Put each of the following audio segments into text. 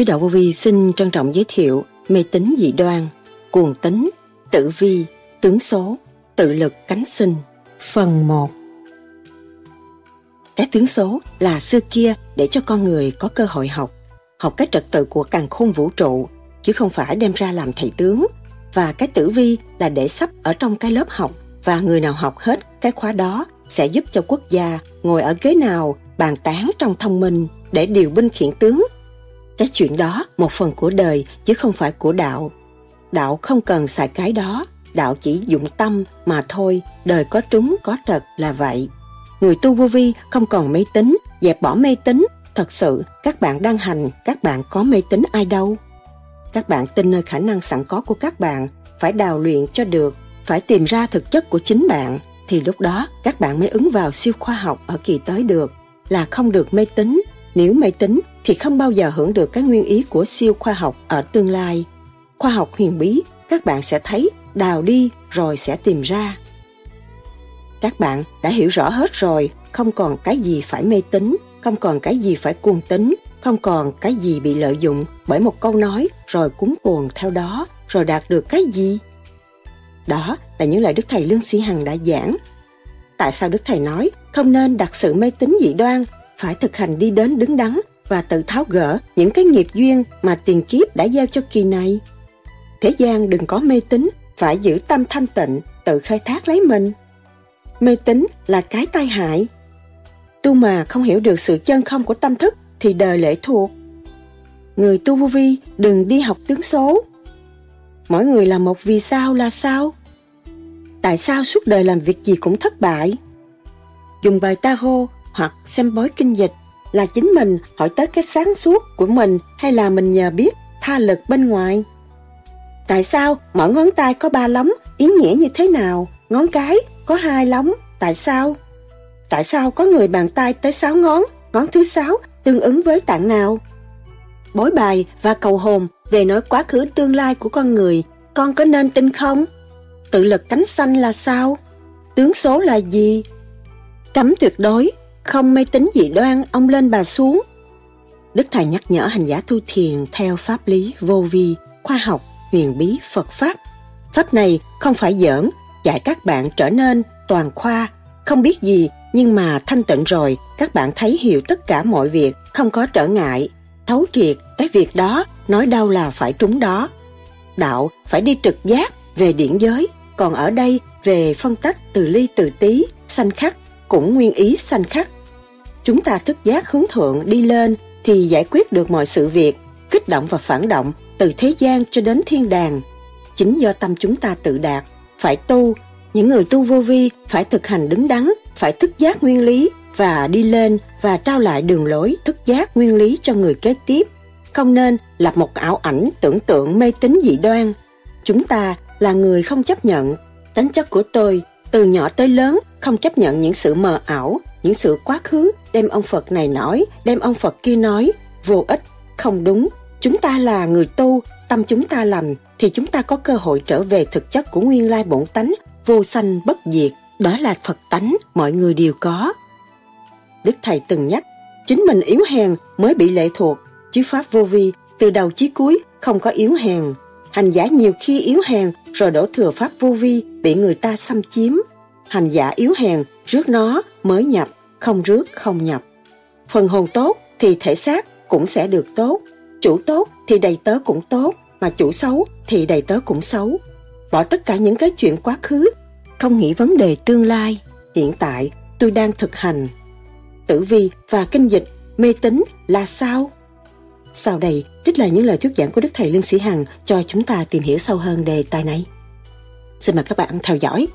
Sư Đạo Vô Vi xin trân trọng giới thiệu mê tín dị đoan, cuồng tính, tử vi, tướng số, tự lực cánh sinh. Phần 1 Cái tướng số là xưa kia để cho con người có cơ hội học, học cái trật tự của càng khôn vũ trụ, chứ không phải đem ra làm thầy tướng. Và cái tử vi là để sắp ở trong cái lớp học và người nào học hết cái khóa đó sẽ giúp cho quốc gia ngồi ở ghế nào bàn tán trong thông minh để điều binh khiển tướng. Cái chuyện đó một phần của đời chứ không phải của đạo. Đạo không cần xài cái đó, đạo chỉ dụng tâm mà thôi, đời có trúng có trật là vậy. Người tu vô vi không còn mê tín, dẹp bỏ mê tín. Thật sự, các bạn đang hành, các bạn có mê tín ai đâu. Các bạn tin nơi khả năng sẵn có của các bạn, phải đào luyện cho được, phải tìm ra thực chất của chính bạn, thì lúc đó các bạn mới ứng vào siêu khoa học ở kỳ tới được, là không được mê tín. Nếu máy tính thì không bao giờ hưởng được cái nguyên ý của siêu khoa học ở tương lai. Khoa học huyền bí, các bạn sẽ thấy, đào đi rồi sẽ tìm ra. Các bạn đã hiểu rõ hết rồi, không còn cái gì phải mê tín, không còn cái gì phải cuồng tín, không còn cái gì bị lợi dụng bởi một câu nói rồi cuốn cuồng theo đó, rồi đạt được cái gì. Đó là những lời Đức Thầy Lương Sĩ Hằng đã giảng. Tại sao Đức Thầy nói không nên đặt sự mê tín dị đoan, phải thực hành đi đến đứng đắn và tự tháo gỡ những cái nghiệp duyên mà tiền kiếp đã gieo cho kỳ này. Thế gian đừng có mê tín, phải giữ tâm thanh tịnh, tự khai thác lấy mình. Mê tín là cái tai hại. Tu mà không hiểu được sự chân không của tâm thức thì đời lệ thuộc. Người tu vô vi đừng đi học tướng số. Mỗi người là một vì sao là sao? Tại sao suốt đời làm việc gì cũng thất bại? Dùng bài tarot hoặc xem bói kinh dịch là chính mình hỏi tới cái sáng suốt của mình hay là mình nhờ biết tha lực bên ngoài? Tại sao mỗi ngón tay có ba lóng, ý nghĩa như thế nào? Ngón cái có hai lóng, tại sao? Tại sao có người bàn tay tới sáu ngón, ngón thứ sáu tương ứng với tạng nào? Bối bài và cầu hồn về nói quá khứ tương lai của con người, con có nên tin không? Tự lực cánh xanh là sao? Tướng số là gì? Cấm tuyệt đối, không mê tín dị đoan, ông lên bà xuống. Đức Thầy nhắc nhở hành giả tu thiền theo pháp lý vô vi, khoa học, huyền bí Phật Pháp. Pháp này không phải giỡn, dạy các bạn trở nên toàn khoa, không biết gì nhưng mà thanh tịnh rồi các bạn thấy hiểu tất cả mọi việc, không có trở ngại, thấu triệt cái việc đó, nói đâu là phải trúng đó. Đạo phải đi trực giác về điển giới, còn ở đây về phân tách từ ly từ tí, sanh khắc, cũng nguyên ý sanh khắc. Chúng ta thức giác hướng thượng đi lên thì giải quyết được mọi sự việc, kích động và phản động từ thế gian cho đến thiên đàng. Chính do tâm chúng ta tự đạt, phải tu, những người tu vô vi phải thực hành đứng đắn, phải thức giác nguyên lý và đi lên và trao lại đường lối thức giác nguyên lý cho người kế tiếp. Không nên lập một ảo ảnh tưởng tượng mê tín dị đoan. Chúng ta là người không chấp nhận. Tính chất của tôi, từ nhỏ tới lớn, không chấp nhận những sự mờ ảo, những sự quá khứ, đem ông Phật này nói, đem ông Phật kia nói, vô ích, không đúng, chúng ta là người tu, tâm chúng ta lành, thì chúng ta có cơ hội trở về thực chất của nguyên lai bổn tánh, vô sanh bất diệt. Đó là Phật tánh, mọi người đều có. Đức Thầy từng nhắc, chính mình yếu hèn mới bị lệ thuộc, chứ Pháp vô vi, từ đầu chí cuối, không có yếu hèn. Hành giả nhiều khi yếu hèn, rồi đổ thừa Pháp vô vi, bị người ta xâm chiếm. Hành giả yếu hèn, rước nó mới nhập, không rước không nhập. Phần hồn tốt thì thể xác cũng sẽ được tốt, chủ tốt thì đầy tớ cũng tốt, mà chủ xấu thì đầy tớ cũng xấu. Bỏ tất cả những cái chuyện quá khứ, không nghĩ vấn đề tương lai. Hiện tại, tôi đang thực hành. Tử vi và kinh dịch, mê tín là sao? Sau đây, trích là những lời thuyết giảng của Đức Thầy Lương Sĩ Hằng cho chúng ta tìm hiểu sâu hơn đề tài này. Xin mời các bạn theo dõi.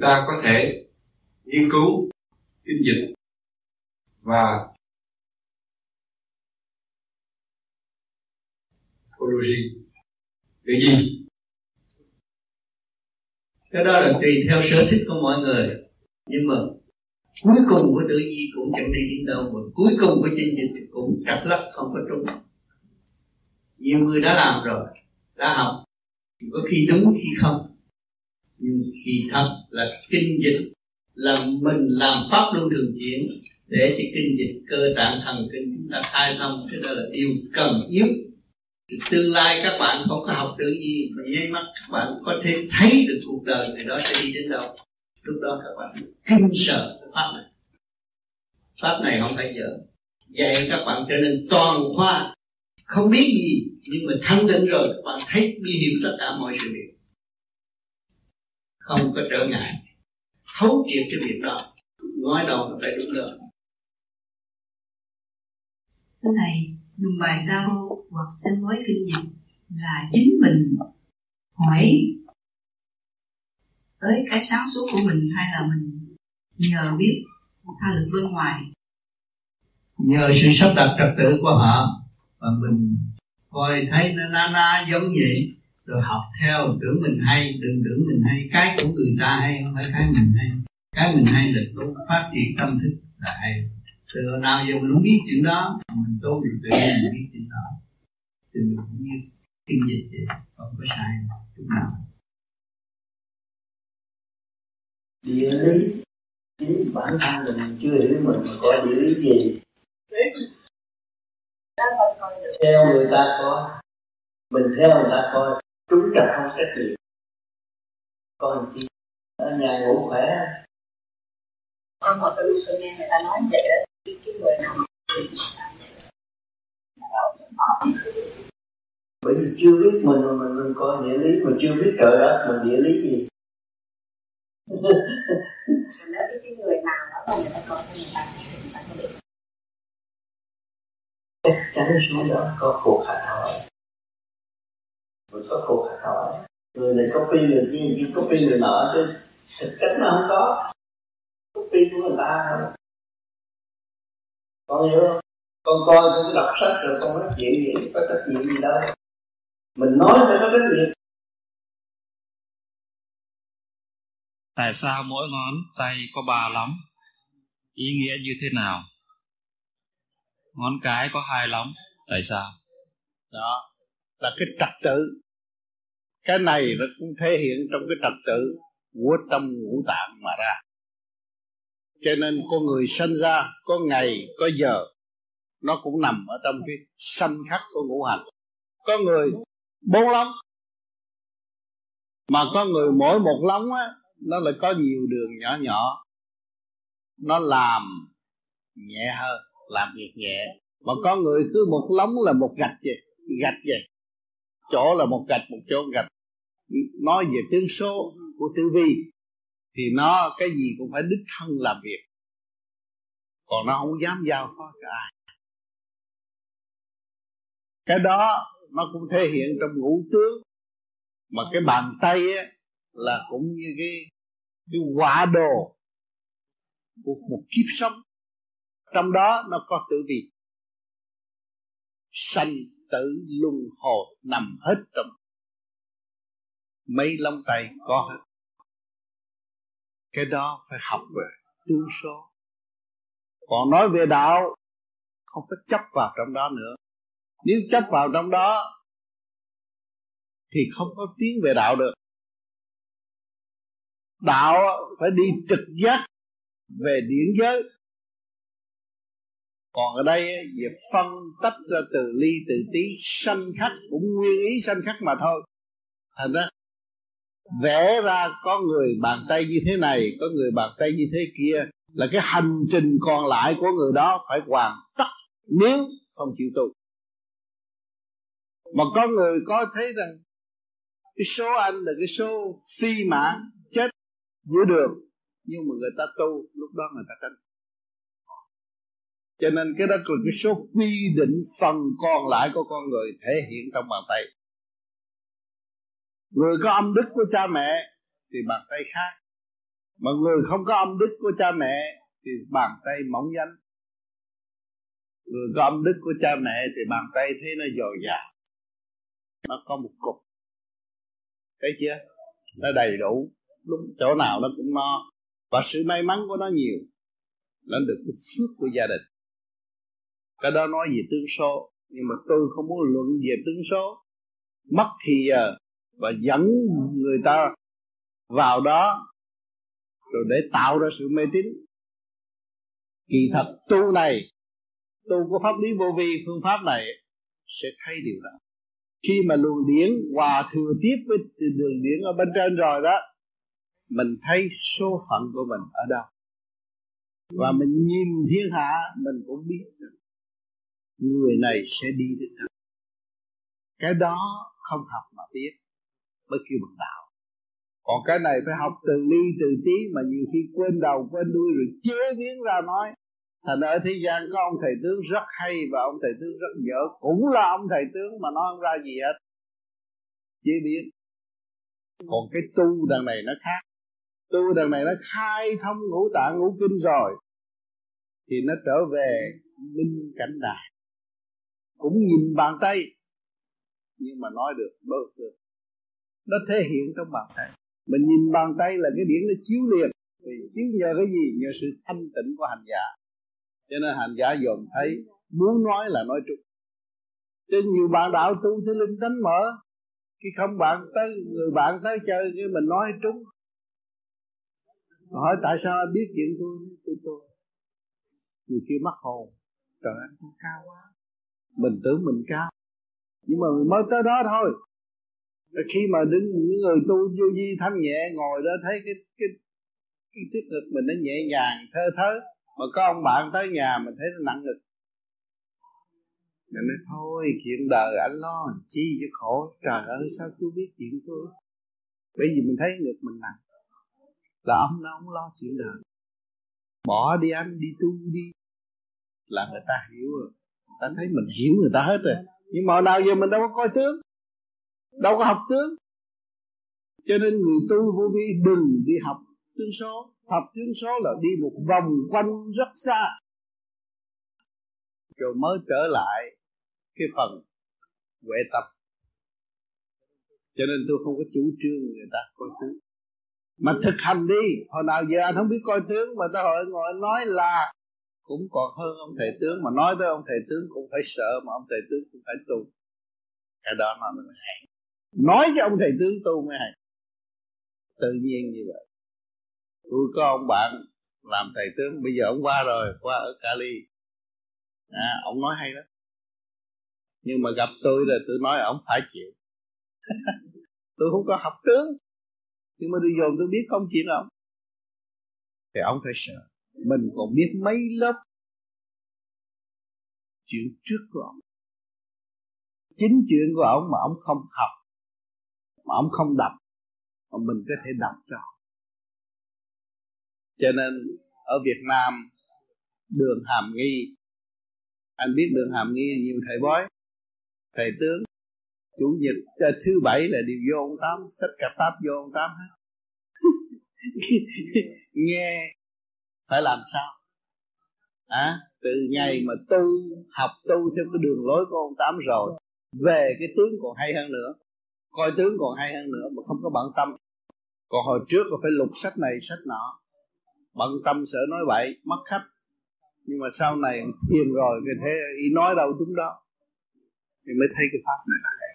Ta có thể nghiên cứu, kinh dịch và psychology cái gì? Cái đó là tùy theo sở thích của mọi người. Nhưng mà cuối cùng của tự di cũng chẳng đi đến đâu, mà cuối cùng của kinh dịch cũng chặt lắc không có trúng nhiều người đã làm rồi, đã học. Có khi đúng khi không nhưng khi thật là kinh dịch, là mình làm pháp luân thường chuyển, để cho kinh dịch cơ tạng thần kinh chúng ta khai thông, cái đó là điều cần yếu tương lai các bạn không có học được gì, mà nháy mắt các bạn có thể thấy được cuộc đời người đó sẽ đi đến đâu. Lúc đó các bạn kinh sợ cái pháp này. Pháp này không phải dở. Dạy các bạn trở nên toàn khoa, không biết gì, nhưng mà thanh tịnh rồi, các bạn thấy đi hiểu tất cả mọi sự việc không có trở ngại. Thấu triệt cái việc đó nói đâu là phải đúng rồi cái này dùng bài tarot hoặc xem bói kinh dịch là chính mình hỏi tới cái sáng suốt của mình hay là mình nhờ biết một hai lực bên ngoài. Nhờ sự sắp đặt trật tự của họ và mình coi thấy nó na na giống vậy rồi học theo, tưởng mình hay, đừng tưởng mình hay. Cái của người ta hay, không phải cái mình hay. Cái mình hay là tốt, phát triển tâm thức là hay. Từ nào giờ mình không biết chuyện đó mình tu được tự nhiên mình biết chuyện đó. Thì mình cũng như kinh dịch vậy, không có sai chút nào. Địa lý. Chính bản thân mình chưa hiểu mình mà coi địa lý gì. Theo người ta coi mình theo người ta coi trúng trật không trách nhiệm coi chi ở nhà ngủ khỏe. Con cái lúc tôi nghe người ta nói vậy đó. Cái, cái người nào bởi vì chưa biết mình mà mình, mình coi địa lý mà chưa biết trời đất mình địa lý gì. Nếu cái người nào đó mà người ta coi người ta người ta có biết chắc chắn số đó có cuộc hạt hỏi có cuộc hỏi người này copy người kia người kia copy người nọ chứ. Thực chất nó không có. Copy của người ta thôi con hiểu không? Con coi con đọc sách rồi con nói chuyện gì có trách nhiệm gì đâu. Mình nói phải có trách nhiệm tại sao mỗi ngón tay có ba lóng? Ý nghĩa như thế nào? Ngón cái có hai lóng tại sao? Đó là cái trật tự cái này nó cũng thể hiện trong cái trật tự của trong ngũ tạng mà ra. Cho nên con người sinh ra, có ngày, có giờ, nó cũng nằm ở trong cái sanh khắc của ngũ hành. Có người bốn lóng mà có người mỗi một lóng á, nó lại có nhiều đường nhỏ nhỏ. Nó làm nhẹ hơn, làm việc nhẹ. Mà có người cứ một lóng là một gạch vậy gạch vậy. Chỗ là một gạch, một chỗ gạch nói về tướng số của tử vi thì nó cái gì cũng phải đích thân làm việc. Còn nó không dám giao phó cho ai. Cái đó nó cũng thể hiện trong ngũ tướng. Mà cái bàn tay á, là cũng như cái cái quả đồ của một kiếp sống. Trong đó nó có tử vi. Sanh tử luân hồi nằm hết trong mấy lông tay có. Hết cái đó phải học về tương số. Còn nói về đạo, không có chấp vào trong đó nữa. Nếu chấp vào trong đó, thì không có tiến về đạo được. Đạo phải đi trực giác về điển giới. Còn ở đây việc phân tách ra từ ly, từ tí, sanh khắc, cũng nguyên ý sanh khắc mà thôi. Thành ra vẽ ra có người bàn tay như thế này, có người bàn tay như thế kia, là cái hành trình còn lại của người đó phải hoàn tất nếu không chịu tu mà có người có thấy rằng cái số anh là cái số phi mãn chết giữa đường, nhưng mà người ta tu, lúc đó người ta tránh cho nên cái đó là cái số quy định phần còn lại của con người thể hiện trong bàn tay người có âm đức của cha mẹ thì bàn tay khác. Mà người không có âm đức của cha mẹ thì bàn tay mỏng danh người có âm đức của cha mẹ thì bàn tay thấy nó dồi dào. Nó có một cục. Thấy chưa? Nó đầy đủ. Lúc chỗ nào nó cũng no. Và sự may mắn của nó nhiều. Nó được cái phước của gia đình. Cái đó nói về tương số. Nhưng mà tôi không muốn luận về tướng số. Mất thì giờ và dẫn người ta vào đó rồi để tạo ra sự mê tín. Kỳ thật, tu này, tu của pháp lý vô vi, phương pháp này sẽ thay điều đó. Khi mà luồng điển hòa thừa tiếp với đường điển ở bên trên rồi đó, mình thấy số phận của mình ở đâu. Và mình nhìn thiên hạ, mình cũng biết rằng người này sẽ đi đến đâu. Cái đó không học mà biết mới kêu bằng đạo. Còn cái này phải học từ ly, từ tí mà nhiều khi quên đầu, quên đuôi rồi chế biến ra nói. Thành ở thế gian có ông thầy tướng rất hay và ông thầy tướng rất dở. Cũng là ông thầy tướng mà nói không ra gì hết. Chế biến. Còn cái tu đằng này nó khác. Tu đằng này nó khai thông ngũ tạng, ngũ kinh rồi. Thì nó trở về minh cảnh đài cũng nhìn bàn tay. Nhưng mà nói được, bớt được nó thể hiện trong bàn tay. Mình nhìn bàn tay là cái điển nó chiếu liền. Vì chiếu nhờ cái gì? Nhờ sự thanh tịnh của hành giả. Cho nên hành giả dòm thấy, muốn nói là nói trúng. Cho nhiều bạn đạo tu thì linh tánh mở, khi không bạn tới, người bạn tới chơi, cái mình nói trúng. Hỏi tại sao anh biết chuyện tôi? Tôi tôi. Người kia mắc hồn. Trời anh tôi cao quá. Mình tưởng mình cao. Nhưng mà mình mới tới đó thôi khi mà đứng những người tu vô di thanh nhẹ, ngồi đó thấy cái cái cái tiết lực mình nó nhẹ nhàng, thơ thớ. Mà có ông bạn tới nhà mình thấy nó nặng ngực. Mình nói, thôi, chuyện đời anh lo chi cho khổ. Trời ơi, sao tôi biết chuyện tôi? Bởi vì mình thấy ngực mình nặng. Là ông nó không lo chuyện đời. Bỏ đi anh, đi tu đi. Là người ta hiểu rồi. Người ta thấy mình hiểu người ta hết rồi. Nhưng mà nào giờ mình đâu có coi tướng đâu có học tướng. Cho nên người tu vô vi đừng đi học tướng số. Học tướng số là đi một vòng quanh rất xa. Rồi mới trở lại cái phần huệ tập. Cho nên tôi không có chủ trương người ta coi tướng. Mà thực hành đi. Hồi nào giờ anh không biết coi tướng, mà ta hỏi, ngồi nói là cũng còn hơn ông thầy tướng, mà nói tới ông thầy tướng cũng phải sợ, mà ông thầy tướng cũng phải tu. Cái đó mà mình hay nói cho ông thầy tướng tu mới hay. Tự nhiên như vậy. Tôi có ông bạn làm thầy tướng bây giờ ông qua rồi qua ở Cali. À, ông nói hay lắm. Nhưng mà gặp tôi là tôi nói ông phải chịu. Tôi không có học tướng. Nhưng mà tôi dồn tôi biết không chuyện ông. Thì ông phải sợ. Mình còn biết mấy lớp chuyện trước của ông. Chính chuyện của ông mà ông không học mà ông không đọc mà mình có thể đọc cho. Cho nên ở Việt Nam đường hàm nghi anh biết đường hàm nghi nhiều thầy bói thầy tướng chủ nhật à, thứ bảy là điều vô ông tám sách cặp táp vô ông tám hết. Nghe phải làm sao? À, từ ngày mà tu học tu theo cái đường lối của ông tám rồi về cái tướng còn hay hơn nữa coi tướng còn hay hơn nữa mà không có bận tâm. Còn hồi trước là phải lục sách này, sách nọ. Bận tâm sợ nói bậy, mất khách. Nhưng mà sau này thiền rồi thì thế ý nói đâu đúng đó. Thì mới thấy cái pháp này là hay.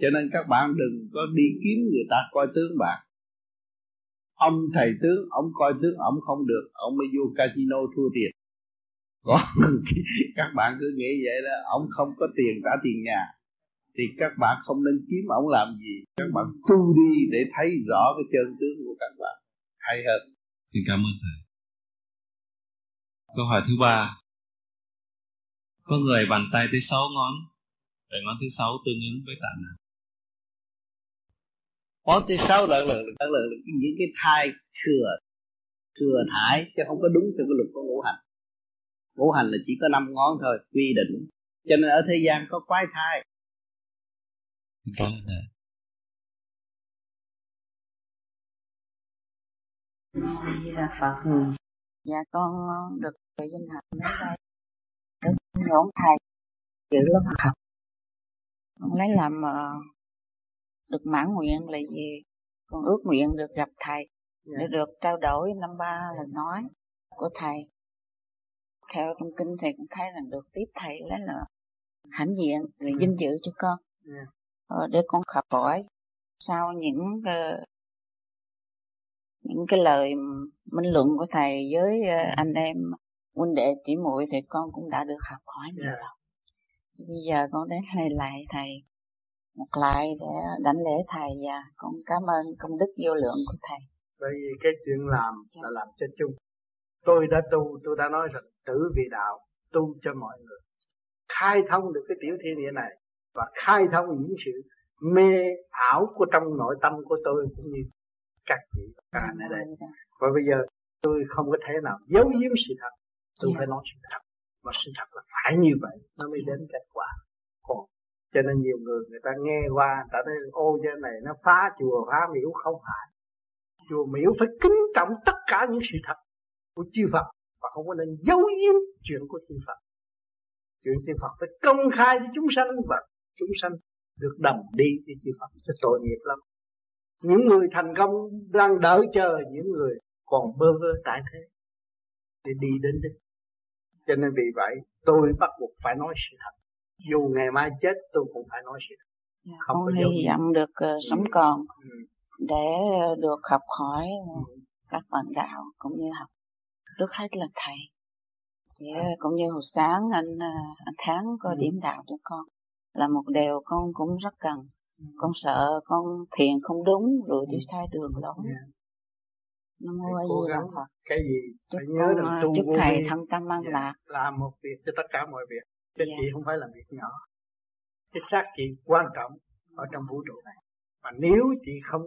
Cho nên các bạn đừng có đi kiếm người ta coi tướng bạn. Ông thầy tướng, ông coi tướng, ông không được. Ông mới vô casino thua tiền. Còn các bạn cứ nghĩ vậy đó, ông không có tiền trả tiền nhà thì các bạn không nên kiếm ông làm gì. Các bạn tu đi để thấy rõ cái chân tướng của các bạn. Hay hơn. Xin cảm ơn thầy. Câu hỏi thứ ba. Có người bàn tay tới sáu ngón để ngón thứ sáu tương ứng với tạng nào? Ngón thứ sáu là là là, là những cái thai thừa thừa thải chứ không có đúng theo cái luật của ngũ hành. Ngũ hành là chỉ có năm ngón thôi quy định. Cho nên ở thế gian có quái thai đó là Di Đà Phật. Ừ. Dạ con được về danh hạnh đến đây. Được nhổn thầy giữ lớp học. Con lấy làm uh, được mãn nguyện là gì? Con ước nguyện được gặp thầy để được trao đổi năm ba lần nói của thầy. Theo trong kinh thì cũng thấy là được tiếp thầy lấy là hãnh diện là vinh dự cho con ờ, để con học hỏi sau những uh, những cái lời minh luận của thầy với uh, anh em huynh đệ tỷ muội thì con cũng đã được học hỏi nhiều Yeah. rồi. Bây giờ con đến đây lại thầy một lại để đảnh lễ thầy và con cảm ơn công đức vô lượng của thầy. Bởi vì cái chuyện làm là làm cho chung. Tôi đã tu tôi đã nói rằng tử vì đạo tu cho mọi người. Khai thông được cái tiểu thiên địa này và khai thông những sự mê ảo của trong nội tâm của tôi cũng như các vị và các anh ở đây. Và bây giờ tôi không có thể nào giấu giếm sự thật. Tôi Dạ. phải nói sự thật. Và sự thật là phải như vậy nó mới đến kết quả. Còn cho nên nhiều người người ta nghe qua người ta nói ô cái này nó phá chùa phá miếu không phải. Chùa miếu phải kính trọng tất cả những sự thật của chư Phật và không có nên giấu giếm chuyện của chư Phật. Chuyện chư Phật phải công khai với chúng sanh và chúng sanh được đồng đi với chư Phật sẽ tội nghiệp lắm. Những người thành công đang đợi chờ những người còn bơ vơ tại thế để đi đến đích cho nên vì vậy tôi bắt buộc phải nói sự thật. Dù ngày mai chết tôi cũng phải nói sự thật. Không con hy vọng được uh, sống còn ừ. để uh, được học hỏi uh, các bạn đạo cũng như học trước hết là thầy. Thì, uh, cũng như hồi sáng anh uh, anh tháng có Ừ. điểm đạo cho con là một điều con cũng rất cần. Con sợ con thiền không đúng rồi đi sai đường lối Yeah. nó mua gì đâu Phật cái gì chúc phải nhớ con, uh, tu chúc thầy vi. thân tâm an Dạ. lạc. Làm một việc cho tất cả mọi việc. Chứ Dạ. chị không phải là việc nhỏ. Cái xác chị quan trọng ở trong vũ trụ này. Mà nếu chị không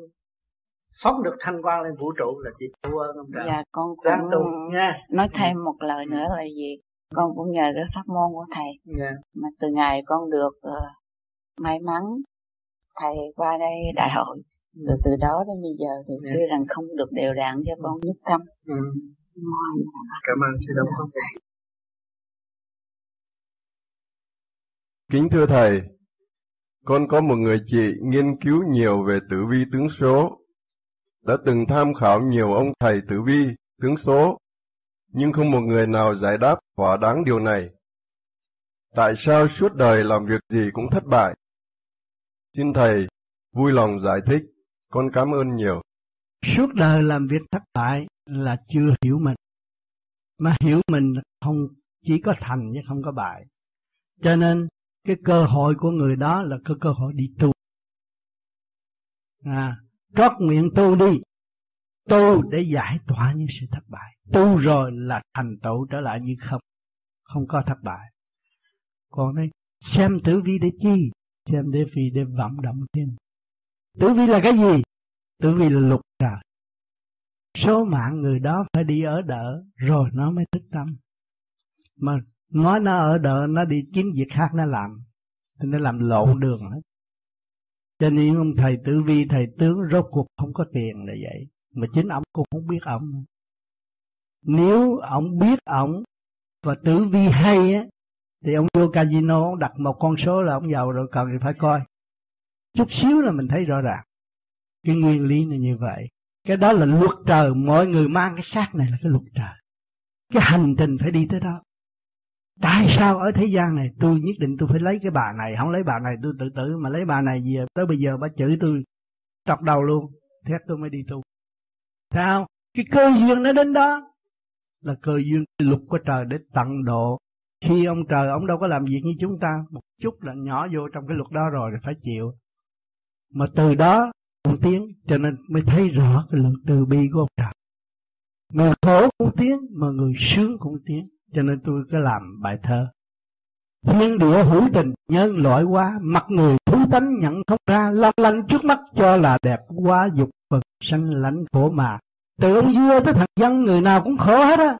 phóng được thanh quan lên vũ trụ là chị thua ơn ông trời và con cũng tu nha. nói thêm một lời nữa là gì con cũng nhờ cái pháp môn của thầy. Nha mà từ ngày con được ờ, may mắn thầy qua đây đại hội rồi từ đó đến bây giờ thì Dạ. tuy rằng không được đều đặn cho con nhất tâm. Ừ. Cảm ơn sự đóng góp của Kính thưa Thầy, con có một người chị nghiên cứu nhiều về tử vi tướng số, đã từng tham khảo nhiều ông thầy tử vi, tướng số, nhưng không một người nào giải đáp thỏa đáng điều này. Tại sao suốt đời làm việc gì cũng thất bại? Xin Thầy vui lòng giải thích, con cảm ơn nhiều. suốt đời làm việc thất bại là chưa hiểu mình mà hiểu mình không chỉ có thành chứ không có bại cho nên cái cơ hội của người đó là cái cơ hội đi tu à trót nguyện tu đi tu để giải tỏa những sự thất bại. Tu rồi là thành tựu trở lại như không. Không có thất bại. Còn đây xem tử vi để chi? Xem để vì để vận động thêm. Tử vi là cái gì? Tử vi là lục trời số mạng người đó phải đi ở đỡ rồi nó mới thức tâm. Mà nói nó ở đỡ nó đi kiếm việc khác nó làm. Thì nó làm lộn đường hết. Cho nên ông thầy tử vi thầy tướng rốt cuộc không có tiền là vậy mà chính ông cũng không biết ông. Nếu ông biết ông và tử vi hay á, thì ông vô casino, ông đặt một con số là ông giàu rồi, cần thì phải coi. Chút xíu là mình thấy rõ ràng. Cái nguyên lý là như vậy. Cái đó là luật trời. Mọi người mang cái xác này là cái luật trời. Cái hành trình phải đi tới đó. Tại sao ở thế gian này tôi nhất định tôi phải lấy cái bà này? Không lấy bà này, tôi tự tử. Mà lấy bà này về tới bây giờ bà chửi tôi. Trọc đầu luôn. Thét tôi mới đi tu sao? Cái cơ duyên nó đến đó. Là cơ duyên luật của trời để tận độ. Khi ông trời, ông đâu có làm việc như chúng ta. Một chút là nhỏ vô trong cái luật đó rồi thì phải chịu. Mà từ đó cũng tiến cho nên mới thấy rõ cái lượng từ bi của ông trời. Người khổ cũng tiến mà người sướng cũng tiến cho nên tôi có làm bài thơ thiên địa hữu tình, nhân loại quá mặt người thú tánh nhận không ra, long lanh trước mắt cho là đẹp quá dục vật sanh lãnh khổ mà. Từ ông vua tới thằng dân, người nào cũng khổ hết á.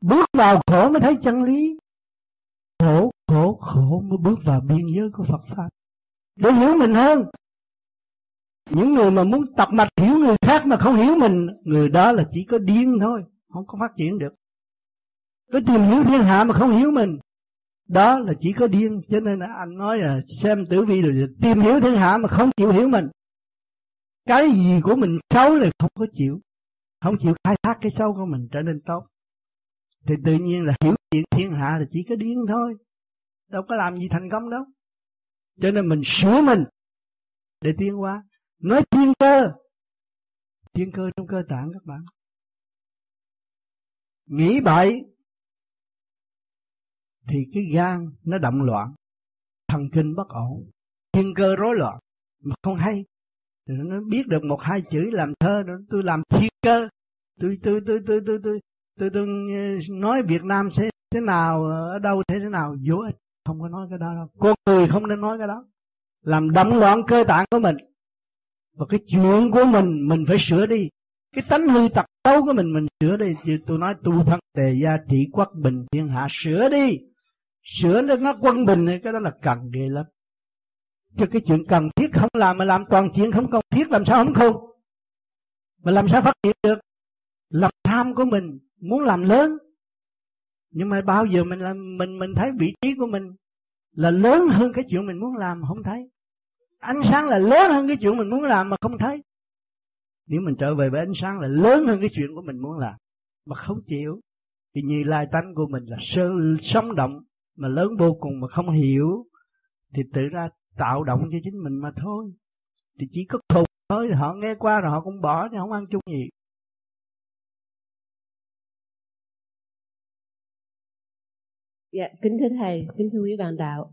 Bước vào khổ mới thấy chân lý. Khổ khổ khổ mới bước vào biên giới của Phật pháp. Để hiểu mình hơn, những người mà muốn tập mạch hiểu người khác mà không hiểu mình, người đó là chỉ có điên thôi, không có phát triển được. Có tìm hiểu thiên hạ mà không hiểu mình đó là chỉ có điên, cho nên là anh nói là xem tử vi rồi tìm hiểu thiên hạ mà không chịu hiểu mình. Cái gì của mình xấu là không có chịu. Không chịu khai thác cái xấu của mình trở nên tốt. Thì tự nhiên là hiểu chuyện thiên hạ là chỉ có điên thôi. Đâu có làm gì thành công đâu. Cho nên mình sửa mình để tiến hóa. Nói thiên cơ. Thiên cơ trong cơ tạng các bạn. Nghĩ bậy thì cái gan nó động loạn thần kinh bất ổn thiên cơ rối loạn. Mà không hay nó biết được một hai chữ làm thơ đó tôi làm thiên cơ. Tôi tôi tôi tôi tôi tôi tôi, tôi nói Việt Nam sẽ thế nào ở đâu thế thế nào vô ích. Không có nói cái đó đâu. Con người không nên nói cái đó. Làm động loạn cơ tạng của mình. Và cái chuyện của mình mình phải sửa đi. Cái tánh hư tật xấu của mình mình sửa đi. Tôi nói tu thân tề gia trị quốc bình thiên hạ sửa đi sửa nó nó quân bình thì cái đó là cần ghê lắm. Chứ cái chuyện cần thiết không làm mà làm toàn chuyện không cần thiết, làm sao không khôn? Mà làm sao phát triển được? Lòng tham của mình muốn làm lớn. Nhưng mà bao giờ mình làm, mình mình thấy vị trí của mình là lớn hơn cái chuyện mình muốn làm mà không thấy. Ánh sáng là lớn hơn cái chuyện mình muốn làm mà không thấy. Nếu mình trở về với ánh sáng là lớn hơn cái chuyện của mình muốn làm mà không chịu, thì như lai tánh của mình là sơ, sống động mà lớn vô cùng mà không hiểu thì tự ra tạo động cho chính mình mà thôi. Thì chỉ có khùng thôi họ nghe qua rồi họ cũng bỏ thì không ăn chung gì. Dạ, kính thưa thầy, kính thưa quý bạn đạo.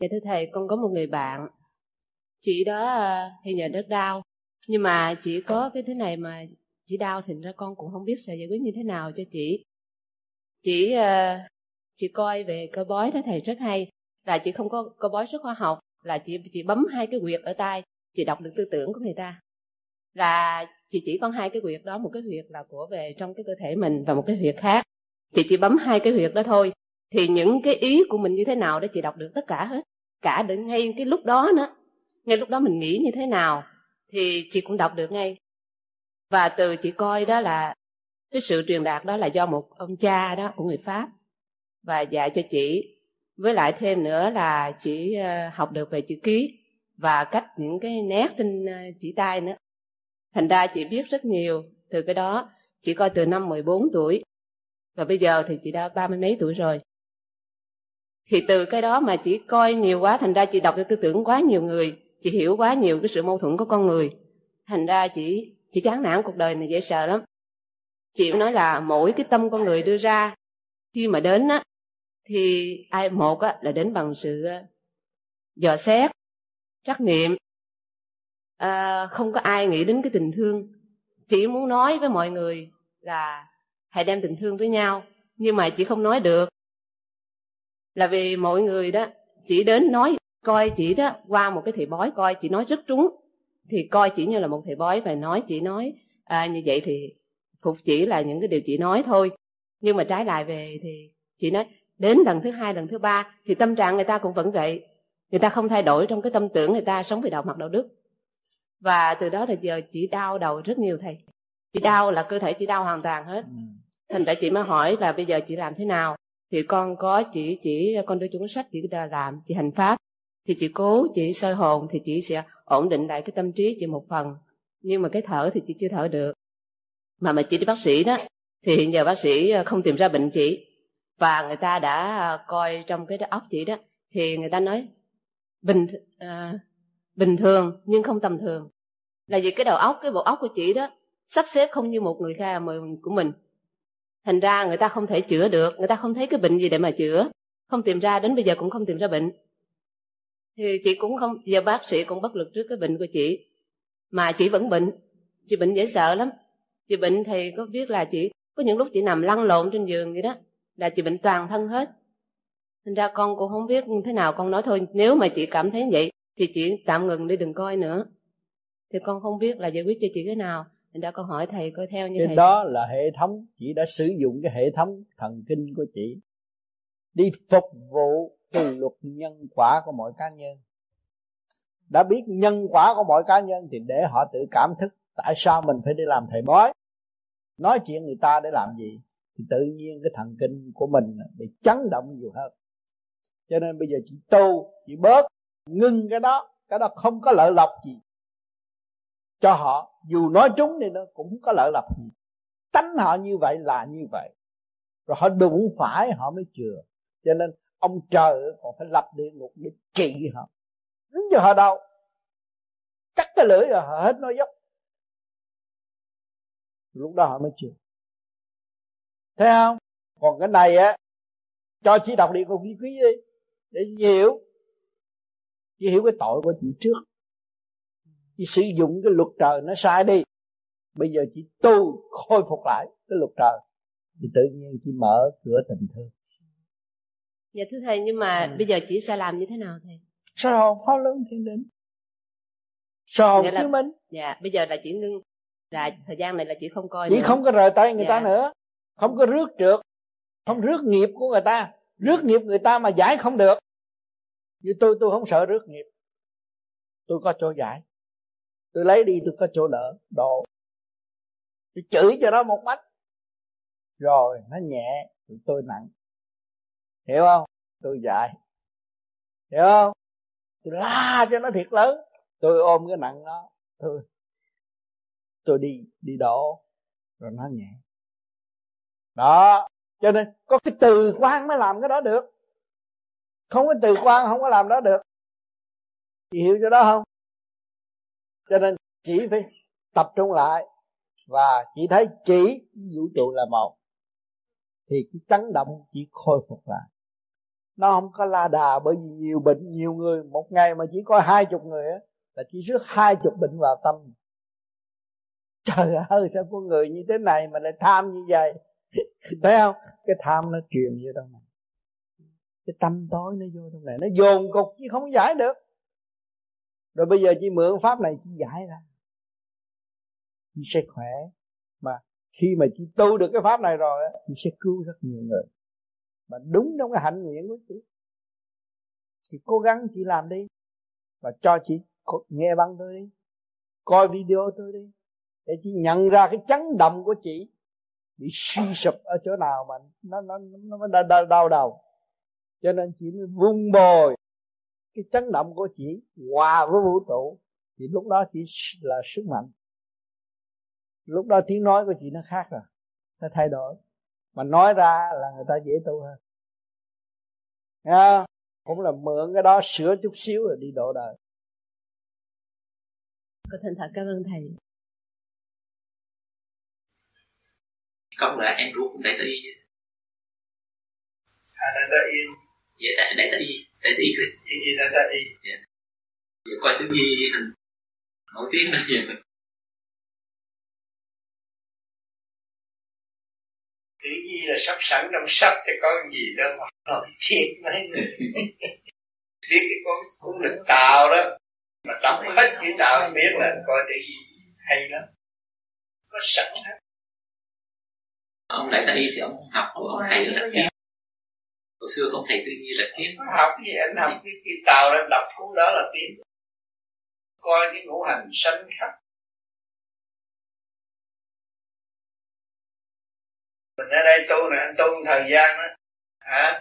Dạ thưa thầy, con có một người bạn, chị đó à, thì hiện giờ rất đau, nhưng mà chỉ có cái thứ này mà chị đau thành ra con cũng không biết sẽ giải quyết như thế nào cho chị. Chị uh, chị coi về cơ bói đó thầy rất hay, là chị không có cơ bói rất khoa học, là chị chị bấm hai cái quyệt ở tay, chị đọc được tư tưởng của người ta. Là chị chỉ con hai cái huyệt đó một cái huyệt là của về trong cái cơ thể mình và một cái huyệt khác. Chị chỉ bấm hai cái huyệt đó thôi. Thì những cái ý của mình như thế nào đó chị đọc được tất cả hết. Cả đến ngay cái lúc đó nữa. Ngay lúc đó mình nghĩ như thế nào thì chị cũng đọc được ngay và từ chị coi đó là cái sự truyền đạt đó là do một ông cha đó của người pháp và dạy cho chị với lại thêm nữa là chị ờ, học được về chữ ký và cách những cái nét trên ờ, chỉ tay nữa Thành ra chị biết rất nhiều từ cái đó. Chị coi từ năm 14 tuổi. Và bây giờ thì chị đã ba mươi mấy tuổi rồi. Thì từ cái đó mà chị coi nhiều quá, thành ra chị đọc được tư tưởng quá nhiều người. Chị hiểu quá nhiều cái sự mâu thuẫn của con người. Thành ra chị chị chán nản cuộc đời này dễ sợ lắm. Chị nói là mỗi cái tâm con người đưa ra khi mà đến á thì ai một á là đến bằng sự ờ, dò xét trắc nghiệm. À, không có ai nghĩ đến cái tình thương. Chỉ muốn nói với mọi người là hãy đem tình thương với nhau nhưng mà chị không nói được. Là vì mọi người đó chỉ đến nói coi chị đó qua một cái thầy bói coi chị nói rất trúng thì coi chỉ như là một thầy bói phải nói chị nói. À, như vậy thì phục chỉ là những cái điều chị nói thôi. Nhưng mà trái lại về thì chị nói đến lần thứ hai lần thứ ba thì tâm trạng người ta cũng vẫn vậy. Người ta không thay đổi trong cái tâm tưởng người ta sống về đạo mặt đạo đức. Và từ đó thì giờ chị đau đầu rất nhiều thầy. Chị đau là cơ thể chị đau hoàn toàn hết. Ừ. thành ra chị mới hỏi là bây giờ chị làm thế nào? Thì con có chỉ chỉ con đưa cuốn sách chị làm chị hành pháp. Thì chị cố chị soi hồn thì chị sẽ ổn định lại cái tâm trí chị một phần nhưng mà cái thở thì chị chưa thở được. Mà mà chị đi bác sĩ đó thì hiện giờ bác sĩ ờ, không tìm ra bệnh chị. Và người ta đã ờ, coi trong cái óc chị đó thì người ta nói bình à, bình thường nhưng không tầm thường. Là vì cái đầu óc cái bộ óc của chị đó sắp xếp không như một người khác của mình. Thành ra người ta không thể chữa được người ta không thấy cái bệnh gì để mà chữa. Không tìm ra đến bây giờ cũng không tìm ra bệnh thì chị cũng không giờ bác sĩ cũng bất lực trước cái bệnh của chị. Mà chị vẫn bệnh. Chị bệnh dễ sợ lắm. Chị bệnh thì có biết là chị có những lúc chị nằm lăn lộn trên giường vậy đó là chị bệnh toàn thân hết. Thành ra con cũng không biết thế nào con nói thôi. Nếu mà chị cảm thấy vậy thì chị tạm ngừng đi đừng coi nữa. Thì con không biết là giải quyết cho chị cái nào. Thành ra con hỏi thầy coi theo như cái thầy đó là hệ thống. Chị đã sử dụng cái hệ thống thần kinh của chị. Đi phục vụ từ luật nhân quả của mọi cá nhân. Đã biết nhân quả của mọi cá nhân thì để họ tự cảm thức tại sao mình phải đi làm thầy bói. Nói chuyện người ta để làm gì thì tự nhiên cái thần kinh của mình bị chấn động nhiều hơn. Cho nên bây giờ chị tu, chị bớt, ngưng cái đó cái đó không có lợi lộc gì. Cho họ, dù nói trúng thì nó cũng không có lợi lộc gì. Tánh họ như vậy là như vậy. Rồi họ đụng phải họ mới chừa. Cho nên ông trời còn phải lập địa ngục để trị họ. Đứng cho họ đâu? Cắt cái lưỡi rồi họ hết nói dốc. Lúc đó họ mới chịu. thấy không? Còn cái này á, cho chị đọc địa ngục quý quý đi, để chị hiểu. Chị hiểu cái tội của chị trước. Chị sử dụng cái luật trời nó sai đi. Bây giờ chị tu khôi phục lại cái luật trời. Thì tự nhiên chị mở cửa tình thương dạ thưa thầy nhưng mà ừ. bây giờ chị sẽ làm như thế nào thầy? Soi hồn pháp luân thiên định soi hồn chứng minh. Dạ bây giờ là chị ngưng là thời gian này là chị không coi chị nữa. không có rời tay người dạ. ta nữa. Không có rước trượt. Không rước nghiệp của người ta. Rước nghiệp người ta mà giải không được. Như tôi tôi không sợ rước nghiệp. Tôi có chỗ giải. Tôi lấy đi tôi có chỗ đỡ độ. Tôi chửi cho nó một mắt. Rồi nó nhẹ tôi nặng hiểu không? Tôi dạy. Hiểu không? Tôi la cho nó thiệt lớn. Tôi ôm cái nặng đó. Tôi tôi đi đi đổ. Rồi nó nhẹ. Đó. Cho nên có cái từ quan mới làm cái đó được. Không có từ quan không có làm đó được. Chị hiểu cho đó không? Cho nên chỉ phải tập trung lại. Và chỉ thấy chỉ vũ trụ là một, thì cái chấn động chỉ khôi phục lại nó không có la đà bởi vì nhiều bệnh, nhiều người, một ngày mà chỉ có hai chục người á, là chỉ rước hai chục bệnh vào tâm. Trời ơi, sao có người như thế này mà lại tham như vậy? Thấy không? Cái tham nó truyền vô trong này. Cái tâm tối nó vô trong này. Nó dồn cục chứ không giải được. Rồi bây giờ chỉ mượn pháp này chỉ giải ra. Chị sẽ khỏe. Mà khi mà chị tu được cái pháp này rồi chị sẽ cứu rất nhiều người mà đúng trong cái hạnh nguyện của chị. Chị cố gắng chị làm đi. Và cho chị nghe băng tôi đi. Coi video tôi đi. Để chị nhận ra cái chấn động của chị. Bị suy sụp ở chỗ nào mà nó nó nó, nó đau, đau đầu. Cho nên chị mới vung bồi. Cái chấn động của chị hòa với vũ trụ. Thì lúc đó chị là sức mạnh. Lúc đó tiếng nói của chị nó khác rồi. Nó thay đổi mà nói ra là người ta dễ tu hơn. Nghe cũng là mượn cái đó sửa chút xíu rồi đi độ đời. Con thành thật cảm ơn thầy. Con là em ruột cũng đại tử y à đại tử y dạ đại đại tử y đại tử y đại tử y dạ. Dạ coi tử nhi nổi tiếng đó vậy tử nhi là sắp sẵn trong sách thì có gì đâu mà nói chuyện mấy người. Biết cái con cuốn lịch tàu đó mà đọc hết chữ tàu biết là coi tử nhi hay lắm. Có sẵn hết. Ông đại ta đi thì ông học của ông thầy là kiến hồi xưa ông thầy tư nhi là kiến học gì anh học cái kỳ tàu anh đọc cuốn đó là kiến coi cái ngũ hành sanh khắc mình ở đây tu này anh tu một thời gian đó. Hả?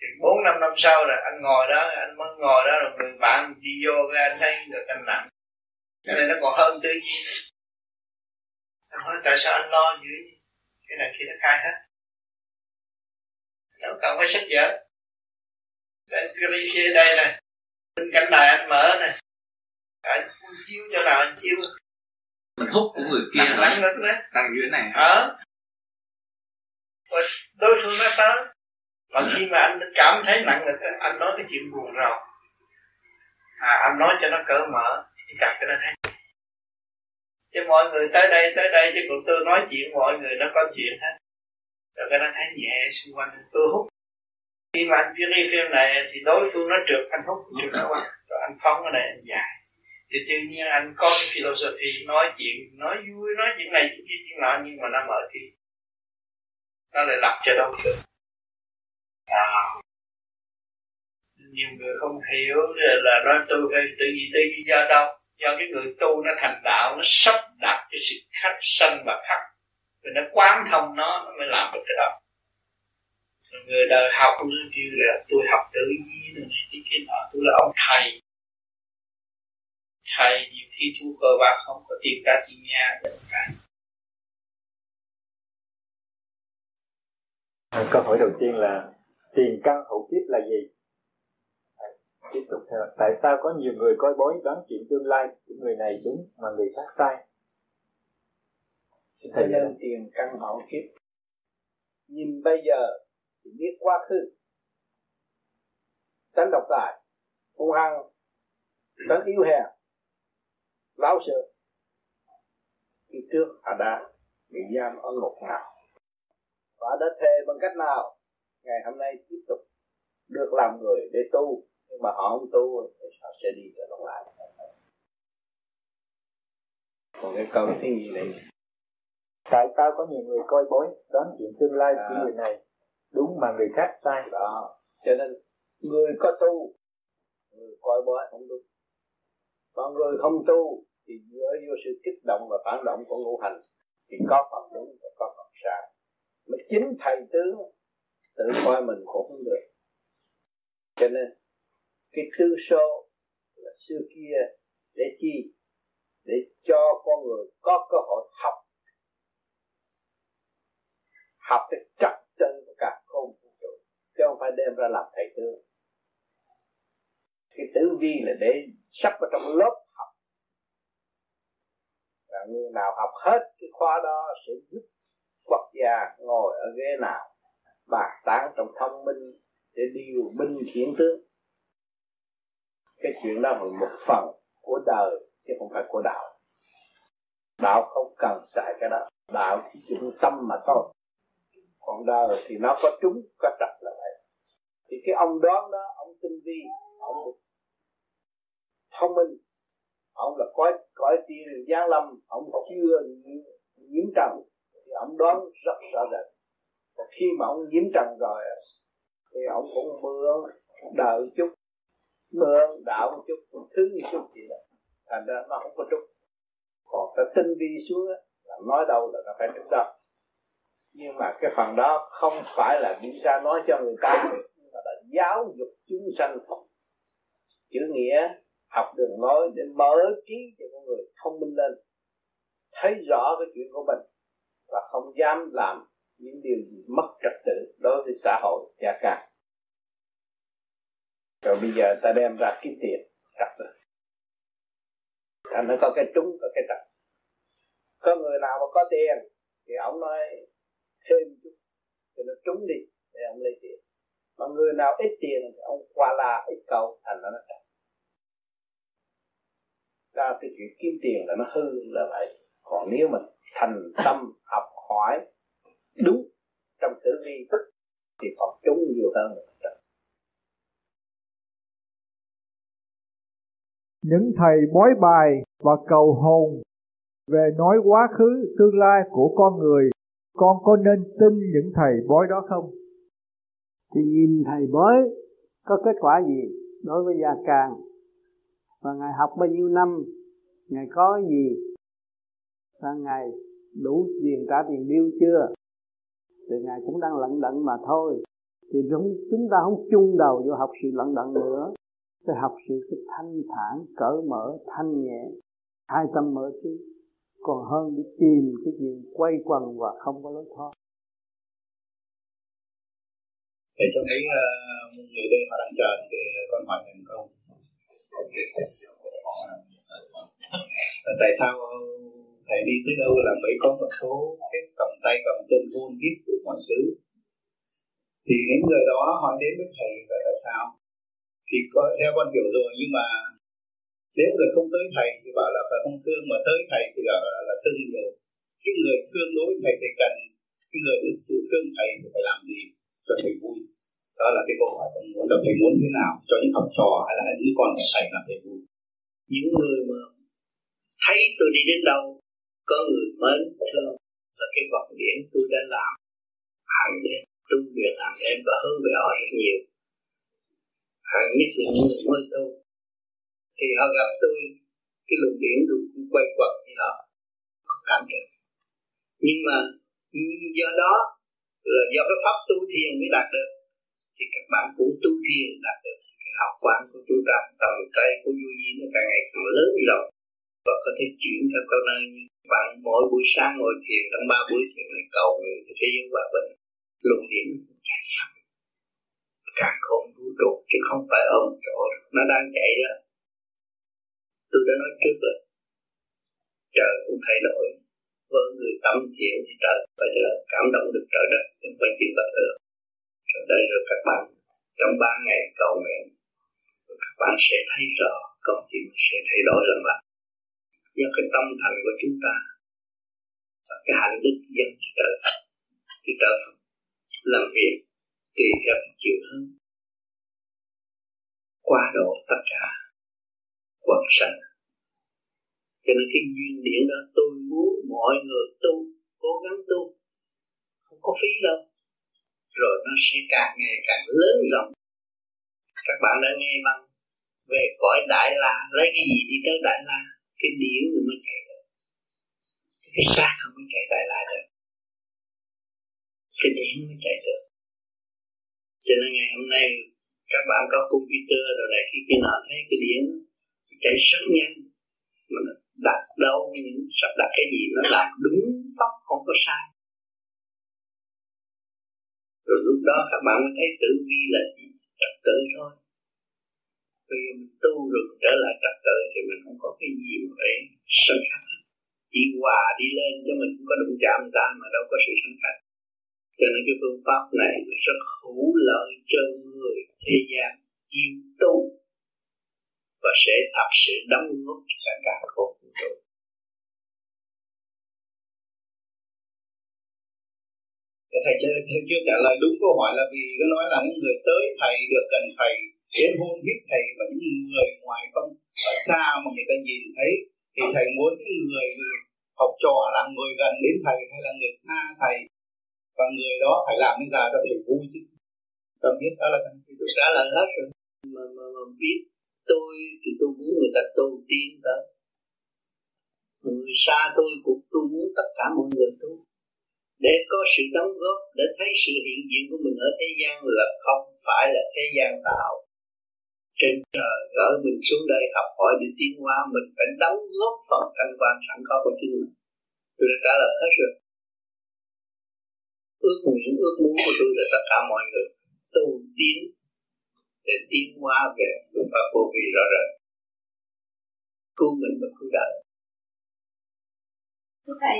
Thì bốn năm năm sau rồi anh ngồi đó anh mới ngồi đó rồi người bạn đi vô cái anh thấy được anh nặng. Cái này nó còn hơn tư nhiên anh hỏi tại sao anh lo dữ cái này kia nó khai hết. Đâu cần phải sách vở. Anh phía đây nè bên cạnh đài anh mở nè. Anh chiếu cho nào anh chiếu mình hút của người kia đấy đằng dưới này ở ờ. đối phương nó tới. Và khi mà anh cảm thấy nặng ngực anh nói cái chuyện buồn rầu. À anh nói cho nó cỡ mở chặt cho nó thấy. Chứ mọi người tới đây tới đây chứ còn tôi nói chuyện mọi người nó có chuyện hết. Rồi cái nó thấy nhẹ xung quanh tôi hút. Khi mà anh viết cái phim này thì đối phương nó trượt anh hút trượt nó qua. Rồi anh phóng ở đây anh dài. Thì tự nhiên anh có cái philosophy nói chuyện nói vui nói chuyện này chuyện kia chuyện nọ nhưng mà nó mở thì nó lại lập cho đâu được à, nhiều người không hiểu là nói tôi phải tự gì tự gì do đâu. Do cái người tu nó thành đạo nó sắp đặt cái sự khắc sanh và khắc. Rồi nó quán thông nó nó mới làm được cái đó. Rồi người đời học nó kêu là tôi học tự nhiên rồi này cái kia nọ. Tôi là ông thầy. Thầy nhiều khi thu cờ bạc không có tiền cả tiền nhà để cái. Câu hỏi đầu tiên là tiền căn hậu kiếp là gì? Tiếp tục theo. Tại sao có nhiều người coi bói đoán chuyện tương lai của người này đúng mà người khác sai? Xin thầy nên tiền căn hậu kiếp. Nhìn bây giờ thì biết quá khứ. Tránh độc tài, hung hăng, tránh yếu hèn, lão sợ. Khi trước họ đã bị giam ở ngục nào và đã thề bằng cách nào? Ngày hôm nay tiếp tục được làm người để tu nhưng mà họ không tu thì họ sẽ đi trở lại. Còn cái câu thứ gì này? Tại sao có nhiều người coi bói đoán chuyện tương lai của à. người này đúng mà người khác sai? Đó. Cho nên người có tu người coi bói không đúng. Còn người không tu thì dựa vô sự kích động và phản động của ngũ hành thì có phần đúng và có phần sai mà chính thầy tướng tự coi mình cũng không được. Cho nên, cái tư số là xưa kia để chi? Để cho con người có cơ hội học. Học cái trật chân của cả không vũ trụ, chứ không phải đem ra làm thầy tướng. Cái tử vi là để sắp vào trong lớp học. Và người nào học hết cái khóa đó sẽ giúp quốc gia ngồi ở ghế nào bàn tán trong thông minh để điều binh khiển tướng. Cái chuyện đó là một phần của đời, chứ không phải của đạo. Đạo không cần xài cái đó, đạo chỉ dụng tâm mà thôi. Còn đời thì nó có trúng, có trật là vậy. Thì cái ông đoán đó, ông tinh vi, ông thông minh, ông là có cõi tiên giáng lâm, ông chưa nhiễm trần ông đoán rất rõ rệt và khi mà ông nhiễm trần rồi, thì ông cũng mượn đợi chút mượn đạo một chút, thứ như chút gì đó. Thành ra nó không có trúc còn cái tinh vi xuống là nói đâu là nó phải trúc đâu. Nhưng mà cái phần đó không phải là đi ra nói cho người ta, mà là giáo dục chúng sanh chữ nghĩa, học đường lối để mở trí cho con người thông minh lên. Thấy rõ cái chuyện của mình và không dám làm những điều gì mất trật tự đối với xã hội gia càng rồi bây giờ ta đem ra kiếm tiền, trật tự. Thành nó có cái trúng, có cái trật. Có người nào mà có tiền thì ông nói thêm chút thì nó trúng đi, để ông lấy tiền. Mà người nào ít tiền thì ông qua la ít cầu thành nó trật. Ra cái chuyện kiếm tiền là nó hư là vậy. Còn nếu mình thành tâm học hỏi đúng trong tử vi thức thì còn chúng nhiều hơn những thầy bói bài và cầu hồn về nói quá khứ tương lai của con người con có nên tin những thầy bói đó không? Thì nhìn thầy bói có kết quả gì đối với gia càng và ngài học bao nhiêu năm? Ngài có gì? Và ngài đủ tiền trả tiền bill chưa? Thì ngài cũng đang lận đận mà thôi. Thì chúng chúng ta không chung đầu vô học sự lận đận nữa. Phải học sự cái thanh thản cởi mở thanh nhẹ. Hai tâm mở trí còn hơn đi tìm cái gì quay quần và không có lối thoát. Để cho thấy uh, người đây họ đang chờ thì con hỏi thành công tại sao thầy đi tới đâu là phải có một số cái cầm tay cầm chân buôn biết của mọi thứ. Thì những người đó hỏi đến với thầy là tại sao? Thì có, theo con hiểu rồi nhưng mà nếu người không tới thầy thì bảo là phải không thương? Mà tới thầy thì là, là, là thương nhiều. Cái người thương đối với thầy thì cần cái người thực sự thương thầy thì phải làm gì cho thầy vui? Đó là cái câu hỏi con muốn. Là thầy muốn thế nào cho những học trò hay là những con của thầy làm thầy vui? Những người mà thấy tôi đi đến đâu có người mến thương. Và cái vật điển tôi đã làm hàng đêm tu việc hàng đêm và hướng về họ rất nhiều. Hàng nhất là những người mới tu. Thì họ gặp tôi, cái luồng điển tôi cũng quay quẩn thì họ có cảm nhận nhưng mà do đó là do cái pháp tu thiền mới đạt được. Thì các bạn cũng tu thiền đạt được. Cái học quan của chúng ta, tầm tay của vô vi nó càng ngày càng lớn rồi và có thể chuyển theo câu nơi như bạn mỗi buổi sáng ngồi thiền, trong ba buổi thiền này cầu nguyện thế giới hòa bình. Luồng điển chạy khắp càng không vũ trụ chứ không phải ở một chỗ nó đang chạy đó. Tôi đã nói trước rồi. Trời cũng thay đổi. Với người tâm thiện thì trời phải là cảm động được trời đất không phải chịu vật được rồi đây rồi các bạn, trong ba ngày cầu nguyện các bạn sẽ thấy rõ công chuyện sẽ thay đổi lần bạn do cái tâm thành của chúng ta và cái hạnh đức dân cho trời thì Phật làm việc tùy theo chiều hướng. Qua độ tất cả quần sanh. Cho nên cái duyên điển đó tôi muốn mọi người tu, cố gắng tu. Không có phí đâu. Rồi nó sẽ càng ngày càng lớn rộng. Các bạn đã nghe băng về cõi đại la, lấy cái gì đi tới đại la? Cái điển nó mới chạy được. Cái xác không có chạy lại lại được. Cái điển mới chạy được. Cho nên ngày hôm nay, các bạn có computer rồi này khi kia nọ, thấy cái điển chạy rất nhanh, mà nó đặt đâu, những sắp đặt cái gì nó làm đúng tóc không có sai. Rồi lúc đó các bạn mới thấy tử vi là trật tự thôi bây giờ mình tu rồi mình trở lại trật tự thì mình không có cái gì mà phải sân khắc đi hòa đi lên cho mình không có đụng chạm ta mà đâu có sự sân khắc cho nên cái phương pháp này rất hữu lợi cho người thế gian yêu tu và sẽ thật sự đóng góp cho cả khổ vũ trụ thầy chưa, thầy chưa trả lời đúng câu hỏi là vì có nói là những người tới thầy được gần thầy đến hôn hít thầy và những người ngoài không ở xa mà người ta nhìn thấy thì thầy muốn những người học trò là người gần đến thầy hay là người xa thầy. Và người đó phải làm như ra cho thầy vui chứ? Cần biết đó là cần tôi trả lời hết rồi. Mà, mà, mà biết tôi thì tôi muốn người ta tu tiên tới người xa tôi cũng tôi muốn tất cả mọi người tu để có sự đóng góp để thấy sự hiện diện của mình ở thế gian là không phải là thế gian tạo trên trời gửi mình xuống đây học hỏi để tiến hóa mình phải đóng góp phần thanh quan sẵn có của chính mình. Tôi đã trả lời hết rồi. Ước nguyện ước muốn của tôi là tất cả mọi người tu tiến để tiến hóa về phương pháp vô vi rõ rệt cứu mình và cứu đời. Thưa Thầy,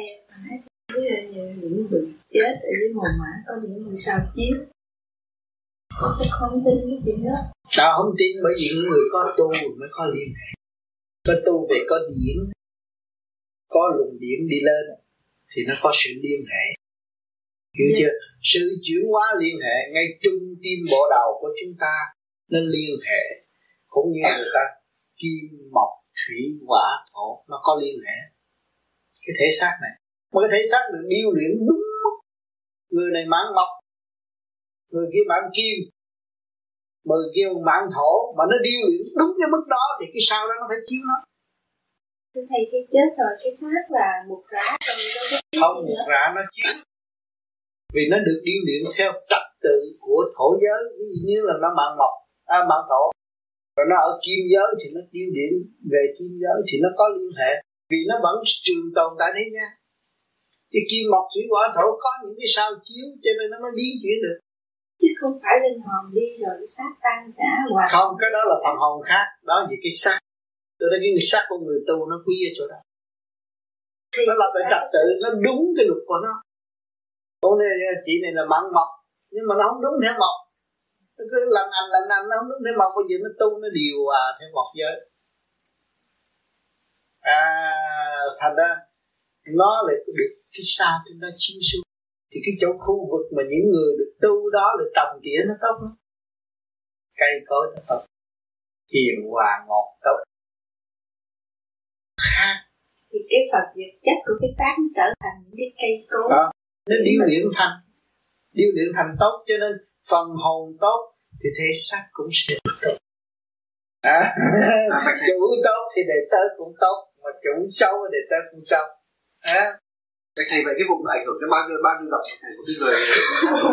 những người chết ở dưới mồ mã có những người sao chiếu? Con sẽ không tin cái chuyện đó. Sao không tin bởi vì những người có tu mới có liên hệ. Có tu về có điển có luồng điển đi lên thì nó có sự liên hệ. Hiểu yeah. chưa sự chuyển hóa liên hệ ngay trung tim bộ đầu của chúng ta nó liên hệ. Cũng như người ta kim mộc thủy hỏa thổ nó có liên hệ. Cái thể xác này. Mà cái thể xác được điêu luyện đúng người này mãn mộc người kia mãn kim người kia mãn thổ mà nó điêu đúng cái mức đó thì cái sau đó nó phải chiếu nó. Thưa thầy khi chết rồi cái xác là một rã rồi không một rã nó chiếu. Vì nó được điêu luyện theo trật tự của thổ giới. Ví dụ như là nó mạng mộc à, mạng thổ. Rồi nó ở kim giới thì nó điêu luyện về kim giới thì nó có liên hệ. Vì nó vẫn trường tồn tại thế gian thì kim mộc thủy hỏa thổ có những cái sao chiếu cho nên nó mới biến chuyển được chứ không phải linh hồn đi rồi xác tan cả hoài. Không cái đó là phần hồn khác. Đó là cái xác. Tôi nói cái người xác của người tu nó quý ở chỗ đó. Thì nó là phải. trật tự nó đúng cái luật của nó. Hôm nay chị này là mặn mộc nhưng mà nó không đúng theo mộc nó cứ lần anh lần anh nó không đúng theo mộc bây giờ nó tu nó điều à theo mộc giới. À thành ra nó lại được cái sao trên nó chiếu xuống thì cái chỗ khu vực mà những người được tu đó được trồng tỉa nó tốt lắm. Cây cối nó tốt. Hiền hòa ngọt tốt. Khác thì cái phật vật chất của cái xác nó trở thành những cái cây cối. Đó. Nó điêu luyện thành điêu luyện thành tốt cho nên phần hồn tốt thì thể xác cũng sẽ tốt. À, chủ tốt thì đệ tớ cũng tốt mà chủ xấu thì đệ tớ cũng xấu. À. Vậy thầy vậy cái vùng ảnh hưởng tới bao nhiêu bao nhiêu dòng thầy của cái người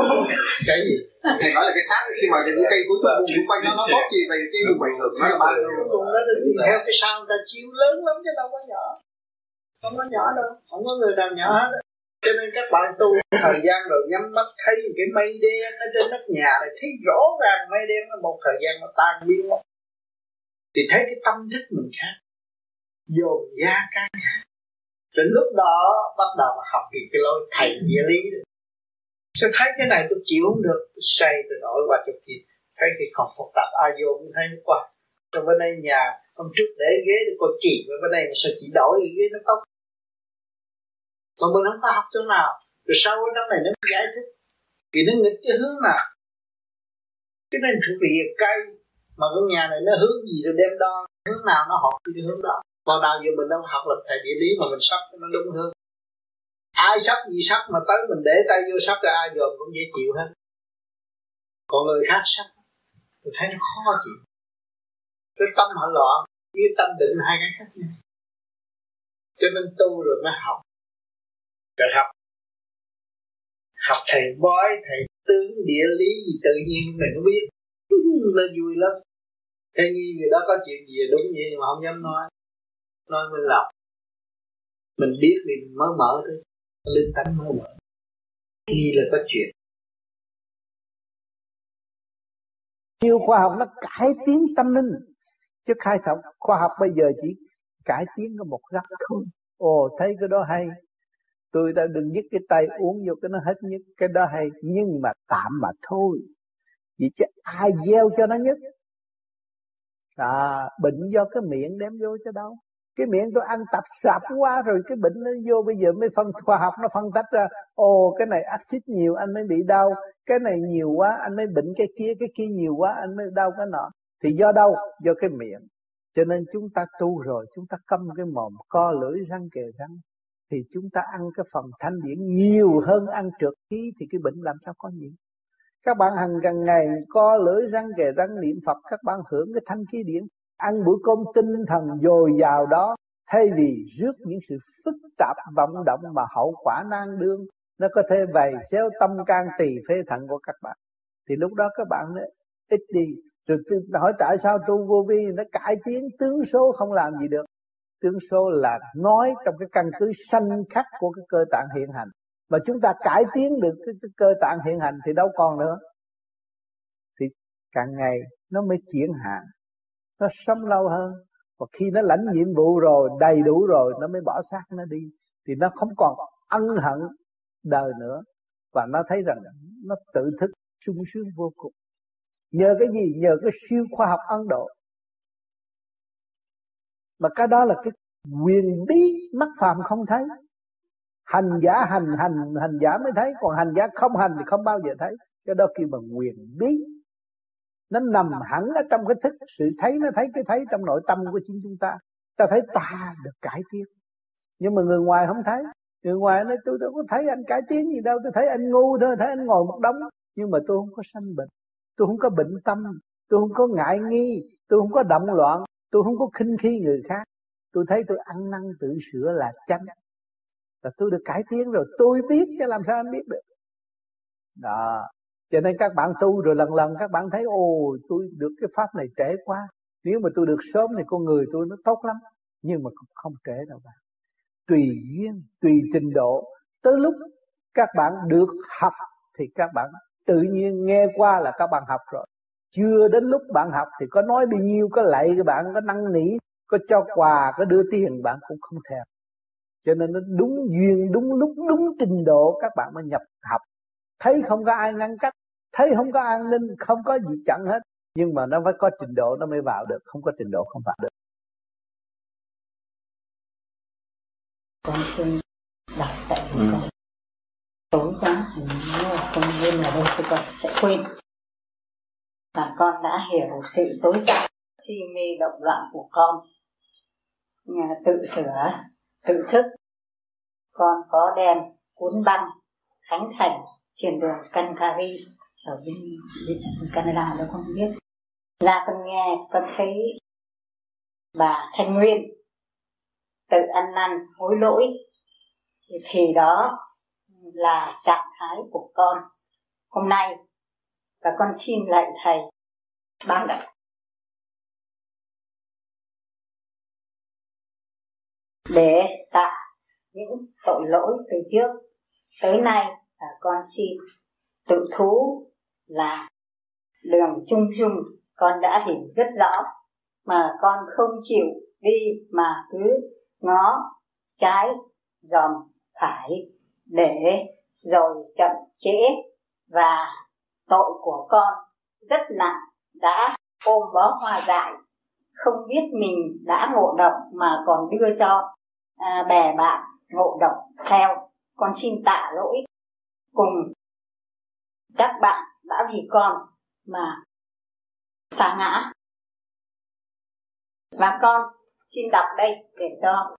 cái gì? Thầy nói là cái xác khi mà những cây cuối cùng xung quanh nó nó tốt gì vậy cái vùng ảnh hưởng nó là bao nhiêu? Đó thì theo cái sao ta chiếu lớn lắm chứ đâu có nhỏ. Không có nhỏ đâu không có người nào nhỏ hết. Cho nên các bạn tu thời gian rồi nhắm mắt thấy cái mây đen ở trên nóc nhà này thấy rõ ràng mây đen nó một thời gian nó tan biến mất thì thấy cái tâm thức mình khác dồn giá can khác rồi lúc đó bắt đầu học thì cái lối thầy địa lý. Rồi thấy cái này tôi chịu không được? Tôi say, tôi đổi qua chỗ kia. Thấy cái còn phức tạp ai vô cũng thấy nó qua. Trong bên đây nhà, Hôm trước để ghế được coi chị Bên đây sao chỉ đổi cái ghế nó tóc Còn bên không ta học chỗ nào? Rồi sau ở trong này nó giải thích. Vì nó nghịch cái hướng nào Cho nên thực bị cây, Mà cái nhà này nó hướng gì rồi đem đo? Hướng nào nó học cái hướng đó? Còn nào giờ mình đang học lập thầy địa lý Mà mình sắp nó đúng hơn. Ai sắp gì sắp mà tới mình để tay vô sắp là ai dòm cũng dễ chịu hết. Còn người khác sắp, tôi thấy nó khó chịu. Cái tâm họ loạn với tâm định hai cái khác nhau. Cho nên tu rồi mới học. Rồi học. Học thầy bói, thầy tướng, địa lý gì tự nhiên mình không biết. Nó vui lắm. Thế nghi người đó có chuyện gì đúng vậy mà không dám nói nói mình lòng. Mình biết thì mới mở thôi. Linh tánh mới mở. Nghi là có chuyện. Siêu khoa học nó cải tiến tâm linh. Chứ khai thác khoa học bây giờ chỉ cải tiến có một góc thôi. Ồ, thấy cái đó hay. Tôi đã đừng nhức cái tay uống vô cái nó hết nhức cái đó hay. Nhưng mà tạm mà thôi. Vì chứ ai gieo cho nó nhất? À bệnh do cái miệng đem vô cho đâu cái miệng tôi ăn tập sạp quá rồi, cái bệnh nó vô bây giờ mới phân, khoa học nó phân tách ra. Ồ, cái này axit nhiều, anh mới bị đau. Cái này nhiều quá, anh mới bệnh cái kia cái kia nhiều quá, anh mới đau cái nọ. Thì do đâu? Do cái miệng. Cho nên chúng ta tu rồi, chúng ta câm cái mồm, co lưỡi răng kề răng, thì chúng ta ăn cái phần thanh điển nhiều hơn ăn trượt khí, thì cái bệnh làm sao có nhiều các bạn hàng gần ngày, co lưỡi răng kề răng, niệm phật, các bạn hưởng cái thanh khí điển ăn bữa cơm tinh thần dồi dào đó thay vì rước những sự phức tạp vọng động mà hậu quả nan đương nó có thể vầy xéo tâm can tỳ phế thận của các bạn. Thì lúc đó các bạn nói, ít đi rồi tôi hỏi tại sao tu vô vi? Nó cải tiến tướng số không làm gì được. Tướng số là nói trong cái căn cứ sanh khắc của cái cơ tạng hiện hành. Mà chúng ta cải tiến được cái, cái cơ tạng hiện hành thì đâu còn nữa. Thì càng ngày nó mới chuyển hạn nó sống lâu hơn. Và khi nó lãnh nhiệm vụ rồi, đầy đủ rồi, nó mới bỏ xác nó đi. Thì nó không còn ân hận đời nữa. Và nó thấy rằng nó tự thức, sung sướng vô cùng. Nhờ cái gì? Nhờ cái siêu khoa học Ấn Độ. Mà cái đó là cái quyền bí mắt phàm không thấy. Hành giả hành hành hành giả mới thấy. Còn hành giả không hành thì không bao giờ thấy. Cái đó kêu bằng quyền bí nó nằm hẳn ở trong cái thức. Sự thấy nó thấy cái thấy trong nội tâm của chính chúng ta. Ta thấy ta được cải tiến. Nhưng mà người ngoài không thấy. Người ngoài nói, tôi đâu có thấy anh cải tiến gì đâu. Tôi thấy anh ngu thôi, thấy anh ngồi một đống. Nhưng mà tôi không có sanh bệnh. Tôi không có bệnh tâm. Tôi không có ngại nghi. Tôi không có động loạn. Tôi không có khinh khi người khác. Tôi thấy tôi ăn năn tự sửa là chánh. Là tôi được cải tiến rồi. Tôi biết chứ làm sao anh biết được. Đó cho nên các bạn tu rồi lần lần các bạn thấy, ồ, tôi được cái pháp này trễ quá. Nếu mà tôi được sớm thì con người tôi nó tốt lắm. Nhưng mà không trễ đâu bạn. Tùy duyên, tùy trình độ. Tới lúc các bạn được học thì các bạn tự nhiên nghe qua là các bạn học rồi. Chưa đến lúc bạn học thì có nói bao nhiêu, có lạy các bạn, có năn nỉ, có cho quà, có đưa tiền, bạn cũng không thèm. Cho nên nó đúng duyên, đúng lúc, đúng trình độ các bạn mới nhập học. Thấy không có ai ngăn cách thấy không có an ninh không có gì chặn hết. Nhưng mà nó phải có trình độ nó mới vào được. Không có trình độ không vào được. Con xin đọc tại ừ. con tối quá hình như là không quên là đâu thì con sẽ quên. Và con đã hiểu sự tối tăm si mê động loạn của con. Tự sửa tự thức. Con có đem cuốn băng khánh thành trên đường Kankari ở bên, bên Canada đâu không biết. Ra con nghe con thấy bà Thanh Nguyên tự ăn năn hối lỗi. Thì đó là trạng thái của con. Hôm nay và con xin lại thầy. Ban đại để tạ những tội lỗi từ trước tới nay là con xin tự thú là đường chung chung con đã hiểu rất rõ mà con không chịu đi mà cứ ngó trái dòm phải để rồi chậm trễ và tội của con rất nặng đã ôm bó hoa dại không biết mình đã ngộ độc mà còn đưa cho à, bè bạn ngộ độc theo. Con xin tạ lỗi cùng các bạn đã vì con mà xa ngã. Và con xin đọc đây để cho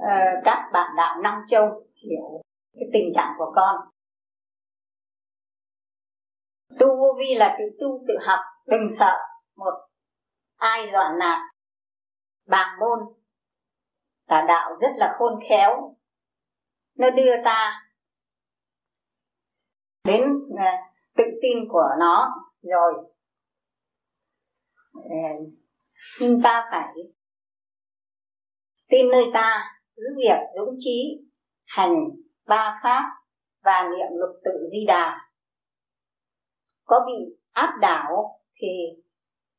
uh, các bạn đạo Nam Châu hiểu cái tình trạng của con. Tu vô vi là tự tu tự học đừng sợ một ai dọa nạt. Bàng môn tà đạo rất là khôn khéo nó đưa ta đến ờ, tin của nó. Rồi. Nhưng ta phải tin nơi ta. Cứ việc dũng trí hành ba pháp và niệm lục tự di đà. Có bị áp đảo thì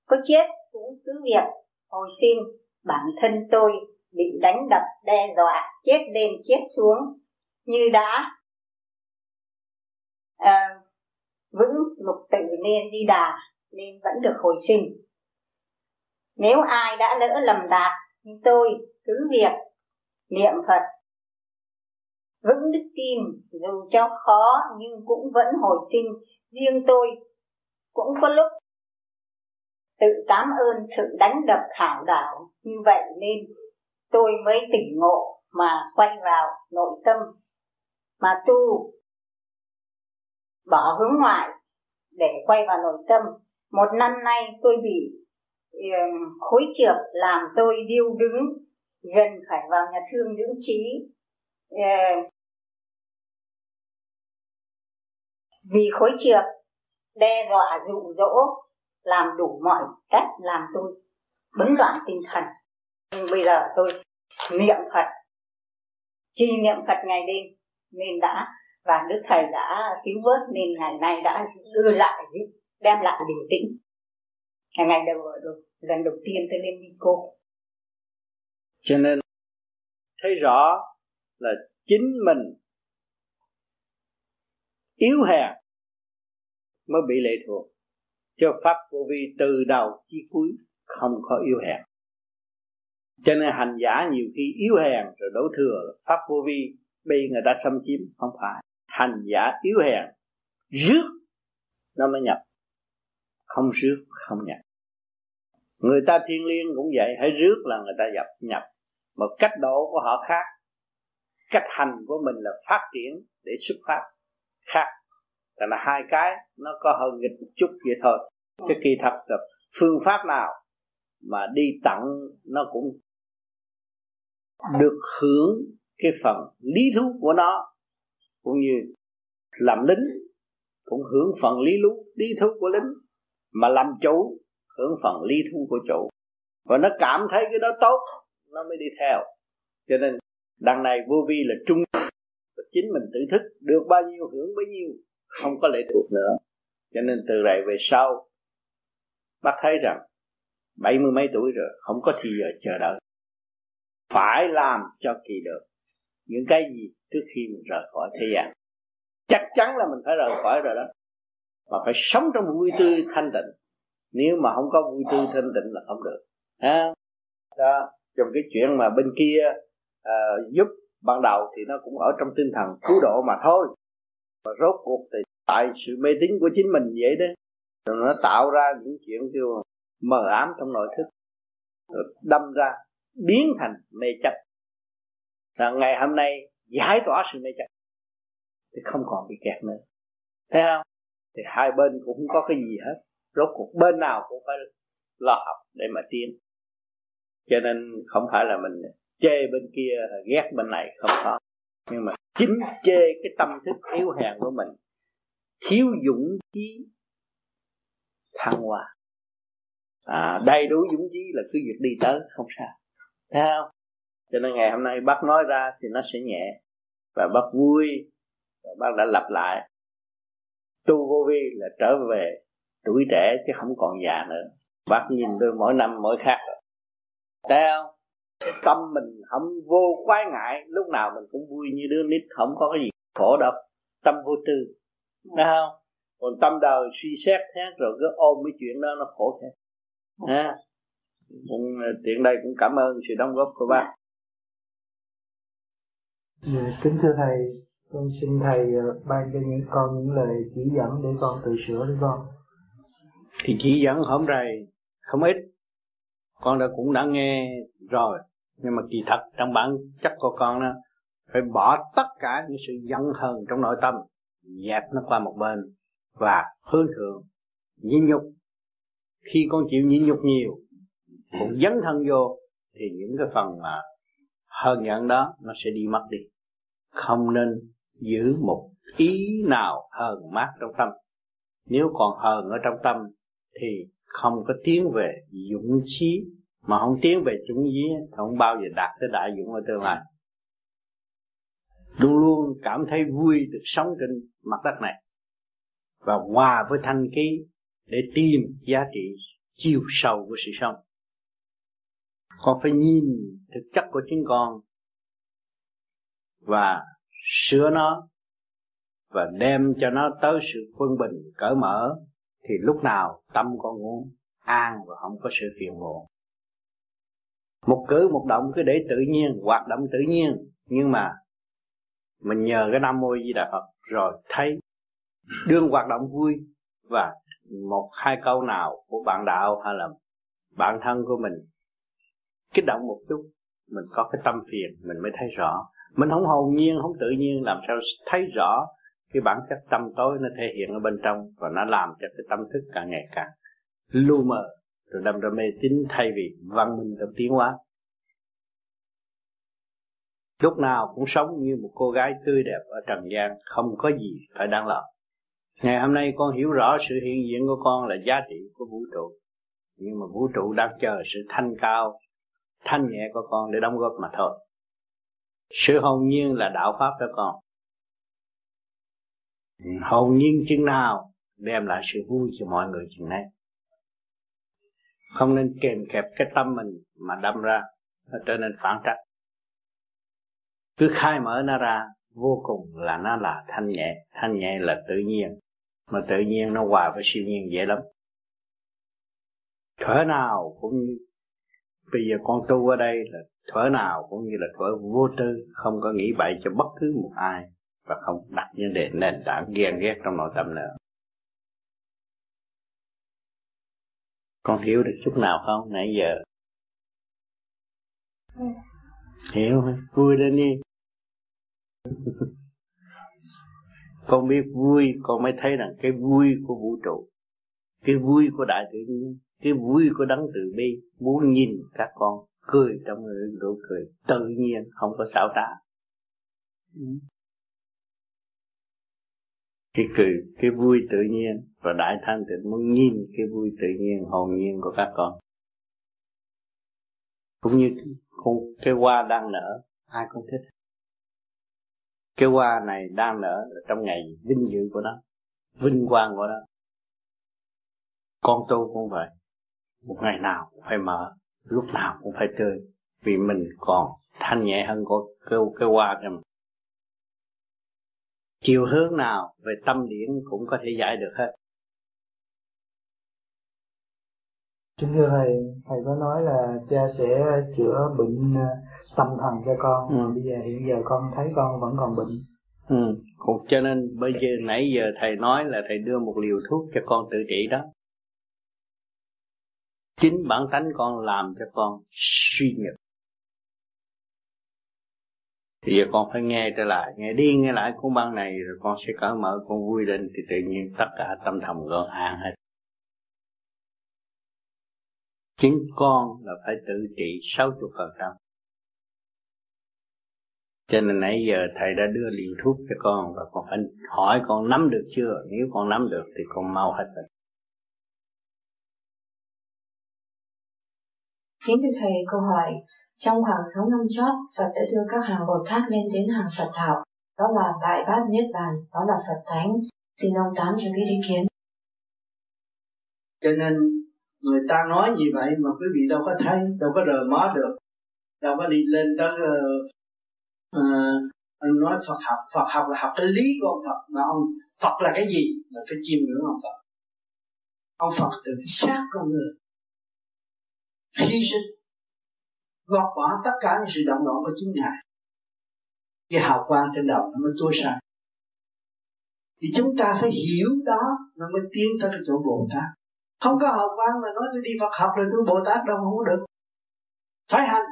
có chết cũng cứ việc hồi sinh bản thân tôi bị đánh đập đe dọa chết lên chết xuống. Như đã à, vững lục tự nên di đà, nên vẫn được hồi sinh. Nếu ai đã lỡ lầm đạt như tôi cứ việc niệm phật. Vững đức tin, dù cho khó nhưng cũng vẫn hồi sinh. Riêng tôi cũng có lúc tự cảm ơn sự đánh đập khảo đảo. Như vậy nên tôi mới tỉnh ngộ mà quay vào nội tâm, mà tu bỏ hướng ngoại để quay vào nội tâm. Một năm nay tôi bị khối trượt làm tôi điêu đứng gần phải vào nhà thương dưỡng trí. Uh, vì khối trượt đe dọa dụ dỗ làm đủ mọi cách làm tôi bấn loạn tinh thần. Nhưng bây giờ tôi niệm phật chi niệm phật ngày đêm nên đã và đức thầy đã cứu vớt nên ngày nay đã đưa lại, đem lại bình tĩnh. Ngày ngày đầu lần đầu tiên tôi lên đi cô. Cho nên thấy rõ là chính mình yếu hèn mới bị lệ thuộc. Cho pháp vô vi từ đầu chí cuối không có yếu hèn cho nên hành giả nhiều khi yếu hèn rồi đổ thừa. Pháp vô vi bị người ta xâm chiếm, không phải hành giả yếu hèn. Rước, nó mới nhập. Không rước, không nhập. Người ta thiên liêng cũng vậy, hãy rước là người ta nhập nhập. Một cách độ của họ khác. Cách hành của mình là phát triển để xuất phát. Khác. Tại là hai cái, nó có hơn nghịch một chút vậy thôi. Cái kỳ thật là phương pháp nào mà đi tặng nó cũng được hưởng cái phần lý thú của nó cũng như làm lính cũng hưởng phần lý lúc lý thú của lính, mà làm chủ hưởng phần lý thú của chủ. Và nó cảm thấy cái đó tốt, nó mới đi theo. Cho nên đằng này vô vi là trung chính mình tự thức, được bao nhiêu hưởng bấy nhiêu, không có lệ thuộc nữa. Cho nên từ này về sau, bác thấy rằng bảy mươi mấy tuổi rồi, không có thì giờ chờ đợi. Phải làm cho kỳ được những cái gì trước khi mình rời khỏi thế gian. Chắc chắn là mình phải rời khỏi rồi đó. Mà phải sống trong vui tươi thanh tịnh. Nếu mà không có vui tươi thanh tịnh là không được. Ha? Đó trong cái chuyện mà bên kia uh, giúp ban đầu thì nó cũng ở trong tinh thần cứu độ mà thôi. Và rốt cuộc thì tại sự mê tín của chính mình vậy đấy rồi nó tạo ra những chuyện kêu mờ ám trong nội thức. Rồi đâm ra biến thành mê chấp là ngày hôm nay giải tỏa sự mê chấp. Thì không còn bị kẹt nữa. Thấy không? Thì hai bên cũng không có cái gì hết. Rốt cuộc bên nào cũng phải lo học để mà tiến. Cho nên không phải là mình chê bên kia ghét bên này không có. Nhưng mà chính chê cái tâm thức yếu hèn của mình thiếu dũng chí thăng hoa. À, đầy đủ dũng chí là cứ việc đi tới không sao. Thấy không? Cho nên ngày hôm nay bác nói ra thì nó sẽ nhẹ và bác vui và bác đã lặp lại. Tu vô vi là trở về tuổi trẻ chứ không còn già nữa. Bác nhìn tôi mỗi năm mỗi khác. Rồi thấy không? Cái tâm mình không vô quái ngại, lúc nào mình cũng vui như đứa nít, không có cái gì khổ đâu tâm vô tư. Thấy không? Còn tâm đời suy xét thế, rồi cứ ôm cái chuyện đó nó khổ thế. Ha cũng à, tiện đây cũng cảm ơn sự đóng góp của bác. Dạ, kính thưa thầy, con xin thầy ờ, ban cho những con những lời chỉ dẫn để con tự sửa để con. Thì chỉ dẫn hôm nay không ít, con đã cũng đã nghe rồi. Nhưng mà kỳ thật trong bản chất của con đó, phải bỏ tất cả những sự giận hờn trong nội tâm, dẹp nó qua một bên và hướng thượng, nhịn nhục. Khi con chịu nhịn nhục nhiều, cũng dấn thân vô, thì những cái phần mà hơn nhận đó nó sẽ đi mất đi không nên giữ một ý nào hờn mát trong tâm. Nếu còn hờn ở trong tâm thì không có tiến về dũng chí, mà không tiến về chúng thì không bao giờ đạt tới đại dũng ở tương lai. Luôn luôn cảm thấy vui được sống trên mặt đất này và hòa với thanh khí để tìm giá trị chiều sâu của sự sống. Con phải nhìn thực chất của chính con và sửa nó và đem cho nó tới sự quân bình, cởi mở, thì lúc nào tâm con cũng an và không có sự phiền muộn. Một cử một động cứ để tự nhiên, hoạt động tự nhiên. Nhưng mà mình nhờ cái nam mô di đà phật rồi thấy đương hoạt động vui và một, hai câu nào của bạn đạo hay là bản thân của mình kích động một chút, mình có cái tâm phiền, mình mới thấy rõ mình không hồn nhiên, không tự nhiên làm sao thấy rõ cái bản chất tâm tối nó thể hiện ở bên trong và nó làm cho cái tâm thức càng ngày càng lu mờ. Rồi đâm ra mê tín thay vì văn minh trong tiến hóa. Lúc nào cũng sống như một cô gái tươi đẹp ở trần gian, không có gì phải đáng lo. Ngày hôm nay con hiểu rõ sự hiện diện của con là giá trị của vũ trụ. Nhưng mà vũ trụ đang chờ sự thanh cao, thanh nhẹ của con để đóng góp mà thôi sự hồn nhiên là đạo pháp cho con. Hồn nhiên chừng nào đem lại sự vui cho mọi người chừng nay. không nên kèm kẹp cái tâm mình mà đâm ra, nó trở nên phản trắc. Cứ khai mở nó ra, vô cùng là nó là thanh nhẹ. Thanh nhẹ là tự nhiên, mà tự nhiên nó hòa với siêu nhiên dễ lắm. Thở nào cũng bây giờ con tu ở đây là thở nào cũng như là thở vô tư, không có nghĩ bậy cho bất cứ một ai và không đặt vấn đề nền tảng ghen ghét trong nội tâm nữa. Con hiểu được chút nào không nãy giờ? Ừ. hiểu vui lên đi con biết vui, con mới thấy rằng cái vui của vũ trụ, cái vui của đại tự nhiên, cái vui của đấng từ bi muốn nhìn các con cười trong người nụ cười tự nhiên không có xảo trá. Cái cười cái vui tự nhiên và đại thanh tịnh muốn nhìn cái vui tự nhiên hồn nhiên của các con. Cũng như con cái hoa đang nở ai cũng thích. Cái hoa này đang nở trong ngày vinh dự của nó vinh quang của nó. Con tu cũng vậy. Một ngày nào cũng phải mở lúc nào cũng phải tươi vì mình còn thanh nhẹ hơn của cái, cái hoa kia mà chiều hướng nào về tâm điển cũng có thể giải được hết Kính thưa thầy, thầy có nói là cha sẽ chữa bệnh ờ, tâm thần cho con, ừ. bây giờ hiện giờ con thấy con vẫn còn bệnh. Ừ, cũng cho nên bây giờ nãy giờ thầy nói là thầy đưa một liều thuốc cho con tự trị đó. Chính bản tánh con làm cho con suy nhược. Thì giờ con phải nghe trở lại, nghe đi nghe lại cuốn băng này rồi con sẽ cởi mở, con vui lên thì tự nhiên tất cả tâm thầm con an hết. Chính con là phải tự trị 60%. Cho nên nãy giờ thầy đã đưa liều thuốc cho con và con phải hỏi con nắm được chưa? Nếu con nắm được thì con mau hết bệnh Kính cho Thầy, câu hỏi. Trong khoảng 6 năm chót, Phật đã đưa các hàng Bồ Tát lên đến hàng Phật thảo. Đó là đại bát niết bàn đó là phật thánh. Xin ông tám cho cái ý kiến. Cho nên người ta nói như vậy mà quý vị đâu có thấy đâu có rờ mó được. Đâu có đi lên tới uh, ông nói Phật học Phật học là học cái lý của ông Phật mà ông Phật là cái gì mà phải chiêm ngưỡng ông Phật? Ông Phật từ cái xác con người hy sinh, gọt bỏ tất cả những sự động loạn của chính ngài. Cái hào quang trên đầu nó mới tua sáng thì chúng ta phải hiểu đó, nó mới tiến tới cái chỗ Bồ Tát. Không có hào quang mà nói tôi đi Phật học rồi tôi Bồ Tát đâu không có được. Phải hành.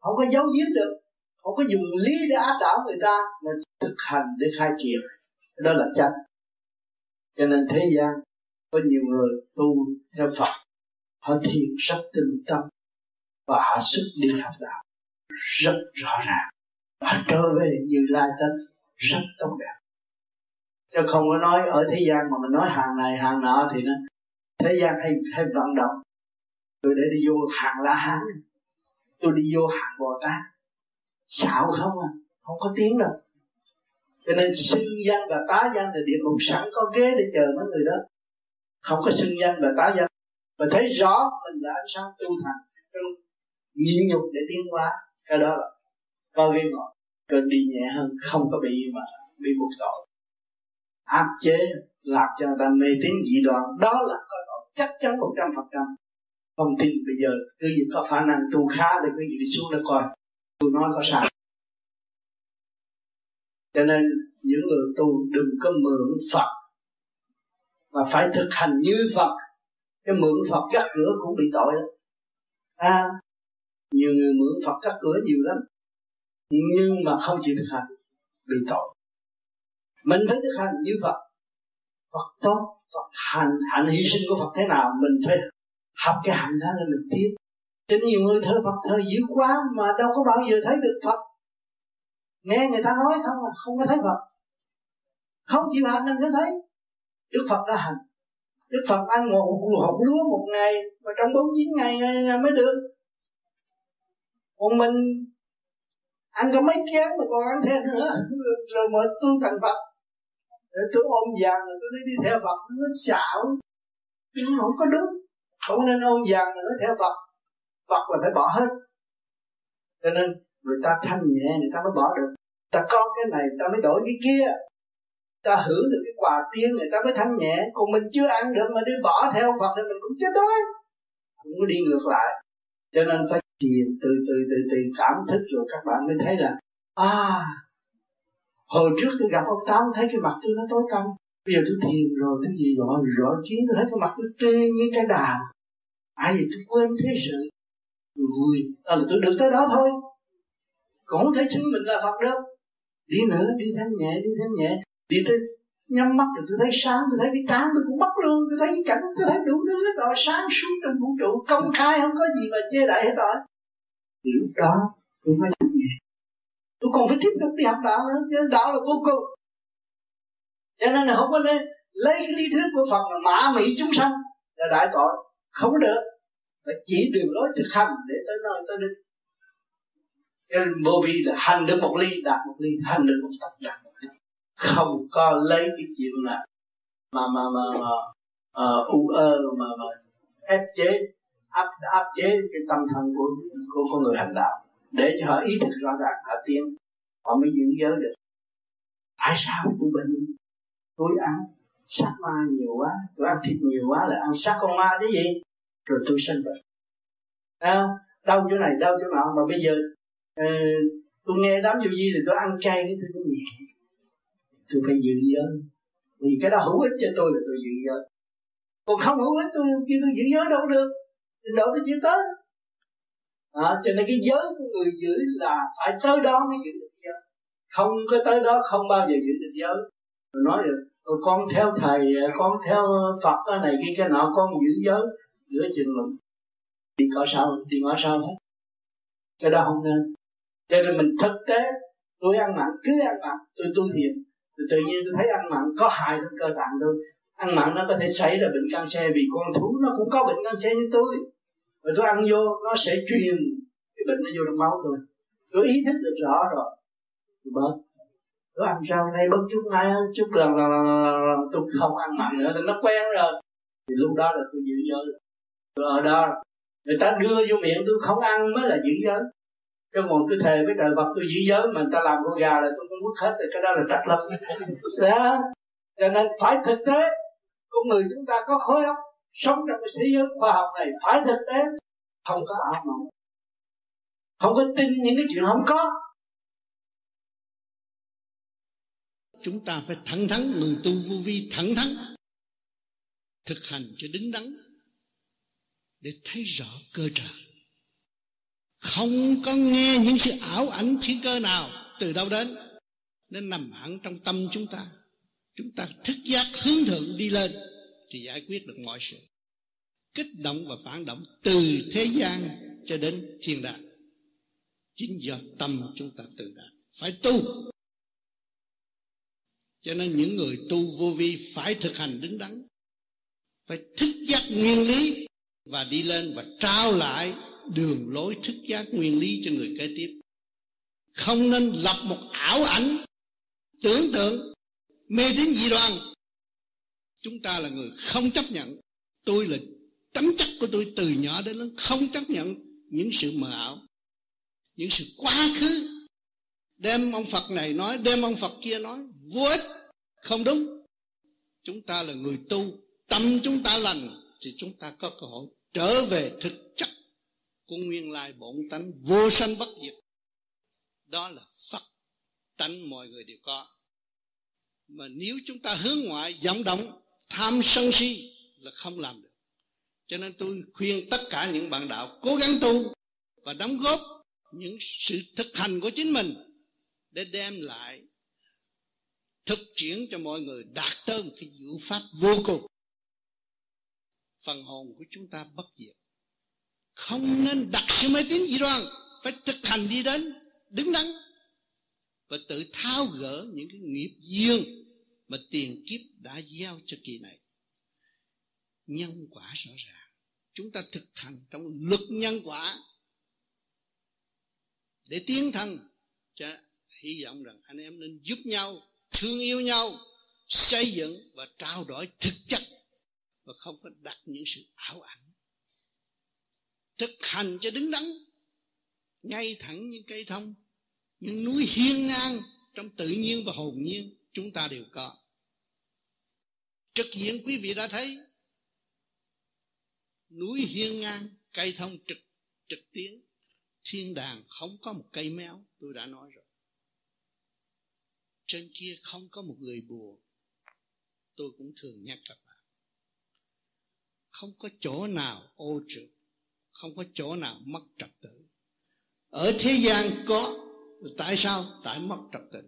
Không có giấu giếm được. Không có dùng lý để áp đảo người ta, mà thực hành để khai triển. Đó là chân cho nên thế gian có nhiều người tu theo Phật họ thiền rất tinh tâm và họ sức đi học đạo. Rất rõ ràng. Họ trở về như lai tánh rất tốt đẹp. Chứ không có nói ở thế gian mà mình nói hàng này, hàng nọ thì nó, thế gian hay hay vận động. Tôi để đi vô hàng la hán. Tôi đi vô hàng bồ tát. Xạo không à không có tiếng đâu. Cho nên xưng danh và tá danh là địa ngục sẵn có ghế để chờ mấy người đó. Không có xưng danh và tá danh và thấy rõ mình là ánh sáng tu thành nhịn nhục để tiến hóa cái đó là có ghế ngồi cơn đi nhẹ hơn, không có bị mà bị buộc tội. Áp chế, làm cho người ta mê tín dị đoan đó là có tội chắc chắn một trăm phần trăm. Không tin bây giờ, cứ gì có khả năng tu khá thì cứ gì đi xuống đó coi. Tôi nói có sao. Cho nên, những người tu đừng có mượn Phật, mà phải thực hành như Phật cái mượn Phật cắt cửa cũng bị tội đó à nhiều người mượn Phật cắt cửa nhiều lắm. Nhưng mà không chịu thực hành, bị tội. Mình phải thực hành như Phật. Phật tốt, Phật hành. Hạnh hy sinh của Phật thế nào, mình phải học cái hạnh đó là mình tiếp cho nhiều người thơ Phật thơ dữ quá mà đâu có bao giờ thấy được Phật. Nghe người ta nói không là không có thấy Phật. Không chịu hành nên thấy. Đức Phật đã hành. Đức Phật ăn một hộp lúa một ngày, mà trong bốn chín ngày mới được. Còn mình ăn có mấy chén mà còn ăn thêm nữa, rồi mới tu thành Phật. Rồi tôi ôm vàng, rồi tôi đi theo Phật, nó xạo. Nó không có đúng. Không nên ôm vàng rồi nó theo Phật. Phật là phải bỏ hết. Cho nên người ta thanh nhẹ, người ta mới bỏ được. Ta có cái này, ta mới đổi cái kia. Ta hưởng được cái quà tiên người ta mới thanh nhẹ. Còn mình chưa ăn được mà đi bỏ theo Phật thì mình cũng chết đói. Cũng có đi ngược lại. Cho nên phải thiền từ từ từ từ cảm thức rồi các bạn mới thấy là à hồi trước tôi gặp ông tám thấy cái mặt tôi nó tối tăm. Bây giờ tôi thiền rồi cái gì rõ rõ chiến tôi thấy cái mặt tôi tươi như cái đào ai vậy tôi quên thế sự. Rồi à, là tôi được tới đó thôi. Cũng không thể xưng mình là Phật đâu. Đi nữa đi thanh nhẹ đi thanh nhẹ. Đi tới nhắm mắt rồi tôi thấy sáng, tôi thấy cái trán tôi cũng bắt luôn, tôi thấy cái cảnh tôi thấy đủ thứ hết rồi, sáng suốt trong vũ trụ, công khai, không có gì mà chê đại hết rồi. Thì lúc đó, tôi mới làm nhẹ tôi còn phải tiếp tục đi học đạo nữa chứ đạo là vô cùng. Cho nên là không có nên lấy cái lý thuyết của Phật là mã mỹ chúng sanh là đại tội. Không được. Phải chỉ đường lối thực hành để tới nơi tới đích. Nên vô vi là hành được một ly, đạt một ly, hành được một tập đạt không có lấy cái chuyện là mà mà mà, mà uh, u ơ mà mà ép chế áp áp chế cái tâm thần của của con người hành đạo. Để cho họ ý thức rõ ràng họ tiên họ mới giữ giới được. Tại sao tôi bệnh tôi ăn sát ma nhiều quá tôi ăn thịt nhiều quá là ăn sát con ma cái gì? Rồi tôi sinh bệnh. À, đau chỗ này đau chỗ nọ. Mà bây giờ ờ, uh, tôi nghe đám vô gì thì tôi ăn chay cái tôi cũng tôi phải giữ giới vì cái đó hữu ích cho tôi là tôi giữ giới còn không hữu ích tôi kêu tôi giữ giới đâu được. Trình độ tôi chưa tới. À, cho nên cái giới của người giữ là phải tới đó mới giữ được giới không có tới đó không bao giờ giữ được giới rồi nói được con theo thầy con theo phật cái này cái cái nọ con giữ giới giữa chừng lụng thì có sao thì có sao hết. Cái đó không nên. Cho nên mình thực tế tôi ăn mặn cứ ăn mặn tôi tu thiền thì tự nhiên tôi thấy ăn mặn có hại đến cơ tạng tôi. Ăn mặn nó có thể xảy ra bệnh canxi vì con thú nó cũng có bệnh canxi như tôi. Và tôi ăn vô nó sẽ truyền cái bệnh nó vô trong máu tôi. Tôi ý thức được rõ rồi. Tôi bớt. Tôi ăn sao này bớt chút ngay chút lần là, lần lần tôi không ăn mặn nữa nó quen rồi. Thì lúc đó là tôi giữ giới. Tôi ở đó. Người ta đưa vô miệng tôi không ăn mới là giữ giới chứ còn tôi thề với trời Phật tôi giữ giới người ta làm con gà là tôi không mất hết rồi cái đó là trật lắm đó cho nên phải thực tế. Con người chúng ta có khối óc sống trong cái thế giới khoa học này phải thực tế. Không có ảo mộng. Không có tin những cái chuyện không có. Chúng ta phải thẳng thắn người tu vô vi thẳng thắn thực hành cho đứng đắn để thấy rõ cơ trời không có nghe những sự ảo ảnh thiên cơ nào. Từ đâu đến? Nên nằm hẳn trong tâm chúng ta. Chúng ta thức giác hướng thượng đi lên thì giải quyết được mọi sự. Kích động và phản động từ thế gian cho đến thiên đàng. Chính do tâm chúng ta tự đạt. Phải tu. Cho nên những người tu vô vi phải thực hành đứng đắn. Phải thức giác nguyên lý và đi lên và trao lại đường lối thức giác nguyên lý cho người kế tiếp. Không nên lập một ảo ảnh, tưởng tượng, mê tín dị đoan. Chúng ta là người không chấp nhận. Tôi là tấm chất của tôi từ nhỏ đến lớn không chấp nhận những sự mờ ảo, những sự quá khứ. Đem ông phật này nói, đem ông phật kia nói, vô ích, không đúng. Chúng ta là người tu, tâm chúng ta lành, thì chúng ta có cơ hội trở về thực của nguyên lai bổn tánh vô sanh bất diệt. Đó là phật tánh mọi người đều có. Mà nếu chúng ta hướng ngoại giảm động, tham sân si là không làm được. Cho nên tôi khuyên tất cả những bạn đạo cố gắng tu và đóng góp những sự thực hành của chính mình để đem lại thực chuyển cho mọi người đạt tới một cái diệu pháp vô cùng. Phần hồn của chúng ta bất diệt không nên đặt sự mê tín dị đoan, phải thực hành đi đến, đứng đắn. Và tự tháo gỡ những cái nghiệp duyên mà tiền kiếp đã gieo cho kỳ này. Nhân quả rõ ràng. Chúng ta thực hành trong luật nhân quả để tiến thân. Cho hy vọng rằng anh em nên giúp nhau, thương yêu nhau, xây dựng và trao đổi thực chất và không phải đặt những sự ảo ảnh thực hành cho đứng đắn, ngay thẳng như cây thông, những núi hiên ngang trong tự nhiên và hồn nhiên chúng ta đều có. Trực diện quý vị đã thấy, núi hiên ngang, cây thông trực trực tiến, thiên đàng không có một cây méo, tôi đã nói rồi. Trên kia không có một người buồn tôi cũng thường nhắc các bạn. Không có chỗ nào ô trượt không có chỗ nào mất trật tự. Ở thế gian có, tại sao? Tại mất trật tự.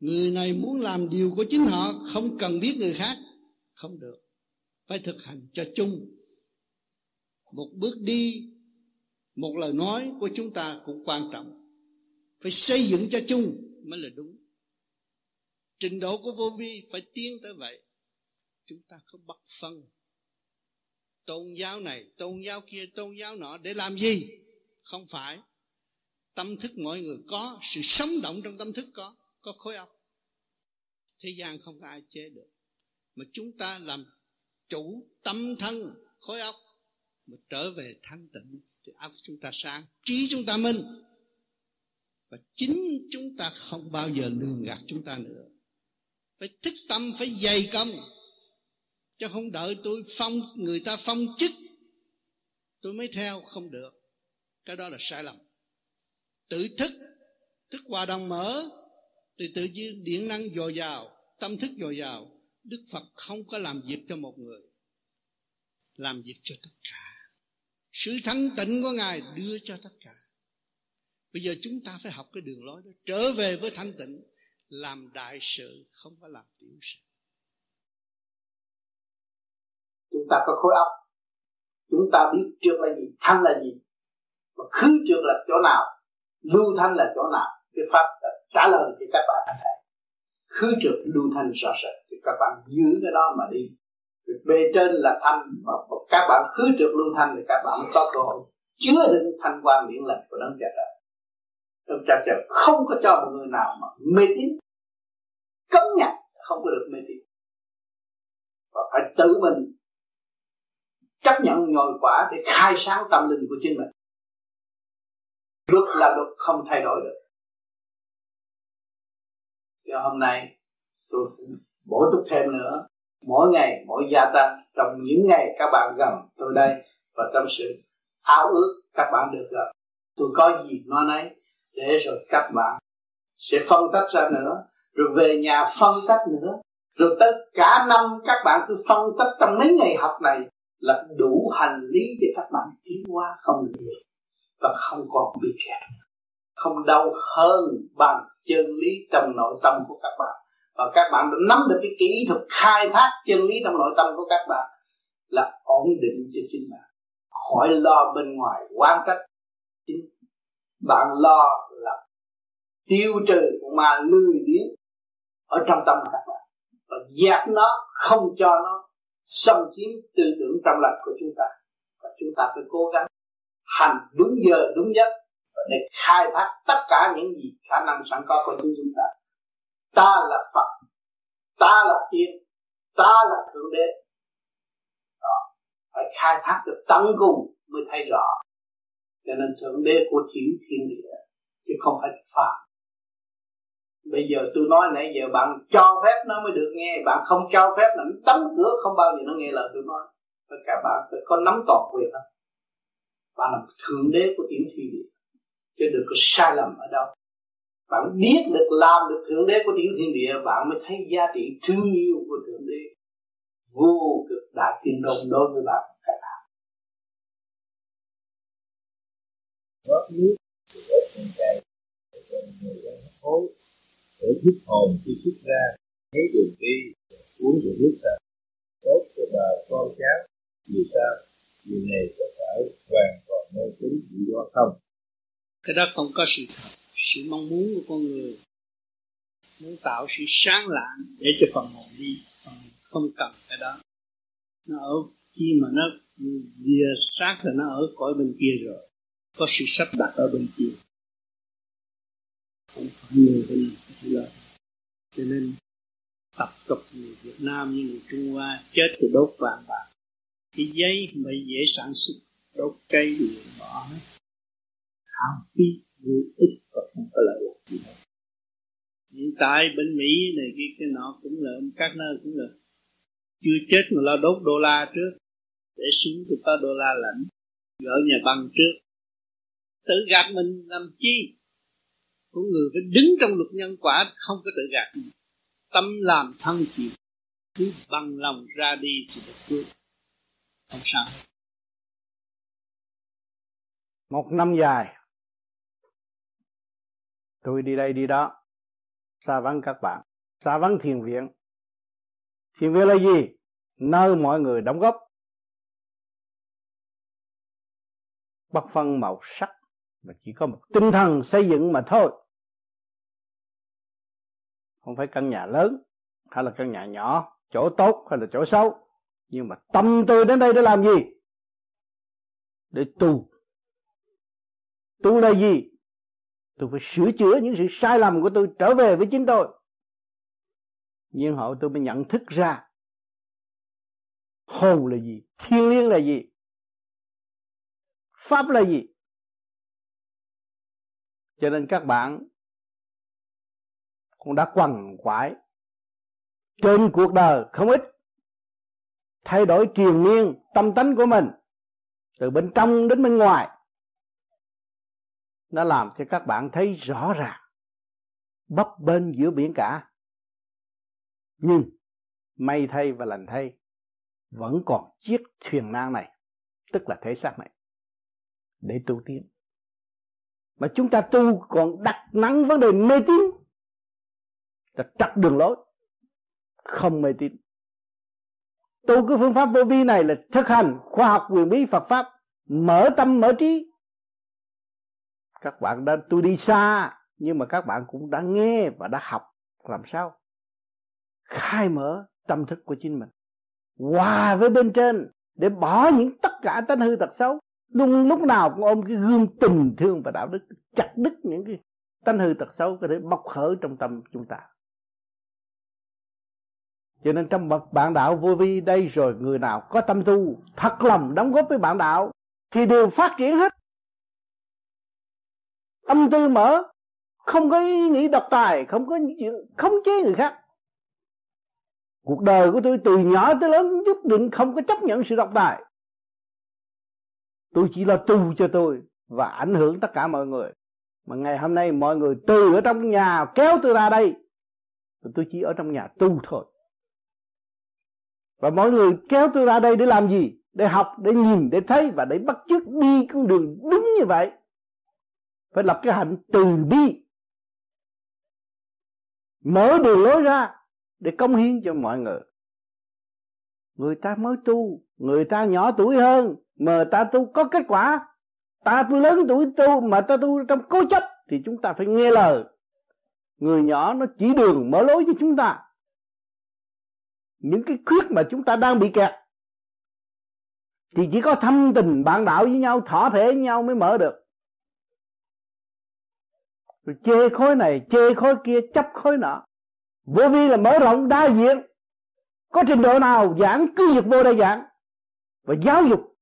Người này muốn làm điều của chính họ, không cần biết người khác. Không được. Phải thực hành cho chung. Một bước đi, một lời nói của chúng ta cũng quan trọng. Phải xây dựng cho chung mới là đúng. Trình độ của vô vi phải tiến tới vậy. Chúng ta có bất phân tôn giáo này, tôn giáo kia, tôn giáo nọ để làm gì? Không phải. Tâm thức mọi người có, sự sống động trong tâm thức có có khối óc. Thế gian không có ai chế được. Mà chúng ta làm chủ tâm thân, khối óc, mà trở về thanh tịnh, thì óc chúng ta sáng, trí chúng ta minh. Và chính chúng ta không bao giờ lường gạt chúng ta nữa. Phải thức tâm, phải dày công chứ không đợi tôi phong, người ta phong chức, tôi mới theo, không được. Cái đó là sai lầm. Tự thức thức hòa đồng mở, thì tự nhiên điện năng dồi dào, tâm thức dồi dào. Đức phật không có làm việc cho một người, làm việc cho tất cả. Sự thanh tịnh của ngài đưa cho tất cả. Bây giờ chúng ta phải học cái đường lối đó. Trở về với thanh tịnh, làm đại sự, không phải làm tiểu sự chúng ta có khối óc. Chúng ta biết trước là gì, thanh là gì. Và khứ trước là chỗ nào, lưu thanh là chỗ nào, cái pháp đã trả lời cho các bạn thấy khứ trượt lưu thanh rõ rệt, thì các bạn giữ cái đó mà đi. Bề trên là thanh, mà các bạn khứ trượt lưu thanh thì các bạn có cơ hội. Chứa đựng thanh quan điển lành của đấng cha trời. Đấng cha trời không có cho một người nào mà mê tín. Cấm nhặt không có được mê tín. Và phải tự mình chấp nhận nhồi quả để khai sáng tâm linh của chính mình. Luật là luật không thay đổi được. Cho hôm nay tôi bổ túc thêm nữa. Mỗi ngày mỗi gia tăng trong những ngày các bạn gần tôi đây và trong sự ao ước các bạn được gặp, tôi có gì nói nấy để rồi các bạn sẽ phân tách ra nữa rồi về nhà phân tách nữa. Rồi tất cả năm các bạn cứ phân tách trong mấy ngày học này là đủ hành lý để các bạn tiến hóa không được và không còn bị kẹt. Không đau hơn bằng chân lý trong nội tâm của các bạn. Và các bạn đã nắm được cái kỹ thuật khai thác chân lý trong nội tâm của các bạn là ổn định cho chính bạn. Khỏi lo bên ngoài quan trách chính bạn. Lo là tiêu trừ mà lười biếng ở trong tâm các bạn. Và dẹp nó, không cho nó xâm chiếm tư tưởng trong lành của chúng ta. Và chúng ta phải cố gắng hành đúng giờ, đúng giấc để khai thác tất cả những gì khả năng sẵn có của chính chúng ta. Ta là Phật, ta là tiên ta là thượng đế. Đó. phải khai thác được tận cùng mới thấy rõ. Cho nên thượng đế của chính thiên địa chứ không phải phạm bây giờ tôi nói nãy giờ bạn cho phép nó mới được nghe, bạn không cho phép là nó đóng cửa không bao giờ nó nghe lời tôi nói. Tất cả bạn phải có nắm toàn quyền đó. Bạn là thượng đế của tiểu thiên địa, chứ đừng có sai lầm ở đâu. Bạn biết được làm được thượng đế của tiểu thiên địa, bạn mới thấy giá trị thương yêu của thượng đế vô cực đại thiên đồng đối với bạn. Các bạn rót nước. thì rót con để hối để giúp hồn khi xuất ra thấy đường đi uống được nước ra tốt cho bà con cháu, vì sao? Vì này có phải hoàn toàn mê tín dị đoan không? Cái đó không có sự thật. Sự mong muốn của con người muốn tạo sự sáng lạng để cho phần hồn đi. Phần không cần cái đó. Nó ở khi mà nó vừa sát là nó ở cõi bên kia rồi. Có sự sắp đặt ở bên kia không phải người bên này cho nên tập tục người Việt Nam như người Trung Hoa chết thì đốt vàng bạc. Cái giấy không phải dễ sản xuất, đốt cây điện bỏ hết. Hao phí, vô ích, và không có lợi lộc gì hết. Hiện tại bên Mỹ này kia cái nọ cũng là các nơi cũng là chưa chết mà lo đốt đô la trước. Để xuống thì có đô la lạnh gỡ nhà băng trước. Tự gạt mình làm chi? Của người phải đứng trong luật nhân quả, không có tự gạt. Mình tâm làm thân chịu, cứ bằng lòng ra đi thì được cứu. Không sao. Một năm dài, tôi đi đây đi đó xa vắng các bạn. Xa vắng thiền viện. Thiền viện là gì? Nơi mọi người đóng góp. Bất phân màu sắc, mà chỉ có một tinh thần xây dựng mà thôi không phải căn nhà lớn, hay là căn nhà nhỏ, chỗ tốt hay là chỗ xấu. Nhưng mà tâm tôi đến đây để làm gì? Để tu. Tu là gì? Tôi phải sửa chữa những sự sai lầm của tôi trở về với chính tôi. Nhưng hậu tôi mới nhận thức ra hồn là gì, thiên liêng là gì, pháp là gì. Cho nên các bạn cũng đã quằn quại. Trên cuộc đời không ít thay đổi triền miên tâm tánh của mình, từ bên trong đến bên ngoài, nó làm cho các bạn thấy rõ ràng, bấp bên giữa biển cả. Nhưng may thay và lành thay, vẫn còn chiếc thuyền nan này, tức là thể xác này, để tu tiến. Mà chúng ta tu còn đặt nặng vấn đề mê tín là chặt đường lối. Không mê tín. Tu cái phương pháp vô vi này là thực hành khoa học quyền bí Phật pháp. Mở tâm, mở trí. Các bạn đã tôi đi xa, nhưng mà các bạn cũng đã nghe và đã học. Làm sao? Khai mở tâm thức của chính mình. Hòa với bên trên để bỏ những tất cả tánh hư tật xấu. Luôn lúc nào cũng ôm cái gương tình thương và đạo đức, chặt đứt những cái tánh hư tật xấu có thể bộc khởi trong tâm chúng ta cho nên trong bậc bạn đạo vô vi đây rồi, người nào có tâm tu, thật lòng đóng góp với bạn đạo, thì đều phát triển hết. Tâm tư mở, không có ý nghĩ độc tài, không có chuyện khống chế người khác. Cuộc đời của tôi từ nhỏ tới lớn nhất định không có chấp nhận sự độc tài. Tôi chỉ lo tu cho tôi và ảnh hưởng tất cả mọi người. Mà ngày hôm nay mọi người từ ở trong nhà kéo tôi ra đây tôi chỉ ở trong nhà tu thôi và mọi người kéo tôi ra đây để làm gì? Để học, để nhìn, để thấy và để bắt chước đi con đường đúng như vậy. Phải lập cái hạnh từ bi. Mở đường lối ra để công hiến cho mọi người. Người ta mới tu, người ta nhỏ tuổi hơn, mà ta tu có kết quả. Ta tu lớn tuổi tu, mà ta tu trong cố chấp, thì chúng ta phải nghe lời. Người nhỏ nó chỉ đường mở lối cho chúng ta những cái khuyết mà chúng ta đang bị kẹt, thì chỉ có thâm tình bạn đạo với nhau, thỏa thể với nhau mới mở được. Rồi chê khối này, chê khối kia, chấp khối nọ. Vô vi là mở rộng đa diện. Có trình độ nào giảng cứ việc vô đây giảng. Và giáo dục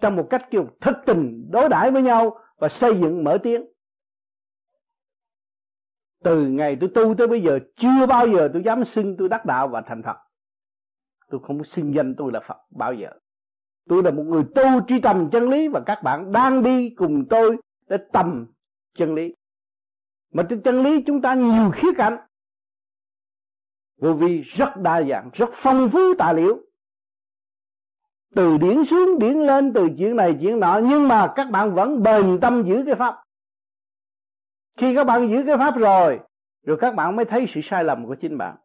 trong một cách kiểu thực tình, đối đãi với nhau và xây dựng, mở tiếng. Từ ngày tôi tu tới bây giờ, chưa bao giờ tôi dám xưng tôi đắc đạo và thành thật tôi không xưng danh tôi là Phật bao giờ tôi là một người tu truy tầm chân lý và các bạn đang đi cùng tôi để tầm chân lý. Mà trên chân lý chúng ta nhiều khía cạnh. Vô vi rất đa dạng, rất phong phú tài liệu từ điển xuống, điển lên, từ chuyện này, chuyện nọ, nhưng mà các bạn vẫn bền tâm giữ cái pháp. Khi các bạn giữ cái pháp rồi rồi các bạn mới thấy sự sai lầm của chính bạn.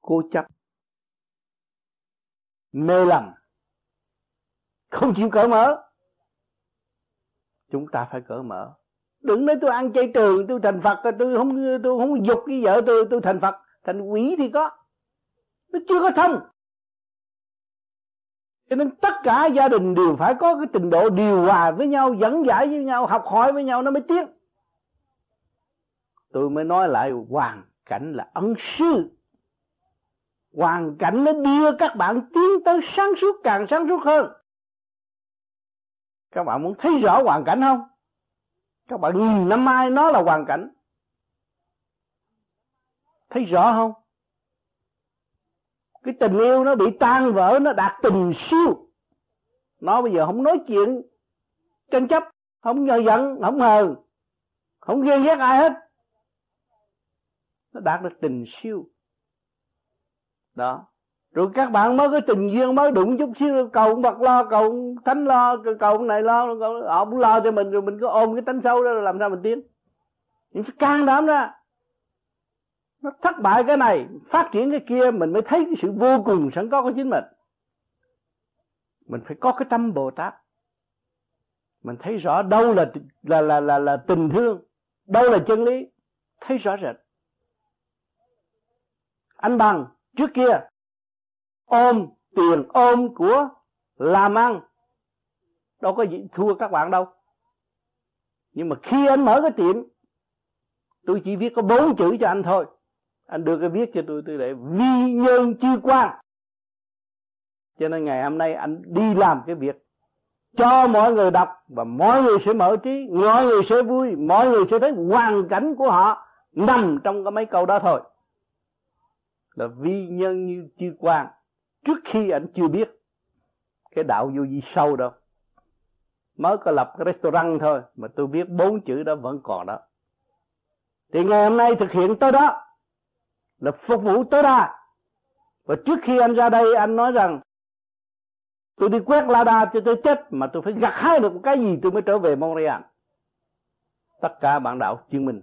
Cố chấp mê lầm. Không chịu cởi mở. Chúng ta phải cởi mở. Đừng nói tôi ăn chay trường, tôi thành phật, tôi không tôi không dục với vợ tôi tôi thành phật. Thành quỷ thì có. Nó chưa có thông cho nên tất cả gia đình đều phải có cái trình độ điều hòa với nhau, dẫn giải với nhau, học hỏi với nhau nó mới tiến. Tôi mới nói lại, hoàn cảnh là ân sư hoàn cảnh nó đưa các bạn tiến tới sáng suốt, càng sáng suốt hơn. Các bạn muốn thấy rõ hoàn cảnh không? Các bạn nhìn năm mai nó là hoàn cảnh. Thấy rõ không? Cái tình yêu nó bị tan vỡ, nó đạt tình siêu. Nó bây giờ không nói chuyện tranh chấp, không nhờ giận, không hờn không ghen ghét ai hết. Nó đạt được tình siêu đó. Rồi các bạn mới có tình duyên mới đụng chút xíu cầu Phật lo cầu thánh lo cầu này lo họ cũng lo cho mình rồi mình cứ ôm cái tánh sâu đó rồi làm sao mình tiến. Mình phải can đảm ra. Nó thất bại cái này phát triển cái kia mình mới thấy cái sự vô cùng sẵn có của chính mình. Mình phải có cái tâm bồ tát. Mình thấy rõ đâu là là là là, là tình thương đâu là chân lý. Thấy rõ rệt. Anh bằng trước kia, ôm tiền ôm của làm ăn đâu có gì thua các bạn đâu. Nhưng mà khi anh mở cái tiệm, tôi chỉ viết có bốn chữ cho anh thôi. Anh đưa cái viết cho tôi tôi để vi nhân chư quan cho nên ngày hôm nay anh đi làm cái việc cho mọi người đọc và mọi người sẽ mở trí, mọi người sẽ vui, mọi người sẽ thấy hoàn cảnh của họ nằm trong cái mấy câu đó thôi là vi nhân như chư quan. Trước khi anh chưa biết cái đạo vô vi sâu đâu. Mới có lập cái restaurant thôi, mà tôi biết bốn chữ đó vẫn còn đó. Thì ngày hôm nay thực hiện tới đó, là phục vụ tối đa và trước khi anh ra đây, anh nói rằng, tôi đi quét la đa cho tôi chết, mà tôi phải gặt hái được cái gì tôi mới trở về Montreal. Tất cả bạn đạo chứng minh.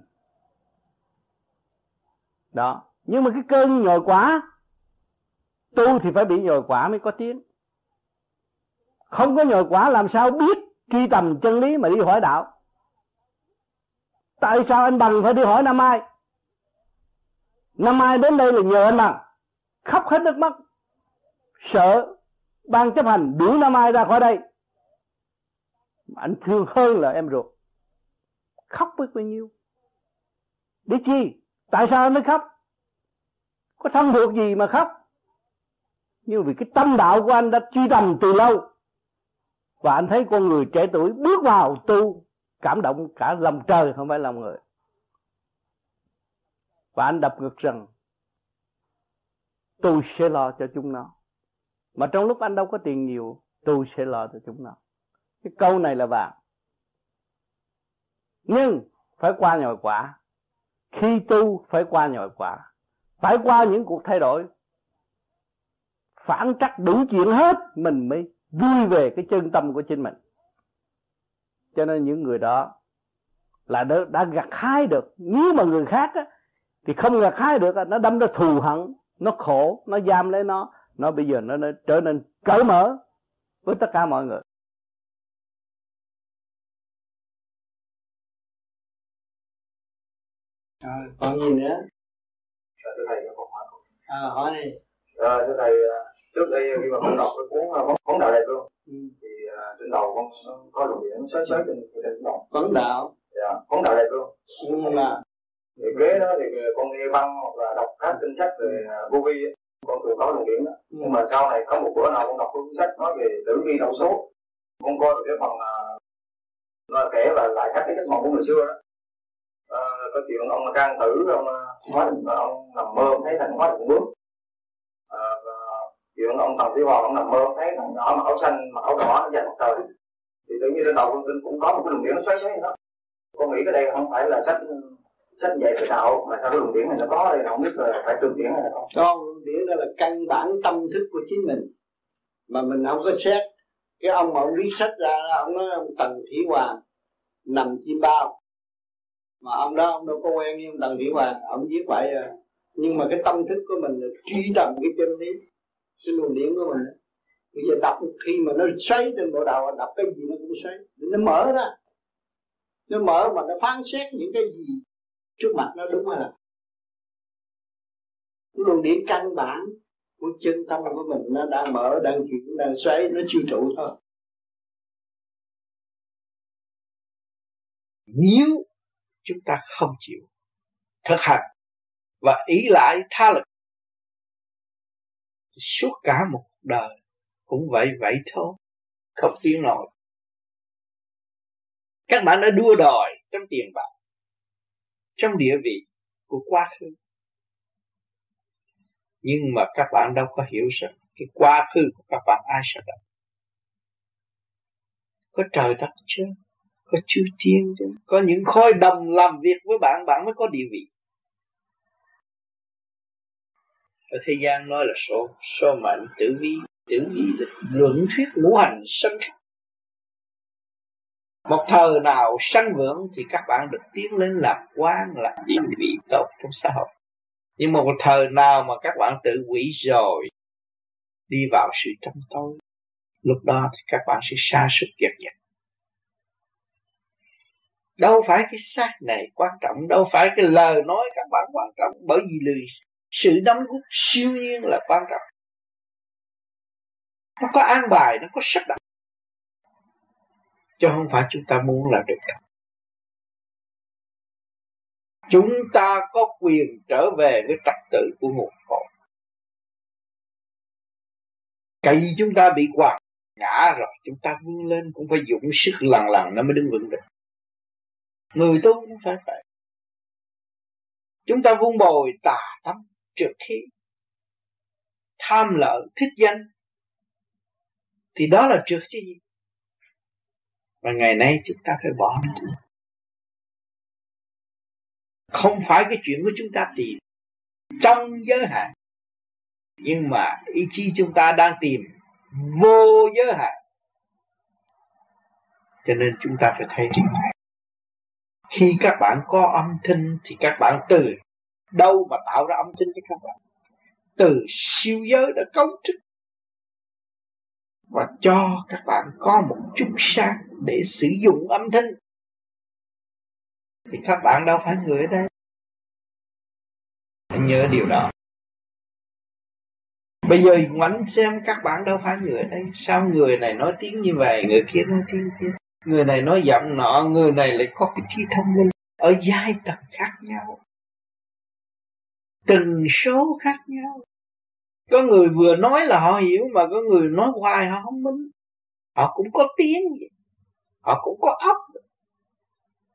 Đó nhưng mà cái cơn nhồi quá, tu thì phải bị nhồi quả mới có tiếng. Không có nhồi quả làm sao biết truy tầm chân lý mà đi hỏi đạo? Tại sao anh bằng phải đi hỏi năm ai? Năm ai đến đây là nhờ anh bằng. Khóc hết nước mắt, sợ ban chấp hành đuổi năm ai ra khỏi đây. Mà anh thương hơn là em ruột. Khóc biết bao nhiêu? Để chi? Tại sao anh mới khóc? Có thân thuộc gì mà khóc? Nhưng vì cái tâm đạo của anh đã truy tầm từ lâu. Và anh thấy con người trẻ tuổi bước vào tu, cảm động cả lòng trời, không phải lòng người. Và anh đập ngực rằng, tôi sẽ lo cho chúng nó. Mà trong lúc anh đâu có tiền nhiều, tôi sẽ lo cho chúng nó. Cái câu này là vàng. Nhưng phải qua nhồi quả. Khi tu phải qua nhồi quả phải qua những cuộc thay đổi phản trắc đủ chuyện hết mình mới vui về cái chân tâm của chính mình. Cho nên những người đó là đã, đã gặt hái được. Nếu mà người khác á, thì không gặt hái được nó đâm ra thù hận nó khổ nó giam lấy nó. Nó bây giờ nó, nó trở nên cởi mở với tất cả mọi người. À, còn gì nữa? Thưa thầy có câu hỏi à, hỏi đi à, thưa thầy trước đây khi mà con đọc cái cuốn à, phóng đạo đẹp luôn ừ. thì uh, trên đầu con có luồng điện sới sới trên trên đầu phấn đạo. Dạ phóng đạo đẹp luôn. Nhưng mà thì ghế đó thì con nghe băng hoặc là đọc các kinh sách về vô vi con thường có luồng điện đó. Ừ. nhưng mà sau này có một bữa nào con đọc cuốn sách nói về tử vi đầu số con coi được cái phần nó kể là lại các cái giấc mộng của người xưa đó có chuyện ông trang tử ông ờ, hóa định ông nằm mơ thấy thằng hóa định bước. À, chuyện ông tần tiêu hoàng ông nằm mơ thấy thằng nhỏ mặc áo xanh mặc áo đỏ nó dành trời thì tự nhiên trên đầu con tin cũng có một cái luồng điện nó xoáy xoáy đó. Con nghĩ cái đây không phải là sách sách dạy về đạo mà sao cái luồng điển này nó có đây không biết là phải tương điển hay là không. Con luồng điển đó là căn bản tâm thức của chính mình. Mà mình không có xét. Cái ông mà ông viết sách ra ông nói ông tần thủy hoàng nằm chim bao mà ông đó, ông đâu có quen với ông tần thủy hoàng ông viết vậy à. Nhưng mà cái tâm thức của mình là truy tầm cái chân lý, cái luồng điển của mình. Bây giờ đọc, khi mà nó xoay trên bộ đầu, đọc cái gì nó cũng xoay nó mở ra. Nó mở mà nó phán xét những cái gì trước mặt nó đúng hay là cái luồng điển căn bản của chân tâm của mình nó đang mở, đang chuyển, đang xoay nó chưa trụ thôi. Nếu chúng ta không chịu thực hành và ý lại tha lực. Suốt cả một đời cũng vậy vậy thôi, không tiến nổi các bạn đã đua đòi trong tiền bạc, trong địa vị của quá khứ. Nhưng mà các bạn đâu có hiểu rằng cái quá khứ của các bạn ai sẽ đọc có trời đất chưa có chư thiên chứ. Có những khối đồng làm việc với bạn bạn mới có địa vị. Ở thế gian nói là số số mệnh, tử vi tử vi là luận thuyết ngũ hành sanh khắc. Một thời nào sanh vượng thì các bạn được tiến lên làm quan, làm địa vị tốt trong xã hội. Nhưng mà một thời nào mà các bạn tự quỷ rồi, đi vào sự trong tối, lúc đó thì các bạn sẽ xa sức kiệt nhật đâu phải cái xác này quan trọng, đâu phải cái lời nói các bạn quan trọng. Bởi vì lời sự đóng góp siêu nhiên là quan trọng. Nó có an bài, nó có sắp đặt chứ không phải chúng ta muốn là được đâu. Chúng ta có quyền trở về với trật tự của nguồn cội. Cái gì chúng ta bị quạt, ngã rồi, chúng ta vươn lên cũng phải dụng sức lần lần nó mới đứng vững được người tu cũng phải vậy. Chúng ta vun bồi tà tâm trượt khí tham lợi thích danh, thì đó là trượt chứ gì và ngày nay chúng ta phải bỏ nó. Không phải cái chuyện của chúng ta tìm trong giới hạn, nhưng mà ý chí chúng ta đang tìm vô giới hạn. Cho nên chúng ta phải thấy điều này khi các bạn có âm thanh thì các bạn từ đâu mà tạo ra âm thanh cho các bạn? Từ siêu giới đã cấu trúc. Và cho các bạn có một chút sáng để sử dụng âm thanh. Thì các bạn đâu phải người ở đây. Hãy nhớ điều đó. Bây giờ ngoảnh xem các bạn đâu phải người ở đây. Sao người này nói tiếng như vậy, người kia nói tiếng kia? Người này nói giọng nọ, người này lại có cái trí thông minh ở giai tầng khác nhau từng số khác nhau. Có người vừa nói là họ hiểu, mà có người nói hoài họ không minh. Họ cũng có tiếng, họ cũng có óc.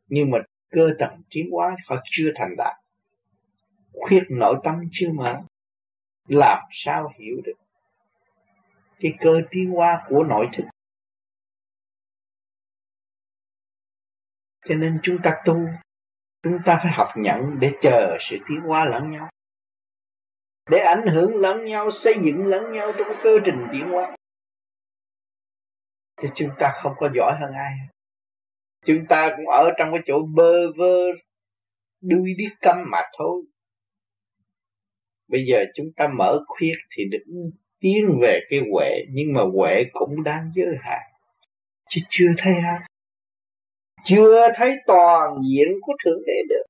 Nhưng mà cơ tầng tiến hóa, họ chưa thành đạt. Khuyết nội tâm chưa mở. Làm sao hiểu được? Cái cơ tiến hóa của nội thức cho nên chúng ta tu, chúng ta phải học nhận để chờ sự tiến hóa lẫn nhau, để ảnh hưởng lẫn nhau, xây dựng lẫn nhau trong cơ trình tiến hóa. Thì chúng ta không có giỏi hơn ai. Chúng ta cũng ở trong cái chỗ bơ vơ, đuôi đi câm mà thôi. Bây giờ chúng ta mở khuyết thì được tiến về cái huệ, nhưng mà huệ cũng đang giới hạn, chứ chưa thấy ai chưa thấy toàn diện của thượng đế được.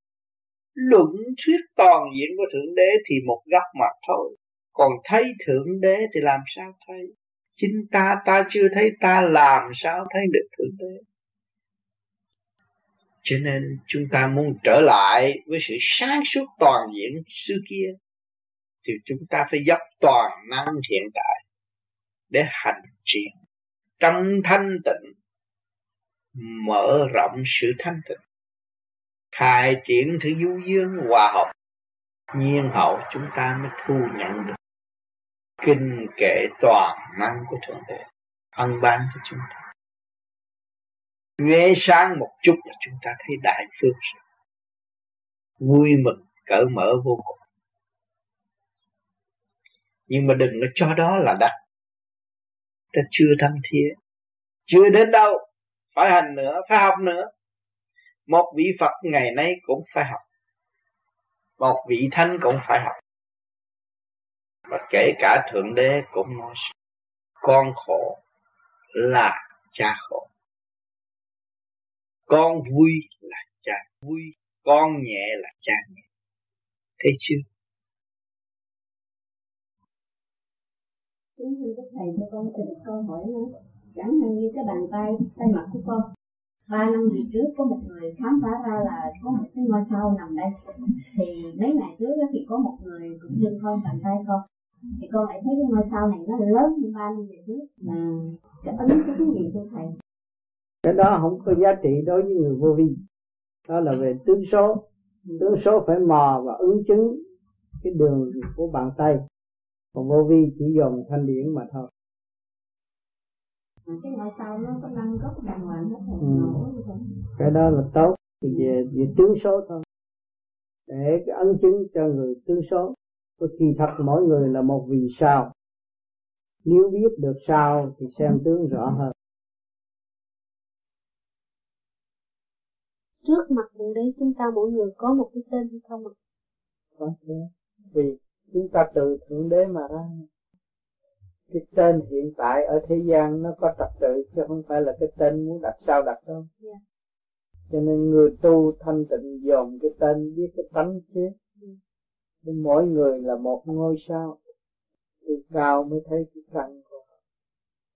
Luận thuyết toàn diện của thượng đế thì một góc mặt thôi. Còn thấy thượng đế thì làm sao thấy? Chính ta ta chưa thấy, ta làm sao thấy được thượng đế? Cho nên chúng ta muốn trở lại với sự sáng suốt toàn diện xưa kia, thì chúng ta phải dốc toàn năng hiện tại để hành triển. Trong thanh tịnh mở rộng sự thanh tịnh. Khai triển thứ du dương hòa hợp, nhiên hậu chúng ta mới thu nhận được. Kinh kệ toàn năng của thượng đế, ân ban cho chúng ta. Nhuế sáng một chút là chúng ta thấy đại phương rồi vui mừng cởi mở vô cùng. Nhưng mà đừng có cho đó là đắc ta chưa thâm thiết chưa đến đâu phải hành nữa, phải học nữa. Một vị phật ngày nay cũng phải học. Một vị thánh cũng phải học. Và kể cả thượng đế cũng nói con khổ là cha khổ. Con vui là cha vui, con nhẹ là cha nhẹ. Thấy chưa? Kính thưa các thầy cho con xin câu hỏi nữa. Chẳng hạn như cái bàn tay, tay mặt của con. Ba năm về trước có một người khám phá ra là có một cái ngôi sao nằm đây. Thì mấy ngày trước thì có một người cũng lưng con bàn tay con. Thì con lại thấy cái ngôi sao này nó lớn hơn ba năm về trước. Là cái ấn cái gì cho thầy? Cái đó không có giá trị đối với người vô vi. Đó là về tướng số. Tướng số phải mò và ứng chứng cái đường của bàn tay còn vô vi chỉ dùng thanh điển mà thôi cái ngoại sau nó có năm gốc đàng hoàng hết ừ. cái đó là tốt thì về về tướng số thôi để cái ấn chứng cho người tướng số có kỳ thật mỗi người là một vì sao nếu biết được sao thì xem tướng rõ hơn trước mặt thượng đế chúng ta mỗi người có một cái tên hay không ạ? Có chứ. Vì chúng ta từ thượng đế mà ra cái tên hiện tại ở thế gian nó có trật tự chứ không phải là cái tên muốn đặt sao đặt đâu yeah. cho nên người tu thanh tịnh dòm cái tên biết cái tánh chứ yeah. mỗi người là một ngôi sao từ cao mới thấy cái căn của họ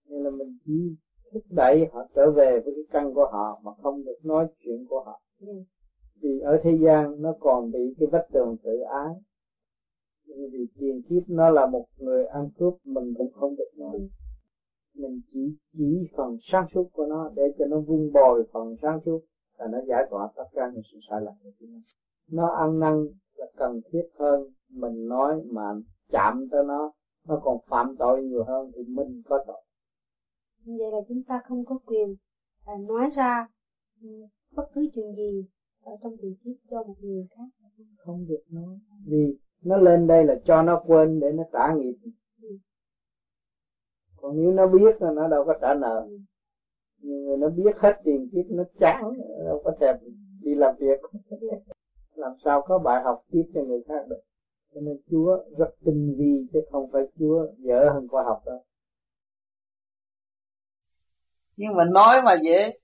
nên là mình chỉ thúc đẩy họ trở về với cái căn của họ mà không được nói chuyện của họ yeah. vì ở thế gian nó còn bị cái vách tường tự ái vì tiền kiếp nó là một người ăn cướp mình cũng không được nói. Mình chỉ chỉ phần sáng suốt của nó để cho nó vun bồi phần sáng suốt là nó giải tỏa tất cả những sự sai lầm của nó. Nó ăn năn là cần thiết hơn mình nói mà chạm tới nó. Nó còn phạm tội nhiều hơn thì mình có tội. Vậy là chúng ta không có quyền à, nói ra ừ, bất cứ chuyện gì ở trong tiền kiếp cho một người khác. Không được nói vì nó lên đây là cho nó quên để nó trả nghiệp. Còn nếu nó biết là nó đâu có trả nợ. Nhưng người nó biết hết tiền kiếp, nó chán, đâu có thèm đi làm việc. Làm sao có bài học tiếp cho người khác được. Cho nên Chúa rất tinh vi, chứ không phải Chúa dở hơn khoa học đâu. Nhưng mà nói mà dễ.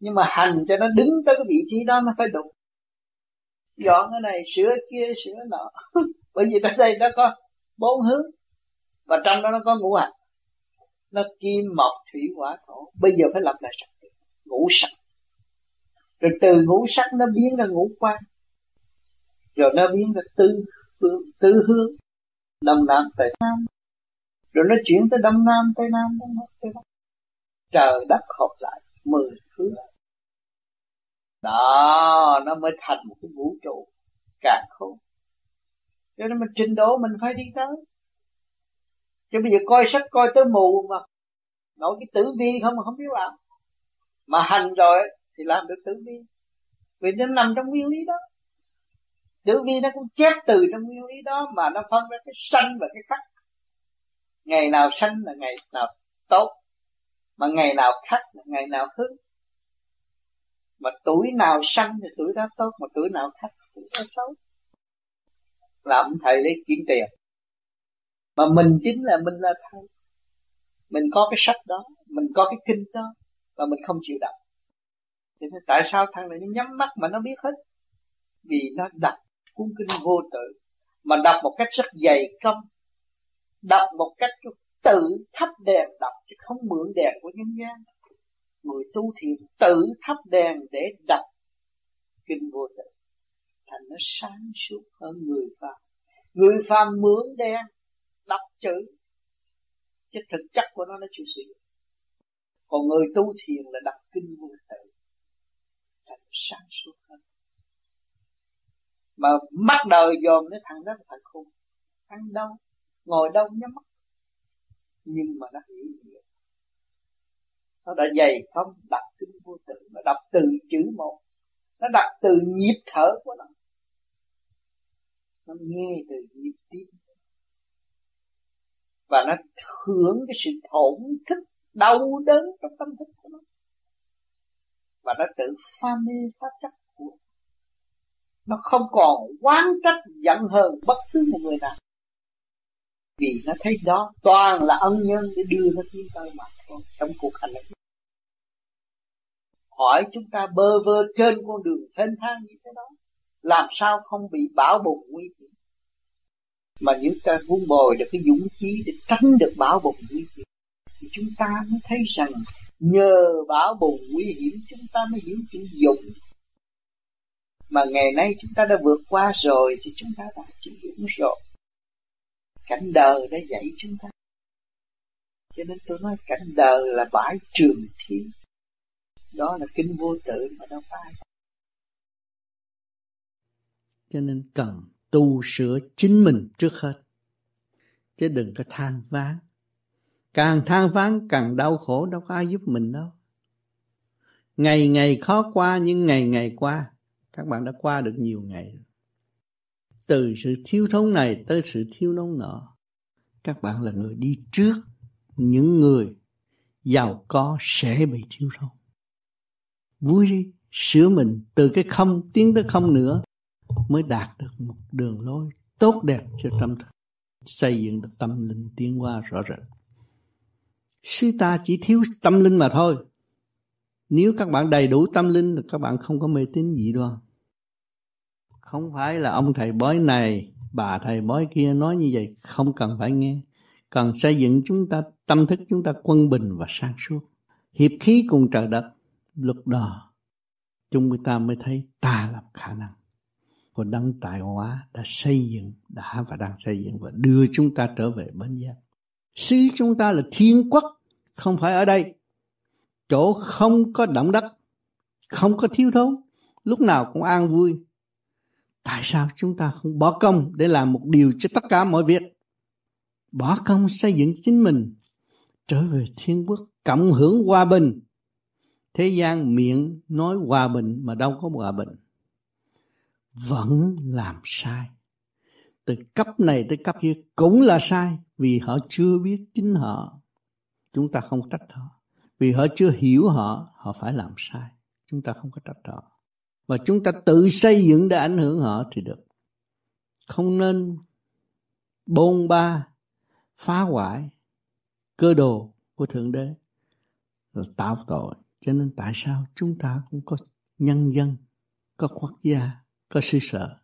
Nhưng mà hành cho nó đứng tới cái vị trí đó, nó phải đúng dọn cái này, sửa kia, sửa nọ. Bởi vì trong đây nó có bốn hướng, và trong đó nó có ngũ hành. Nó kim, mộc, thủy, hỏa, thổ. Bây giờ phải lập lại trật ngũ sắc. Rồi từ ngũ sắc nó biến ra ngũ quan. Rồi nó biến ra tư phương, tư hướng. Đông nam tây nam. Rồi nó chuyển tới đông nam tây nam, đông bắc tây bắc. Trời đất hợp lại mười phương đó, nó mới thành một cái vũ trụ càng khôn. Cho nên mình trình độ mình phải đi tới. Chứ bây giờ coi sách coi tới mù mà nói cái tử vi không, mà không biết làm. Mà hành rồi thì làm được tử vi. Vì nó nằm trong nguyên lý đó. Tử vi nó cũng chép từ trong nguyên lý đó mà nó phân ra cái sanh và cái khắc. Ngày nào sanh là ngày nào tốt, mà ngày nào khắc là ngày nào hư mà tuổi nào sanh thì tuổi đó tốt, mà tuổi nào khắc thì tuổi đó xấu. Làm thầy lấy kiếm tiền. Mà mình chính là mình là thầy. Mình có cái sách đó, mình có cái kinh đó và mình không chịu đọc. Thì tại sao thằng này nó nhắm mắt mà nó biết hết? Vì nó đọc cuốn kinh vô tự, mà đọc một cách rất dày công, đọc một cách tự thắp đèn đọc chứ không mượn đèn của nhân gian người tu thiền tự thắp đèn để đọc kinh vô tự. Thành nó sáng suốt hơn người phàm. Người phàm mướn đen, đọc chữ. Chứ thực chất của nó nó chưa sử dụng. Còn người tu thiền là đọc kinh vô tự. Thành sáng suốt hơn. Mà mắt đời dòm cái thằng đó là thằng khùng ăn đâu? Ngồi đâu nhắm mắt? Nhưng mà nó hiểu nó đã dày không đọc kinh vô tự, nó đọc từ chữ một. Nó đọc từ nhịp thở của nó. Nó nghe từ nhịp tim. Và nó hưởng cái sự thổn thức, đau đớn trong tâm thức của nó. Và nó tự pha mê pháp chấp của nó không còn quán trách giận hờn bất cứ một người nào vì nó thấy đó, toàn là ân nhân để đưa nó tiến tới mà thôi trong cuộc hành động. Hỏi chúng ta bơ vơ trên con đường thênh thang như thế đó, làm sao không bị bão bùng nguy hiểm? Mà những ta vun bồi được cái dũng chí để tránh được bão bùng nguy hiểm, thì chúng ta mới thấy rằng nhờ bão bùng nguy hiểm, chúng ta mới hiểu chữ dũng. Mà ngày nay chúng ta đã vượt qua rồi, thì chúng ta đã chịu dũng rồi cảnh đời đã dạy chúng ta. Cho nên tôi nói cảnh đời là bãi trường thiên đó là kinh vô tự mà đâu phải cho nên cần tu sửa chính mình trước hết. Chứ đừng có than ván càng than ván càng đau khổ, đâu có ai giúp mình đâu. Ngày ngày khó qua, nhưng ngày ngày qua. Các bạn đã qua được nhiều ngày rồi từ sự thiếu thốn này tới sự thiếu thốn nọ, các bạn là người đi trước, những người giàu có sẽ bị thiếu thốn. Vui đi, sửa mình từ cái không tiến tới không nữa mới đạt được một đường lối tốt đẹp cho tâm thức, xây dựng được tâm linh tiến qua rõ rệt. Sư ta chỉ thiếu tâm linh mà thôi. Nếu các bạn đầy đủ tâm linh thì các bạn không có mê tín dị đoan không phải là ông thầy bói này, bà thầy bói kia nói như vậy, không cần phải nghe. Cần xây dựng chúng ta, tâm thức chúng ta quân bình và sáng suốt. Hiệp khí cùng trời đất, lúc đó, chúng ta mới thấy ta làm khả năng. Của đấng tài hóa đã xây dựng, đã và đang xây dựng và đưa chúng ta trở về bến giác. Xứ chúng ta là thiên quốc, không phải ở đây. Chỗ không có động đất, không có thiếu thốn, lúc nào cũng an vui tại sao chúng ta không bỏ công để làm một điều cho tất cả mọi việc? Bỏ công xây dựng chính mình, trở về thiên quốc, cộng hưởng hòa bình. Thế gian miệng nói hòa bình mà đâu có hòa bình. Vẫn làm sai. Từ cấp này tới cấp kia cũng là sai vì họ chưa biết chính họ. Chúng ta không trách họ. Vì họ chưa hiểu họ họ phải làm sai. Chúng ta không có trách họ và chúng ta tự xây dựng để ảnh hưởng họ thì được. Không nên bôn ba, phá hoại cơ đồ của thượng đế rồi tạo tội. Cho nên tại sao chúng ta cũng có nhân dân, có quốc gia, có sư sở.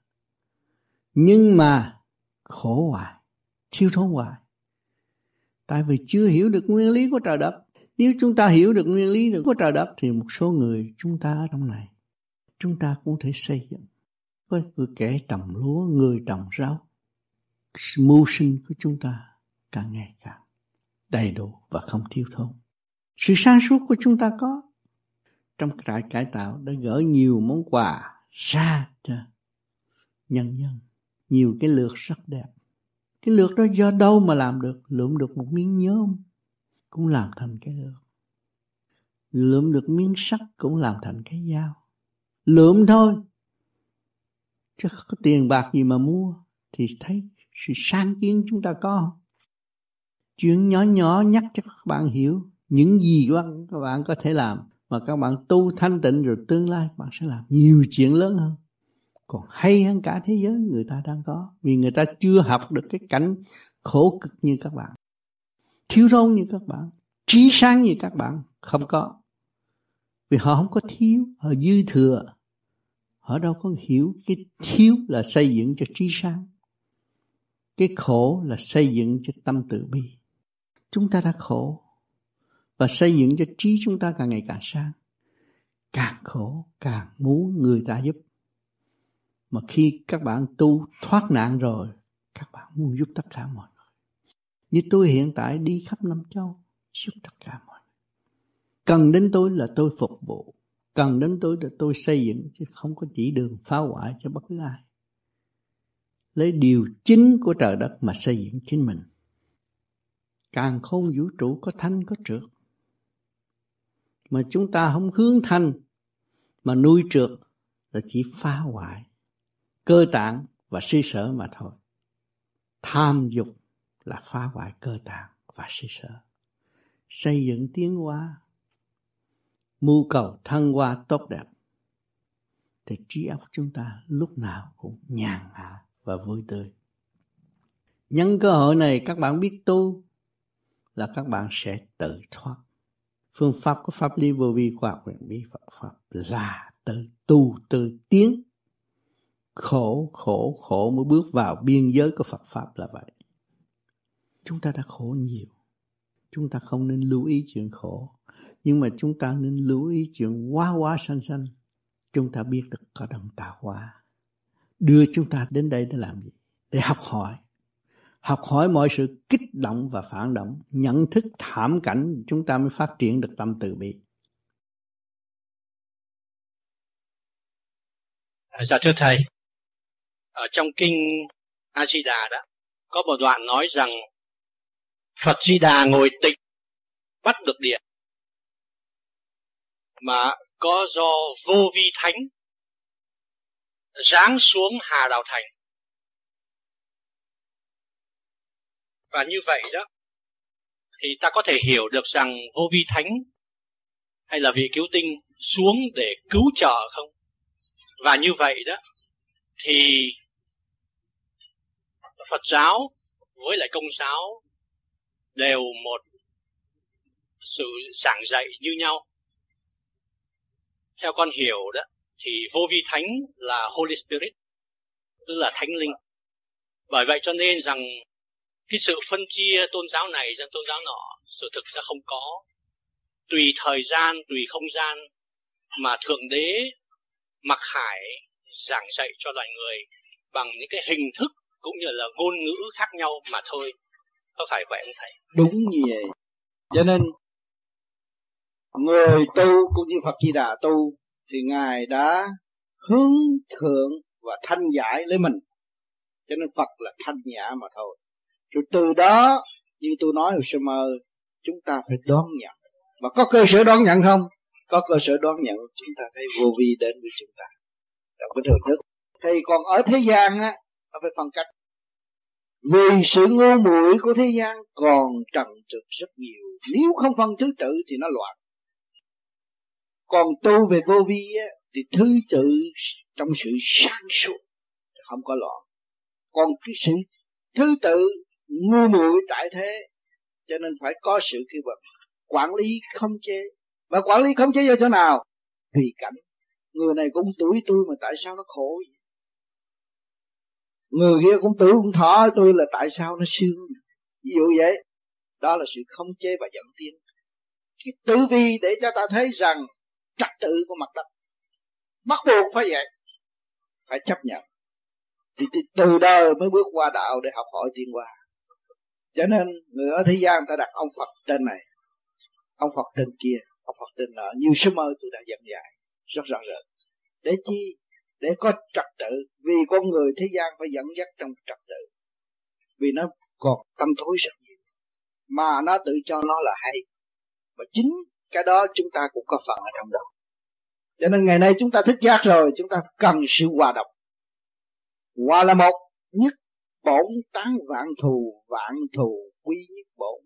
Nhưng mà khổ hoài thiếu thốn hoài tại vì chưa hiểu được nguyên lý của trời đất. Nếu chúng ta hiểu được nguyên lý của trời đất thì một số người chúng ta ở trong này chúng ta cũng thể xây dựng với người kẻ trồng lúa, người trồng rau. Mưu sinh của chúng ta càng ngày càng đầy đủ và không thiếu thốn. Sự sáng suốt của chúng ta có trong trại cải tạo đã gửi nhiều món quà ra cho nhân dân. Nhiều cái lược rất đẹp. Cái lược đó do đâu mà làm được? Lượm được một miếng nhôm cũng làm thành cái lược. Lượm được miếng sắt cũng làm thành cái dao lượm thôi. Chứ có tiền bạc gì mà mua. Thì thấy sự sáng kiến chúng ta có. Chuyện nhỏ nhỏ nhắc cho các bạn hiểu những gì các bạn có thể làm. Mà các bạn tu thanh tịnh rồi tương lai bạn sẽ làm nhiều chuyện lớn hơn. Còn hay hơn cả thế giới người ta đang có. Vì người ta chưa học được cái cảnh khổ cực như các bạn. Thiếu thốn như các bạn. Trí sáng như các bạn không có. Vì họ không có thiếu. Họ dư thừa họ đâu có hiểu cái thiếu là xây dựng cho trí sáng, cái khổ là xây dựng cho tâm tự bi. Chúng ta đã khổ, và xây dựng cho trí chúng ta càng ngày càng sáng. Càng khổ, càng muốn người ta giúp. Mà khi các bạn tu thoát nạn rồi, các bạn muốn giúp tất cả mọi người. Như tôi hiện tại đi khắp năm châu, giúp tất cả mọi người. Cần đến tôi là tôi phục vụ cần đến tôi để tôi xây dựng, chứ không có chỉ đường phá hoại cho bất cứ ai. Lấy điều chính của trời đất mà xây dựng chính mình. Càng không vũ trụ, có thanh có trượt. Mà chúng ta không hướng thanh mà nuôi trượt là chỉ phá hoại, cơ tạng và suy sở mà thôi. Tham dục là phá hoại cơ tạng và suy sở. Xây dựng tiến hóa mưu cầu thăng hoa tốt đẹp. Thì trí óc chúng ta lúc nào cũng nhàn hạ và vui tươi. Nhân cơ hội này, các bạn biết tu là các bạn sẽ tự thoát. Phương pháp của pháp lý vô vi khoa học quyền bí Phật pháp là tự tu, tự tiến. Khổ khổ khổ mới bước vào biên giới của Phật pháp là vậy. Chúng ta đã khổ nhiều. Chúng ta không nên lưu ý chuyện khổ nhưng mà chúng ta nên lưu ý chuyện quá quá sanh sanh chúng ta biết được có đồng tạo hóa đưa chúng ta đến đây để làm gì? Để học hỏi. Học hỏi mọi sự kích động và phản động nhận thức thảm cảnh chúng ta mới phát triển được tâm từ bi. À, dạ thưa thầy. Ở trong kinh A Di Đà đó có một đoạn nói rằng Phật Di Đà ngồi tịch bắt được điện mà có do vô vi thánh giáng xuống Hà Đào Thành. Và như vậy đó, thì ta có thể hiểu được rằng vô vi thánh hay là vị cứu tinh xuống để cứu trợ không? Và như vậy đó, thì Phật giáo với lại công giáo đều một sự giảng dạy như nhau theo con hiểu đó, thì vô vi thánh là Holy Spirit, tức là thánh linh. Bởi vậy cho nên rằng cái sự phân chia tôn giáo này sang tôn giáo nọ, sự thực ra không có. Tùy thời gian, tùy không gian mà thượng đế mặc hải giảng dạy cho loài người bằng những cái hình thức cũng như là ngôn ngữ khác nhau mà thôi. Có phải vậy không thầy? Đúng như vậy. Cho nên người tu cũng như Phật Di Đà tu thì ngài đã hướng thượng và thanh giải lấy mình. Cho nên Phật là thanh nhã mà thôi. Rồi từ đó, như tôi nói hồi sơ mơ, chúng ta phải đón nhận. Và có cơ sở đón nhận không? Có cơ sở đón nhận, chúng ta thấy vô vi đến với chúng ta. Trong cái thưởng thức. Thì còn ở thế gian á nó phải phân cách. Vì sự ngu muội của thế gian còn trần trực rất nhiều. Nếu không phân thứ tự thì nó loạn còn tu về vô vi á, thì thứ tự trong sự sáng suốt không có loạn. Còn cái sự thứ tự ngu muội tại thế cho nên phải có sự kêu bằng quản lý không chế. Và quản lý không chế do chỗ nào? Tùy cảnh. Người này cũng tuổi tôi mà tại sao nó khổ vậy? người kia cũng tuổi cũng thọ tôi là tại sao nó sướng ví dụ vậy. Đó là sự không chế và dẫn tiến. Cái tử vi để cho ta thấy rằng trật tự của mặt đất. Bắt buộc phải vậy, phải chấp nhận. Thì từ đời mới bước qua đạo để học hỏi tiên qua cho nên người ở thế gian ta đặt ông Phật tên này, ông Phật tên kia, ông Phật tên nọ. Nhiều sớm mơ tôi đã dẫn dạy, rất rõ rệt. Để chi? Để có trật tự. Vì con người thế gian phải dẫn dắt trong trật tự. Vì nó còn tâm thối rất nhiều. Mà nó tự cho nó là hay. Và chính cái đó chúng ta cũng có phần ở trong đó. Cho nên ngày nay chúng ta thức giác rồi, chúng ta cần sự hòa đồng. Hòa là một, nhất bổn tán vạn thù vạn thù quy nhất bổn.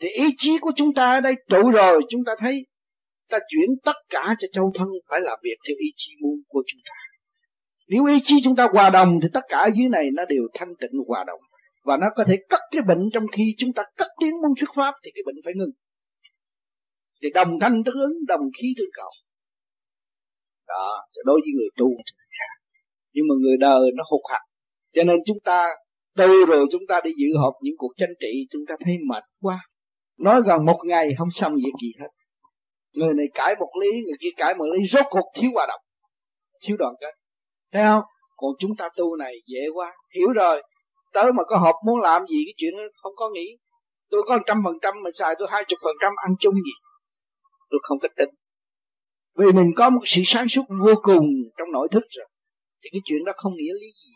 Thì ý chí của chúng ta ở đây trụ rồi, chúng ta thấy, ta chuyển tất cả cho châu thân, phải là việc theo ý chí muốn của chúng ta. Nếu ý chí chúng ta hòa đồng, thì tất cả ở dưới này nó đều thanh tịnh hòa đồng. Và nó có thể cắt cái bệnh trong khi chúng ta cắt tiếng muốn xuất pháp, thì cái bệnh phải ngừng thì đồng thanh tương ứng, đồng khí tương cầu. Đó đối với người tu khác. Nhưng mà người đời nó hụt hạt cho nên chúng ta tu rồi chúng ta đi dự họp những cuộc tranh trị, chúng ta thấy mệt quá. Nói gần một ngày không xong việc gì hết. Người này cãi một lý, người kia cãi một lý, rốt cuộc thiếu hòa đồng. Thiếu đoàn kết. Thấy không? Còn chúng ta tu này dễ quá. Hiểu rồi. Tới mà có họp muốn làm gì, cái chuyện đó không có nghĩ. Tôi có trăm phần trăm mà xài, tôi hai chục phần trăm ăn chung gì? Tôi không có tin. Vì mình có một sự sáng suốt vô cùng trong nội thức rồi. Thì cái chuyện đó không nghĩa lý gì.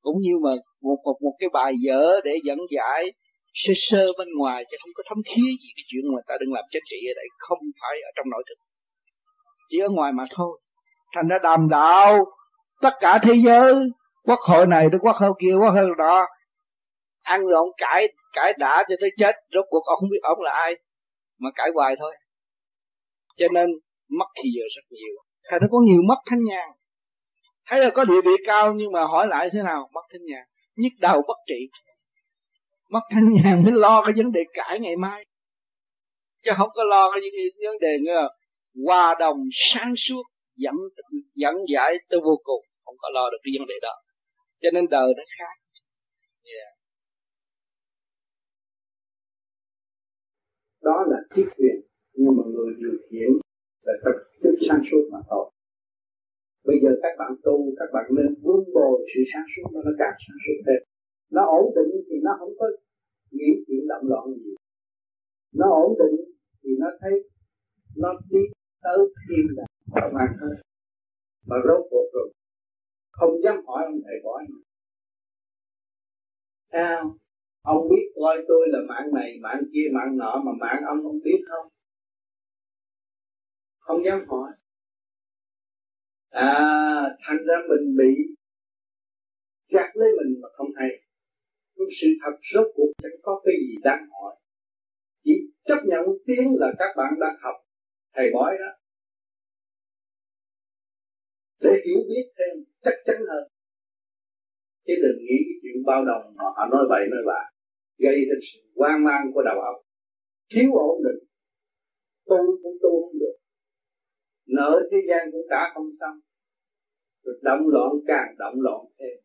Cũng như mà một một một cái bài dở để dẫn giải sơ sơ bên ngoài chứ không có thấm thía gì cái chuyện mà ta đừng làm chính trị ở đây. Không phải ở trong nội thức. Chỉ ở ngoài mà thôi. Thành ra đàm đạo, tất cả thế giới, quốc hội này tới quốc hội kia, quốc hội đó, ăn rồi ông cãi cãi đã cho tới chết. Rốt cuộc ông không biết ông là ai mà cãi hoài thôi. Cho nên mất thì giờ rất nhiều. Hay nó có nhiều mất thanh nhàn hay là có địa vị cao nhưng mà hỏi lại thế nào? Mất thanh nhàn nhức đầu bất trị. Mất thanh nhàn mới lo cái vấn đề cãi ngày mai. Chứ không có lo cái vấn đề nữa. Hòa đồng sáng suốt, dẫn dẫn giải tới vô cùng. Không có lo được cái vấn đề đó. Cho nên đời nó khác. Yeah. Đó là trí thuyền nhưng mà người điều khiển là tập thức sáng suốt mà thôi. Bây giờ các bạn tu, các bạn nên vun bồi sự sáng suốt nó càng sáng suốt thêm. Nó ổn định thì nó không có nghĩ chuyện động loạn gì. Nó ổn định thì nó thấy, nó đi tới thiên là mở mang hơn mà rốt cuộc rồi, không dám hỏi ông thầy bỏ anh sao? Ông biết coi tôi là mạng này mạng kia mạng nọ mà mạng ông không biết không? Không dám hỏi. À thành ra mình bị gạt lấy mình mà không hay. Nhưng sự thật rốt cuộc chẳng có cái gì đáng hỏi. Chỉ chấp nhận tiếng là các bạn đang học. Thầy bói đó. Sẽ hiểu biết thêm, chắc chắn hơn. Chứ đừng nghĩ cái chuyện bao đồng họ nói vậy, nói là gây ra sự hoang mang của đầu óc thiếu ổn định. Tu cũng tu không được. Nợ thế gian cũng trả không xong. Rồi động loạn càng động loạn thêm.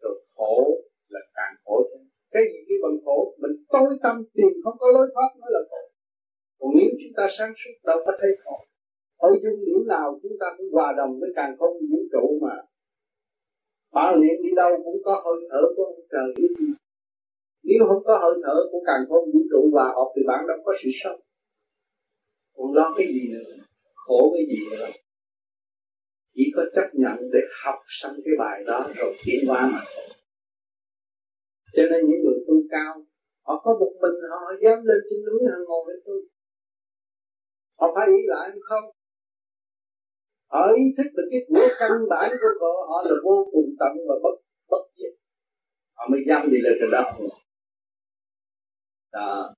Rồi khổ là càng khổ thêm. Cái gì cái bằng khổ? Mình tối tâm tìm không có lối thoát mới là khổ. Còn nếu chúng ta sáng suốt, đâu có thấy khổ. Ở dung điểm nào chúng ta cũng hòa đồng với càng không vũ trụ mà. Bảo luyện đi đâu cũng có hơi thở của ông trời nếu không có hơi thở của càng không vũ trụ và hợp thì bạn đâu có sự sống. Còn lo cái gì nữa? Khổ cái gì nữa? Chỉ có chấp nhận để học xong cái bài đó rồi tiến qua mà thôi. Cho nên những người tu cao họ có một mình họ dám lên trên núi họ ngồi với tôi. Họ phải ý lại không? Họ ý thức được cái của căn bản của họ, họ là vô cùng tận và bất bất diệt. Họ mới dám đi lên trên đó. Ờ, đó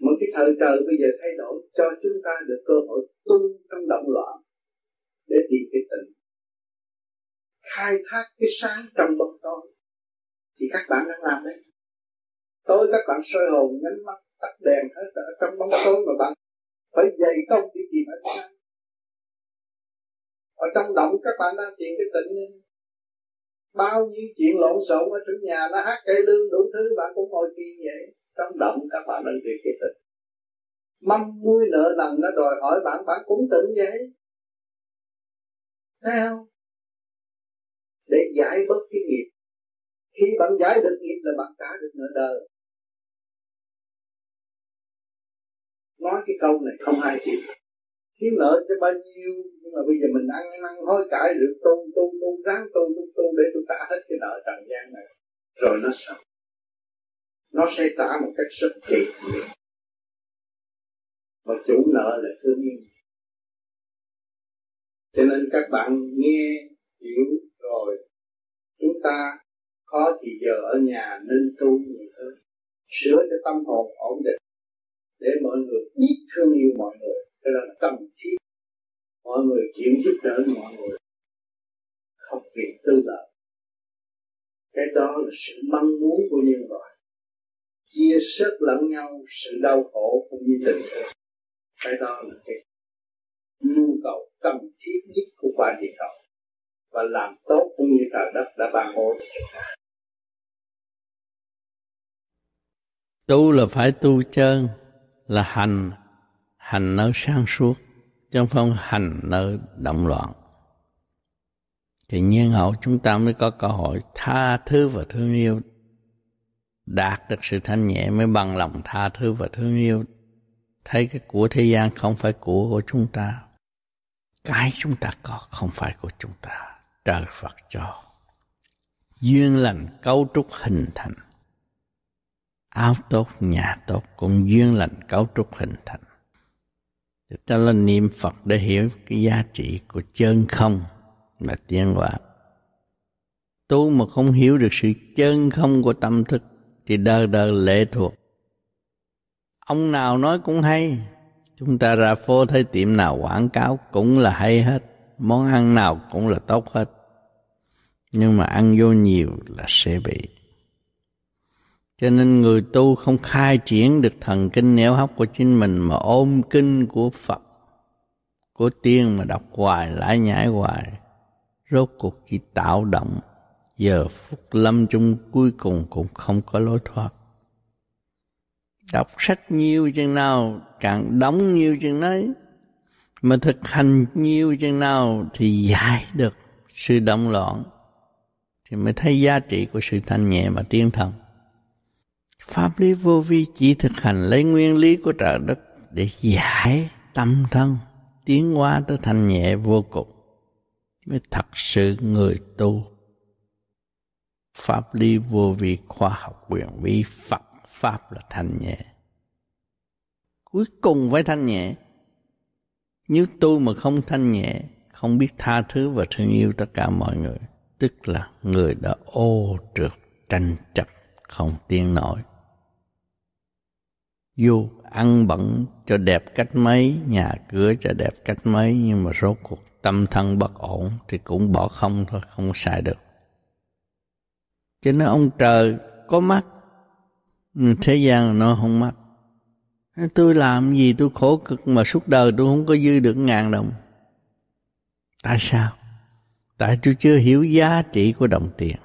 một cái thời trời bây giờ thay đổi cho chúng ta được cơ hội tu trong động loạn để tìm cái tình. Khai thác cái sáng trong bóng tối. Thì các bạn đang làm đấy. Tối các bạn soi hồn, nhắm mắt, tắt đèn hết ở trong bóng tối mà bạn phải dày công đi tìm ánh sáng. Ở trong động các bạn đang tìm cái tịnh bao nhiêu chuyện lộn xộn ở trong nhà nó hát cây lương đủ thứ, bạn cũng ngồi kỳ vậy trong động các bạn đang việc cái tịnh mâm muối nợ nần nó đòi hỏi bạn bạn cũng tịnh vậy thấy không? Để giải bớt cái nghiệp. Khi bạn giải được nghiệp là bạn trả được nợ đời. Nói cái câu này không ai chịu thiếu nợ cho bao nhiêu, nhưng mà bây giờ mình ăn năn hối cải được, tu tu tu, ráng tu tu tu để tôi trả hết cái nợ trần gian này. Rồi nó xong nó sẽ trả một cách rất kỳ diệu và chủ nợ là thương yêu. Cho nên các bạn nghe, hiểu rồi, chúng ta có thì giờ ở nhà nên tu nhiều hơn. Sửa cho tâm hồn ổn định để mọi người biết thương yêu mọi người. Cái đó là tâm thiết mọi người chịu giúp đỡ mọi người. Không vì tư lợi. Cái đó là sự mong muốn của nhân loại chia sớt lẫn nhau sự đau khổ cũng như tình thương. Cái đó là cái nhu cầu cần thiết nhất của quả địa cầu và làm tốt cũng như trời đất đã ban bố cho chúng ta. Tu là phải tu chân, là hành hành nơi sang suốt, chứ không hành nơi động loạn. Thì nhiên hậu chúng ta mới có cơ hội tha thứ và thương yêu đạt được sự thanh nhẹ mới bằng lòng tha thứ và thương yêu. Thấy cái của thế gian không phải của của chúng ta, cái chúng ta có không phải của chúng ta. Trời phật cho duyên lành cấu trúc hình thành, áo tốt, nhà tốt cũng duyên lành cấu trúc hình thành. Thì ta là niệm phật để hiểu cái giá trị của chân không là tiến hóa tu mà không hiểu được sự chân không của tâm thức thì đời đời lệ thuộc. Ông nào nói cũng hay chúng ta ra phố thấy tiệm nào quảng cáo cũng là hay hết món ăn nào cũng là tốt hết. Nhưng mà ăn vô nhiều là sẽ bị. Cho nên người tu không khai triển được thần kinh nẻo hóc của chính mình mà ôm kinh của Phật, của tiên mà đọc hoài, lại nhảy hoài. Rốt cuộc chỉ tạo động, giờ phút lâm chung cuối cùng cũng không có lối thoát. Đọc sách nhiều chừng nào, càng đóng nhiều chừng nấy mà thực hành nhiều chừng nào thì giải được sự động loạn, thì mới thấy giá trị của sự thanh nhẹ mà tiên thần. Pháp lý vô vi chỉ thực hành lấy nguyên lý của trời đất để giải tâm thân, tiến hóa tới thanh nhẹ vô cùng mới thật sự người tu. Pháp lý vô vi khoa học quyền vi Phật Pháp là thanh nhẹ. Cuối cùng phải thanh nhẹ. Nếu tu mà không thanh nhẹ, không biết tha thứ và thương yêu tất cả mọi người, tức là người đã ô trượt tranh chấp không tiến nổi vô ăn bẩn cho đẹp cách mấy, nhà cửa cho đẹp cách mấy, nhưng mà rốt cuộc tâm thân bất ổn thì cũng bỏ không thôi, không xài được. Cho nên ông trời có mắt, ừ, thế gian nó không mắt. Tôi làm gì tôi khổ cực mà suốt đời tôi không có dư được ngàn đồng. Tại sao? Tại tôi chưa hiểu giá trị của đồng tiền.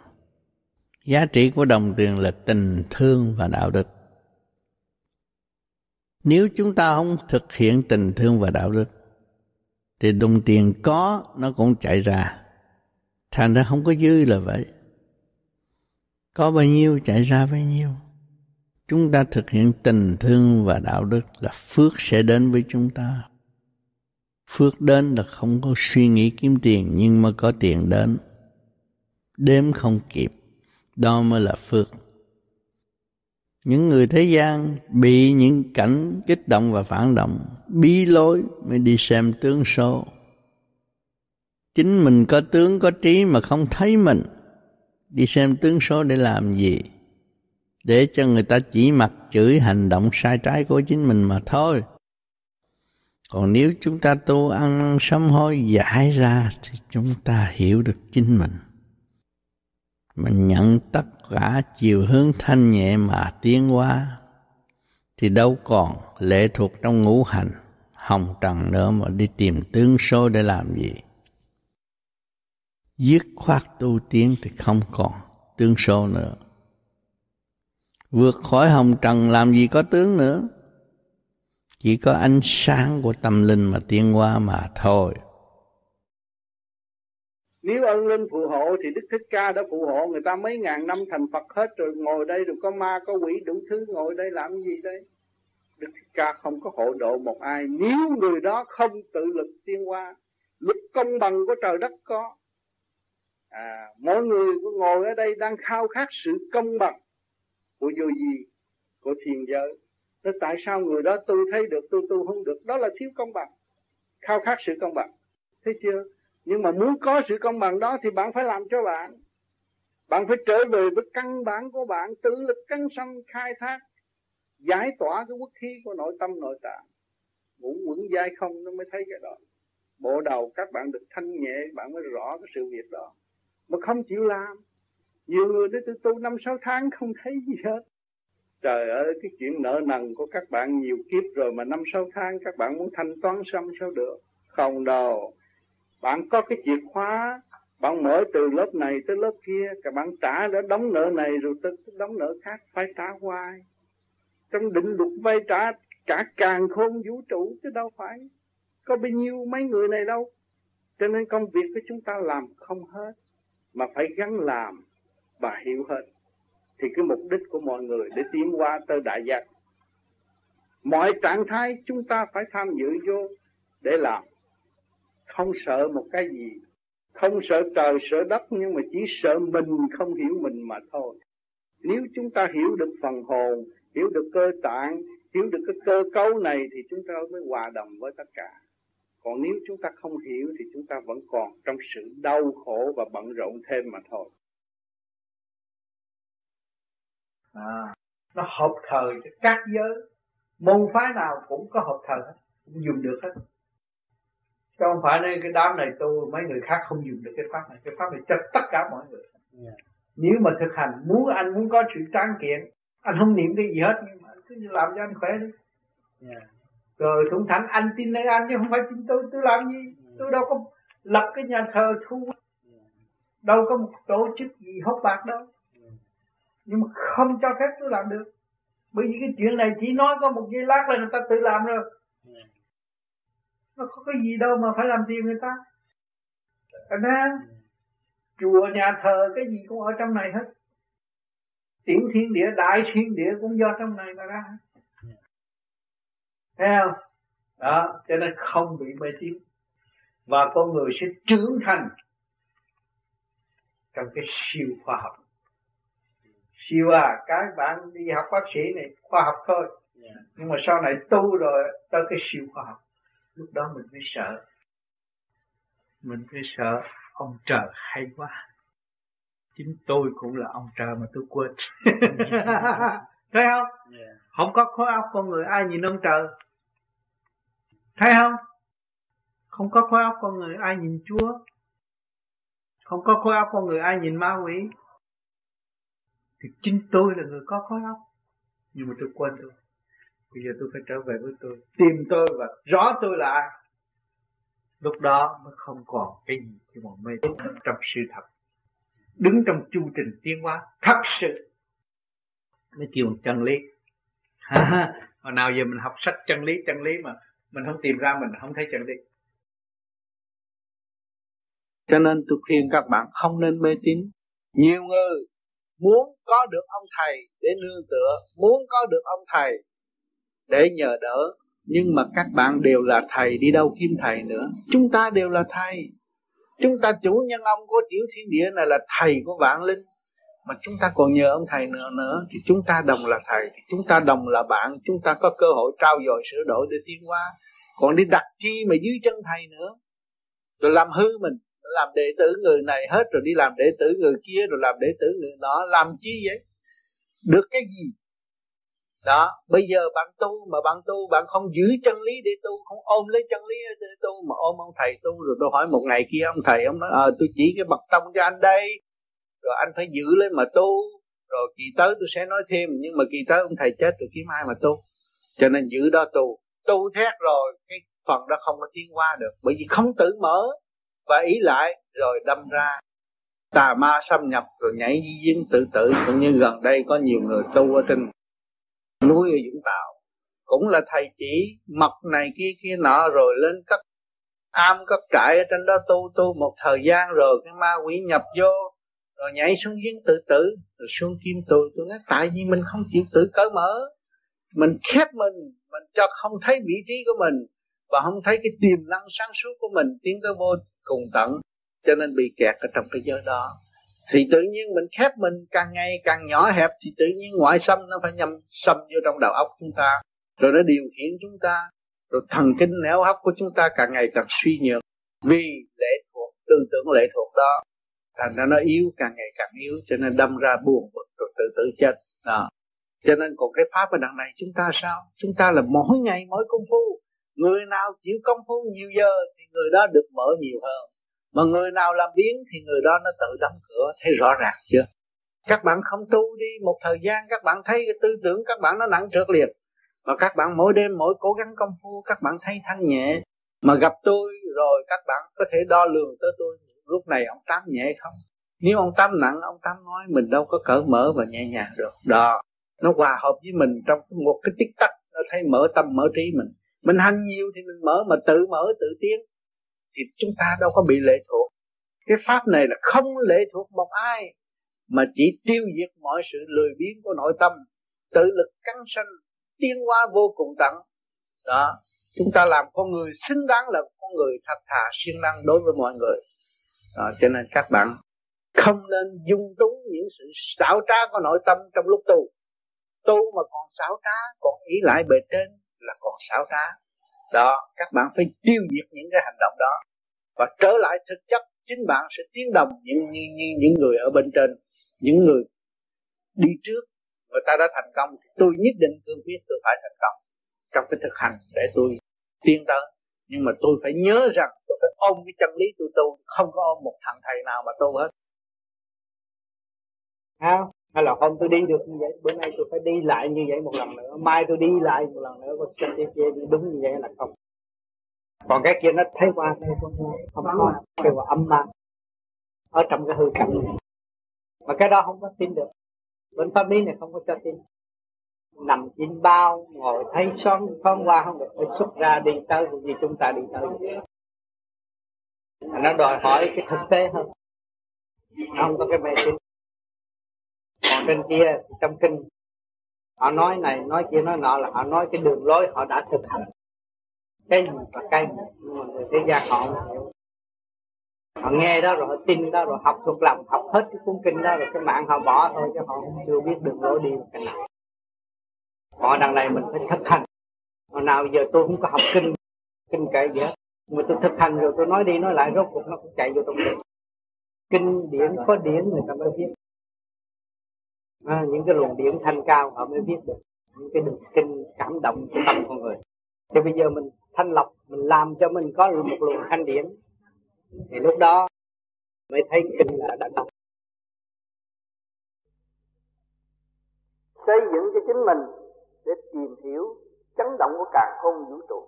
Giá trị của đồng tiền là tình thương và đạo đức. Nếu chúng ta không thực hiện tình thương và đạo đức thì đồng tiền có nó cũng chạy ra. Thành ra không có dư là vậy. Có bao nhiêu chạy ra bấy nhiêu. Chúng ta thực hiện tình thương và đạo đức là phước sẽ đến với chúng ta. Phước đến là không có suy nghĩ kiếm tiền nhưng mà có tiền đến. Đếm không kịp, đó mới là phước những người thế gian bị những cảnh kích động và phản động bí lối mới đi xem tướng số chính mình có tướng có trí mà không thấy mình đi xem tướng số để làm gì. Để cho người ta chỉ mặt chửi hành động sai trái của chính mình mà thôi. Còn nếu chúng ta tu ăn sám hối giải ra thì chúng ta hiểu được chính mình. Mình nhận tất cả chiều hướng thanh nhẹ mà tiến hóa, thì đâu còn lệ thuộc trong ngũ hành, hồng trần nữa mà đi tìm tướng số để làm gì dứt khoát tu tiến thì không còn tướng số nữa. Vượt khỏi hồng trần làm gì có tướng nữa. Chỉ có ánh sáng của tâm linh mà tiến qua mà thôi. Nếu ân linh phù hộ thì đức thích ca đã phù hộ người ta mấy ngàn năm thành phật hết rồi. Ngồi đây rồi có ma, có quỷ, đủ thứ ngồi đây làm gì đây? Đức thích ca không có hộ độ một ai. Nếu người đó không tự lực tiến qua lúc công bằng của trời đất có à, mỗi người ngồi ở đây đang khao khát sự công bằng của vô gì của thiền giới. Thế tại sao người đó tu thấy được tu tu không được? Đó là thiếu công bằng khao khát sự công bằng. Thấy chưa? Nhưng mà muốn có sự công bằng đó thì bạn phải làm cho bạn. Bạn phải trở về với căn bản của bạn tự lực căng sanh khai thác giải tỏa cái quốc khí của nội tâm nội tạng. Ngủ quẩn dai không nó mới thấy cái đó. Bộ đầu các bạn được thanh nhẹ bạn mới rõ cái sự việc đó mà không chịu làm. Nhiều người đến tôi tu năm, sáu tháng không thấy gì hết. Trời ơi, cái chuyện nợ nần của các bạn nhiều kiếp rồi mà năm, sáu tháng các bạn muốn thanh toán xong sao được? Không đâu. Bạn có cái chìa khóa, bạn mở từ lớp này tới lớp kia, các bạn trả đã đóng nợ này rồi tới đóng nợ khác, phải trả hoài. Trong định luật vay trả, cả càng khôn vũ trụ, chứ đâu phải có bao nhiêu mấy người này đâu. Cho nên công việc của chúng ta làm không hết mà phải gắn làm và hiểu hết, thì cái mục đích của mọi người để tiến qua tới đại giác. Mọi trạng thái chúng ta phải tham dự vô để làm. Không sợ một cái gì. Không sợ trời, sợ đất, nhưng mà chỉ sợ mình không hiểu mình mà thôi. Nếu chúng ta hiểu được phần hồn, hiểu được cơ tạng, hiểu được cái cơ cấu này, thì chúng ta mới hòa đồng với tất cả còn nếu chúng ta không hiểu thì chúng ta vẫn còn trong sự đau khổ và bận rộn thêm mà thôi. À, nó hợp thời cho các giới. Môn phái nào cũng có hợp thời hết cũng dùng được hết. Chứ không phải nên cái đám này tu mấy người khác không dùng được cái pháp này. Cái pháp này cho tất cả mọi người. Yeah. nếu mà thực hành muốn anh muốn có sự tráng kiện anh không niệm cái gì hết nhưng mà anh cứ làm cho anh khỏe đi. Yeah. Rồi thủng thẳng anh tin nơi anh chứ không phải tin tôi tôi làm gì? Yeah. tôi đâu có lập cái nhà thờ thu đâu có một tổ chức gì hốt bạc đâu. Nhưng mà không cho phép tôi làm được. Bởi vì cái chuyện này chỉ nói có một giây lát là người ta tự làm rồi. Nó có cái gì đâu mà phải làm tiền người ta. Thành ra chùa nhà thờ cái gì cũng ở trong này hết. Tiểu thiên địa đại thiên địa cũng do trong này mà ra thấy không? Đó cho nên không bị mê tín. Và con người sẽ trưởng thành trong cái siêu khoa học. Siêu à các bạn đi học bác sĩ này khoa học thôi. Yeah. nhưng mà sau này tu rồi tới cái siêu khoa học lúc đó mình mới sợ. Mình mới sợ ông trời hay quá. Chính tôi cũng là ông trời mà tôi quên. Thấy không? Yeah. không có khối óc con người ai nhìn ông trời thấy không? Không có khối óc con người ai nhìn chúa. Không có khối óc con người ai nhìn ma quỷ. Thì chính tôi là người có khối óc. Nhưng mà tôi quên tôi. Bây giờ tôi phải trở về với tôi. Tìm tôi và rõ tôi là ai. Lúc đó mới không còn cái gì khi mà mê tín trong sự thật. Đứng trong chu trình tiến hóa thật sự. Mới kêu chân lý. Hồi nào giờ mình học sách chân lý chân lý mà mình không tìm ra, mình không thấy chân lý cho nên tôi khuyên các bạn không nên mê tín. Nhiều người muốn có được ông thầy để nương tựa, muốn có được ông thầy để nhờ đỡ, nhưng mà các bạn đều là thầy, đi đâu kiếm thầy nữa. Chúng ta đều là thầy. Chúng ta chủ nhân ông của tiểu thiên địa này là thầy của vạn linh mà chúng ta còn nhờ ông thầy nữa nữa. Thì chúng ta đồng là thầy chúng ta đồng là bạn. Chúng ta có cơ hội trao dồi sửa đổi để tiến hóa. Còn đi đặt chi mà dưới chân thầy nữa, rồi làm hư mình, làm đệ tử người này hết rồi đi làm đệ tử người kia, rồi làm đệ tử người đó làm chi vậy? Được cái gì? Đó, bây giờ bạn tu mà bạn tu, bạn không giữ chân lý để tu, không ôm lấy chân lý để tu, mà ôm ông thầy tu, rồi tôi hỏi một ngày kia ông thầy, ông nói ờ tôi chỉ cái bậc tông cho anh đây rồi anh phải giữ lấy mà tu. Rồi kỳ tới tôi sẽ nói thêm, nhưng mà kỳ tới ông thầy chết tôi kiếm ai mà tu? Cho nên giữ đó tu. Tu thét rồi, cái phần đó không có tiến qua được, bởi vì không tự mở. Và ý lại, rồi đâm ra. Tà ma xâm nhập, rồi nhảy di dính tự tử. Cũng như gần đây có nhiều người tu ở trên núi ở Vũng Tàu. Cũng là thầy chỉ mật này kia kia nọ, rồi lên cấp, am cấp trại ở trên đó tu tu một thời gian rồi cái ma quỷ nhập vô rồi nhảy xuống giếng tự tử. Rồi xuống kim tù tôi nói tại vì mình không chịu tự cởi mở. Mình khép mình. Mình cho không thấy vị trí của mình. Và không thấy cái tiềm năng sáng suốt của mình. Tiến tới vô cùng tận. Cho nên bị kẹt ở trong cái giới đó. Thì tự nhiên mình khép mình càng ngày càng nhỏ hẹp, thì tự nhiên ngoại xâm nó phải nhâm xâm vô trong đầu óc chúng ta. Rồi nó điều khiển chúng ta. Rồi thần kinh, não óc của chúng ta càng ngày càng suy nhược. Vì lệ thuộc, tư tưởng lệ thuộc đó thành ra nó yếu càng ngày càng yếu cho nên đâm ra buồn bực rồi tự tử chết. Đó. cho nên còn cái pháp ở đằng này chúng ta sao? Chúng ta là mỗi ngày mỗi công phu. Người nào chịu công phu nhiều giờ thì người đó được mở nhiều hơn. Mà người nào làm biến thì người đó nó tự đóng cửa. Thấy rõ ràng chưa? Các bạn không tu đi một thời gian các bạn thấy cái tư tưởng các bạn nó nặng trượt liền mà các bạn mỗi đêm mỗi cố gắng công phu các bạn thấy thanh nhẹ. Mà gặp tôi rồi các bạn có thể đo lường tới tôi lúc này ông tám nhẹ không? Nếu ông tám nặng, ông tám nói mình đâu có cởi mở và nhẹ nhàng được. Đó, nó hòa hợp với mình trong một cái tích tắc, nó thấy mở tâm, mở trí mình. Mình hành nhiều thì mình mở, mà tự mở, tự tiến, thì chúng ta đâu có bị lệ thuộc. Cái pháp này là không lệ thuộc một ai, mà chỉ tiêu diệt mọi sự lười biếng của nội tâm. Tự lực căng sanh, tiến hóa vô cùng tận. Đó, chúng ta làm con người xứng đáng là con người thật thà, siêng năng đối với mọi người đó, cho nên các bạn không nên dung túng những sự xảo trá của nội tâm trong lúc tu. Tu mà còn xảo trá còn ý lại bề trên là còn xảo trá. Đó các bạn phải tiêu diệt những cái hành động đó. Và trở lại thực chất chính bạn sẽ tiến đồng những những những người ở bên trên những người đi trước. Người ta đã thành công thì tôi nhất định cương quyết tôi phải thành công trong cái thực hành để tôi tiến tới nhưng mà tôi phải nhớ rằng tôi phải ôm cái chân lý tôi tu không có ôm một thằng thầy nào mà tu hết. À, hay là hôm tôi đi được như vậy bữa nay tôi phải đi lại như vậy một lần nữa mai tôi đi lại một lần nữa có chân kia kia đúng như vậy là không. Còn cái kia nó thấy qua thấy qua không có kêu là âm ma. Ở trong cái hư cảnh này. Mà cái đó không có tin được. Bên pháp lý này không có cho tin nằm trên bao, ngồi thấy son con qua không được phải xuất ra đi tới vì chúng ta đi tới. Nó đòi hỏi cái thực tế hơn. Không có cái mê tín. Còn trên kia trong kinh, họ nói này, nói kia, nói nọ là họ nói cái đường lối họ đã thực hành. Cái gì và cái gì, nhưng mà người thế gian họ không hiểu. Họ nghe đó rồi họ tin đó rồi học thuộc lòng, học hết cái cuốn kinh đó rồi cái mạng họ bỏ thôi, chứ họ không chưa biết đường lối đi cái nào họ đằng này mình phải thực hành. Hồi nào giờ tôi không có học kinh kinh kệ gì hết. Mà tôi thực hành rồi tôi nói đi nói lại rốt cuộc nó cũng chạy vô trong kinh kinh điển có điển người ta mới biết à, những cái luồng điển thanh cao họ mới biết được. Những cái đường kinh cảm động của tâm con người. Thì bây giờ mình thanh lọc mình làm cho mình có một luồng thanh điển. Thì lúc đó mới thấy kinh là đã đọc. Xây dựng cho chính mình để tìm hiểu chấn động của càng không vũ trụ.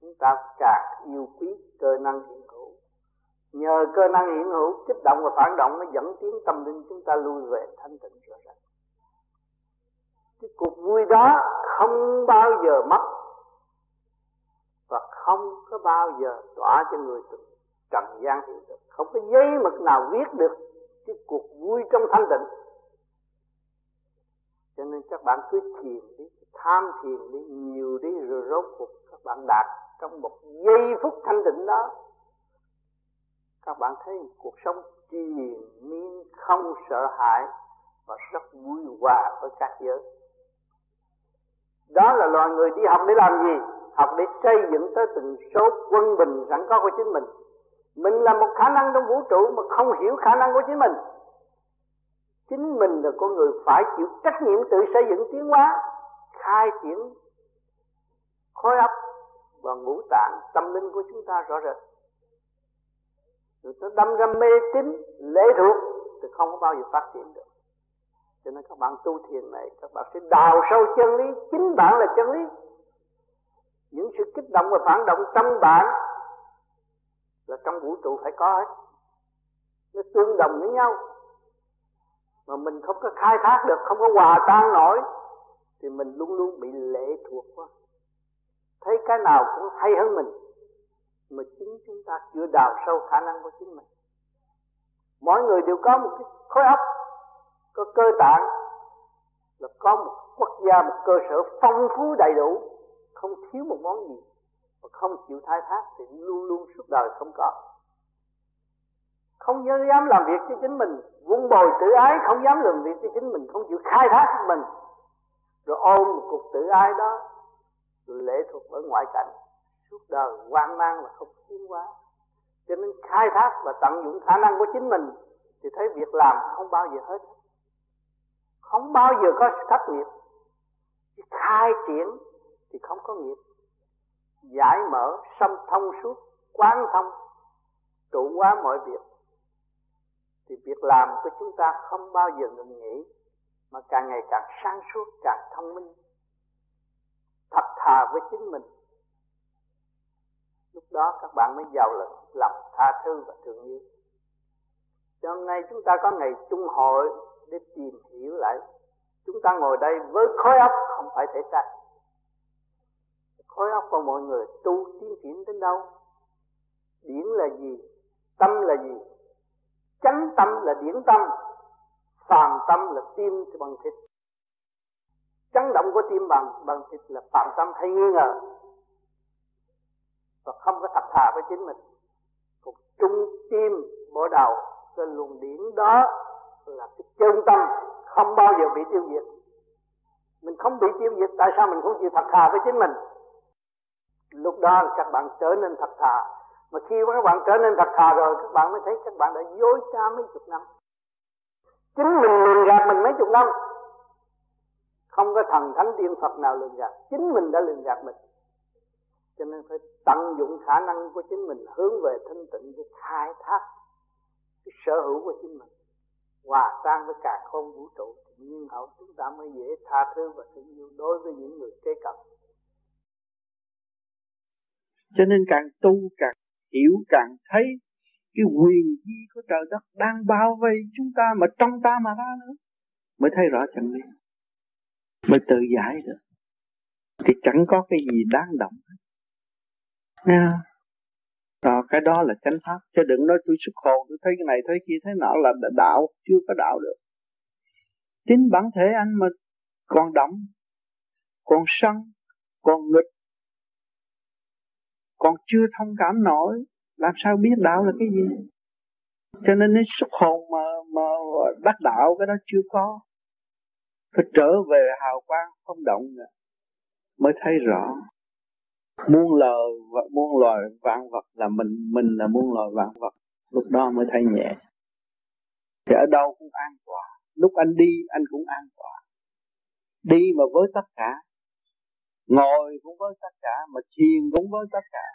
Chúng ta càng yêu quý cơ năng hiện hữu. Nhờ cơ năng hiện hữu, kích động và phản động nó dẫn tiến tâm linh chúng ta lui về thanh tịnh rõ ràng cái cuộc vui đó không bao giờ mất và không có bao giờ tỏa cho người trần gian hiện thực. Không có giấy mực nào viết được cái cuộc vui trong thanh tịnh cho nên các bạn cứ thiền đi, tham thiền đi, nhiều đi rồi rốt cuộc các bạn đạt trong một giây phút thanh tịnh đó. Các bạn thấy cuộc sống triền miên, không sợ hãi và rất vui hòa với các giới. Đó là loài người đi học để làm gì? Học để xây dựng tới từng số quân bình sẵn có của chính mình. Mình là một khả năng trong vũ trụ mà không hiểu khả năng của chính mình chính mình là con người phải chịu trách nhiệm tự xây dựng tiến hóa, khai triển khối óc và ngũ tạng tâm linh của chúng ta rõ rệt. Rồi nó đâm ra mê tín lễ thuộc thì không có bao giờ phát triển được. Cho nên các bạn tu thiền này, các bạn sẽ đào sâu chân lý, chính bạn là chân lý. Những sự kích động và phản động trong bạn là trong vũ trụ phải có hết. Nó tương đồng với nhau mà mình không có khai thác được, không có hòa tan nổi, thì mình luôn luôn bị lệ thuộc quá. Thấy cái nào cũng hay hơn mình, mà chính chúng ta chưa đào sâu khả năng của chính mình. Mỗi người đều có một cái khối óc, có cơ tạng, là có một quốc gia, một cơ sở phong phú đầy đủ. Không thiếu một món gì và không chịu khai thác thì luôn luôn suốt đời không có không dám làm việc cho chính mình. Vun bồi tự ái, không dám làm việc cho chính mình. Không chịu khai thác mình. Rồi ôm một cục tự ái đó, rồi lệ thuộc ở ngoại cảnh. Suốt đời hoang mang và không tiến hóa. Cho nên khai thác và tận dụng khả năng của chính mình thì thấy việc làm không bao giờ hết. Không bao giờ có thất nghiệp. Khai triển thì không có nghiệp. Giải mở sâm thông suốt, quán thông, trụ hóa mọi việc thì việc làm của chúng ta không bao giờ ngừng nghỉ, mà càng ngày càng sáng suốt, càng thông minh. Thật thà với chính mình. Lúc đó các bạn mới giàu lực lòng tha thứ và thương yêu. Cho ngày chúng ta có ngày chung hội để tìm hiểu lại, chúng ta ngồi đây với khối óc không phải thể xác. Khối óc của mọi người tu tiến triển đến đâu? Điển là gì? Tâm là gì? Chánh tâm là điển tâm, phàm tâm là tim bằng thịt. Chấn động của tim bằng bằng thịt là phàm tâm hay nghi ngờ. Và không có thật thà với chính mình. Một trung tim bộ đầu, cái luồng điển đó là cái chân tâm, không bao giờ bị tiêu diệt. Mình không bị tiêu diệt, tại sao mình không chịu thật thà với chính mình? Lúc đó các bạn trở nên thật thà mà khi các bạn trở nên thật thà rồi, các bạn mới thấy các bạn đã dối trá mấy chục năm. Chính mình lường gạt mình mấy chục năm. Không có thần thánh tiên phật nào lường gạt. Chính mình đã lường gạt mình. Cho nên phải tận dụng khả năng của chính mình, hướng về thanh tịnh để khai thác, cái sở hữu của chính mình. Hòa tan với cả không vũ trụ, thì nhiên hậu chúng ta mới dễ tha thứ và thương yêu đối với những người kế cận. Cho nên càng tu càng hiểu càng thấy cái quyền di của trời đất đang bao vây chúng ta mà trong ta mà ra nữa, mới thấy rõ chân lý. Mới tự giải được. Thì chẳng có cái gì đáng động hết. Nghe Rồi ờ, cái đó là chánh pháp. Chứ đừng nói tôi xuất hồn Tôi thấy cái này, thấy kia, thấy nọ là đạo. Chưa có đạo được. Chính bản thể anh mà còn động, Còn sân, Còn nghịch còn chưa thông cảm nổi Làm sao biết đạo là cái gì? Cho nên cái xuất hồn mà, mà đắc đạo Cái đó chưa có. Phải trở về hào quang không động nữa Mới thấy rõ. Muôn lời và muôn loài vạn vật là mình mình là muôn loài vạn vật lúc đó mới thấy nhẹ. Thì ở đâu cũng an toàn lúc anh đi anh cũng an toàn đi mà với tất cả ngồi cũng với tất cả, mà thiền cũng với tất cả.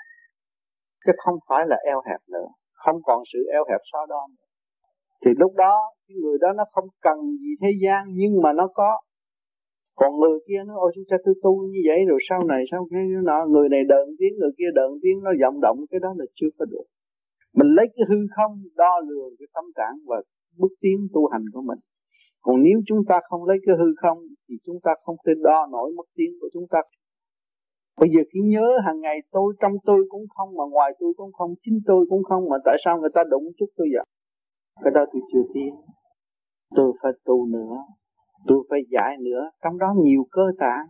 Chứ không phải là eo hẹp nữa, không còn sự eo hẹp so đo nữa. Thì lúc đó, cái người đó nó không cần gì thế gian, nhưng mà nó có. Còn người kia nó, ôi, chúng ta tôi tu như vậy rồi sau này sau cái nọ. Người này đợn tiếng, người kia đợn tiếng, nó vọng động, cái đó là chưa có được. Mình lấy cái hư không đo lường cái tâm trạng và bước tiến tu hành của mình. Còn nếu chúng ta không lấy cái hư không, thì chúng ta không thể đo nổi mức tiến của chúng ta bây giờ khi nhớ hàng ngày tôi trong tôi cũng không, mà ngoài tôi cũng không, chính tôi cũng không, mà tại sao người ta đụng chút tôi vậy? Cái đó tôi chưa tiến tôi phải tu nữa. Tôi phải giải nữa. Trong đó nhiều cơ tạng.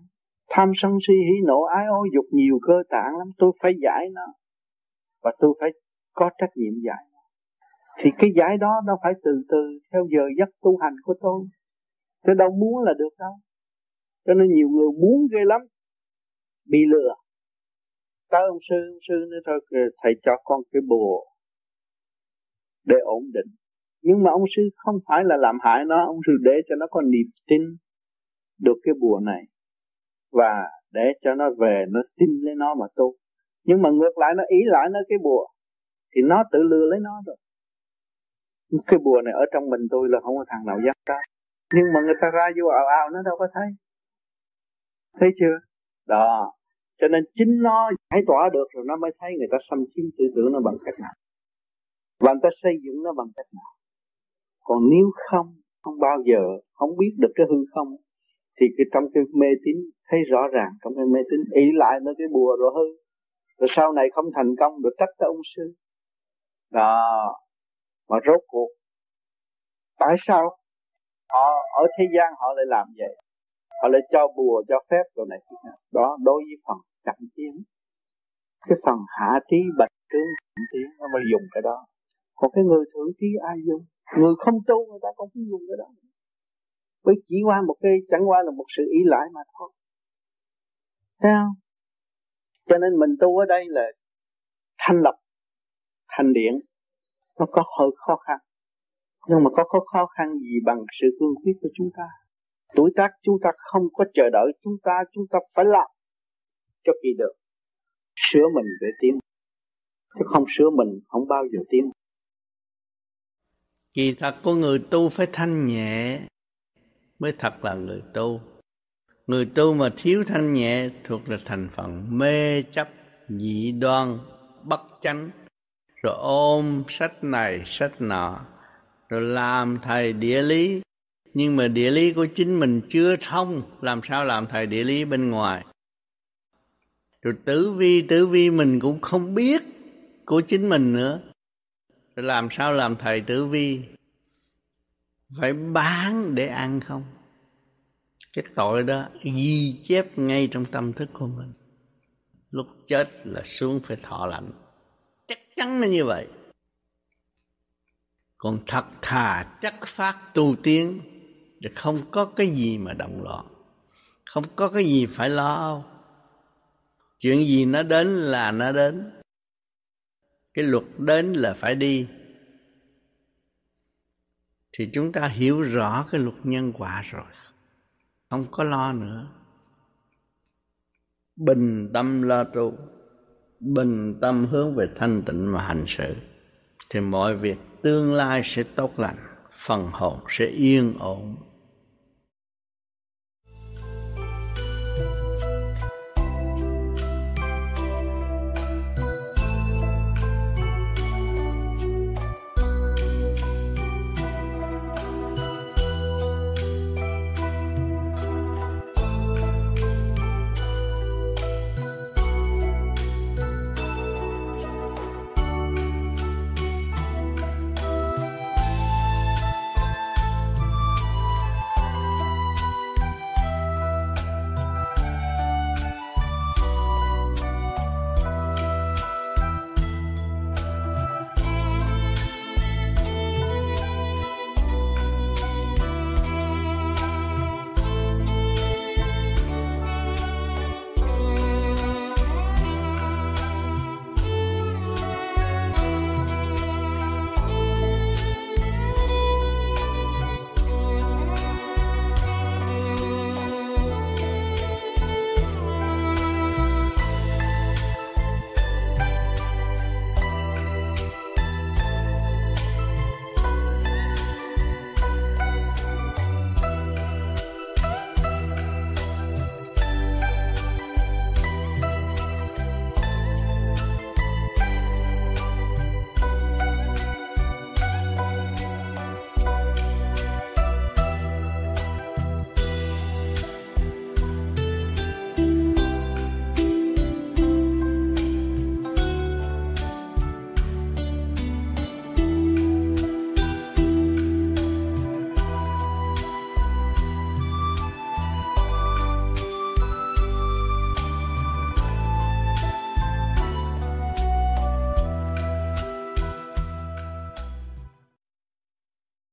Tham sân si hỉ nộ, ái ô dục nhiều cơ tạng lắm. Tôi phải giải nó. Và tôi phải có trách nhiệm giải thì cái giải đó nó phải từ từ, theo giờ giấc tu hành của tôi. Tôi đâu muốn là được đâu. Cho nên nhiều người muốn ghê lắm bị lừa. Tới ông sư ông sư nói thôi thầy cho con cái bùa để ổn định. Nhưng mà ông sư không phải là làm hại nó, ông sư để cho nó có niềm tin được cái bùa này và để cho nó về, nó tin lấy nó mà tu. Nhưng mà ngược lại, nó ý lại nó cái bùa thì nó tự lừa lấy nó rồi. Cái bùa này ở trong mình tôi là không có thằng nào dám ra nhưng mà người ta ra vô ảo ảo nó đâu có thấy. Thấy chưa? Đó. Cho nên chính nó giải tỏa được rồi nó mới thấy người ta xâm chiếm tư tưởng nó bằng cách nào. Và người ta xây dựng nó bằng cách nào. Còn nếu không không bao giờ, không biết được cái hư không, thì cái trong cái mê tín thấy rõ ràng, trong cái mê tín ý lại nó cái bùa rồi hư. Rồi sau này không thành công được trách tới ông sư. Đó. Mà rốt cuộc, tại sao họ ở thế gian họ lại làm vậy? Họ lại cho bùa, cho phép rồi này. Đó, đối với phần chậm tiến cái phần hạ trí bạch tướng chậm tiến nó mới dùng cái đó. Còn cái người thượng trí ai dùng? Người không tu, người ta cũng không dùng cái đó. Bởi chỉ qua một cái, chẳng qua là một sự ý lại mà thôi. Thấy không? Cho nên mình tu ở đây là thanh lập thành điện nó có hơi khó khăn. Nhưng mà có khó khăn gì bằng sự cương quyết của chúng ta? Tuổi tác chúng ta không có chờ đợi, chúng ta chúng ta phải làm cho kỳ được. Sửa mình để tiến. Chứ không sửa mình, không bao giờ tiến. Kỳ thật của người tu phải thanh nhẹ mới thật là người tu. Người tu mà thiếu thanh nhẹ thuộc là thành phần mê chấp dị đoan, bất chánh. Rồi ôm sách này, sách nọ, rồi làm thầy địa lý nhưng mà địa lý của chính mình chưa thông, làm sao làm thầy địa lý bên ngoài? Rồi tử vi tử vi mình cũng không biết của chính mình nữa. Rồi làm sao làm thầy tử vi? Phải bán để ăn không? Cái tội đó ghi chép ngay trong tâm thức của mình. Lúc chết là xuống phải thọ lạnh. Chắc chắn là như vậy. Còn thật thà, chắc phát tu tiến thì không có cái gì mà động loạn không có cái gì phải lo chuyện gì nó đến là nó đến. Cái luật đến là phải đi. Thì chúng ta hiểu rõ cái luật nhân quả rồi. Không có lo nữa. Bình tâm lo tu. Bình tâm hướng về thanh tịnh mà hành sự. Thì mọi việc tương lai sẽ tốt lành. Phần hồn sẽ yên ổn.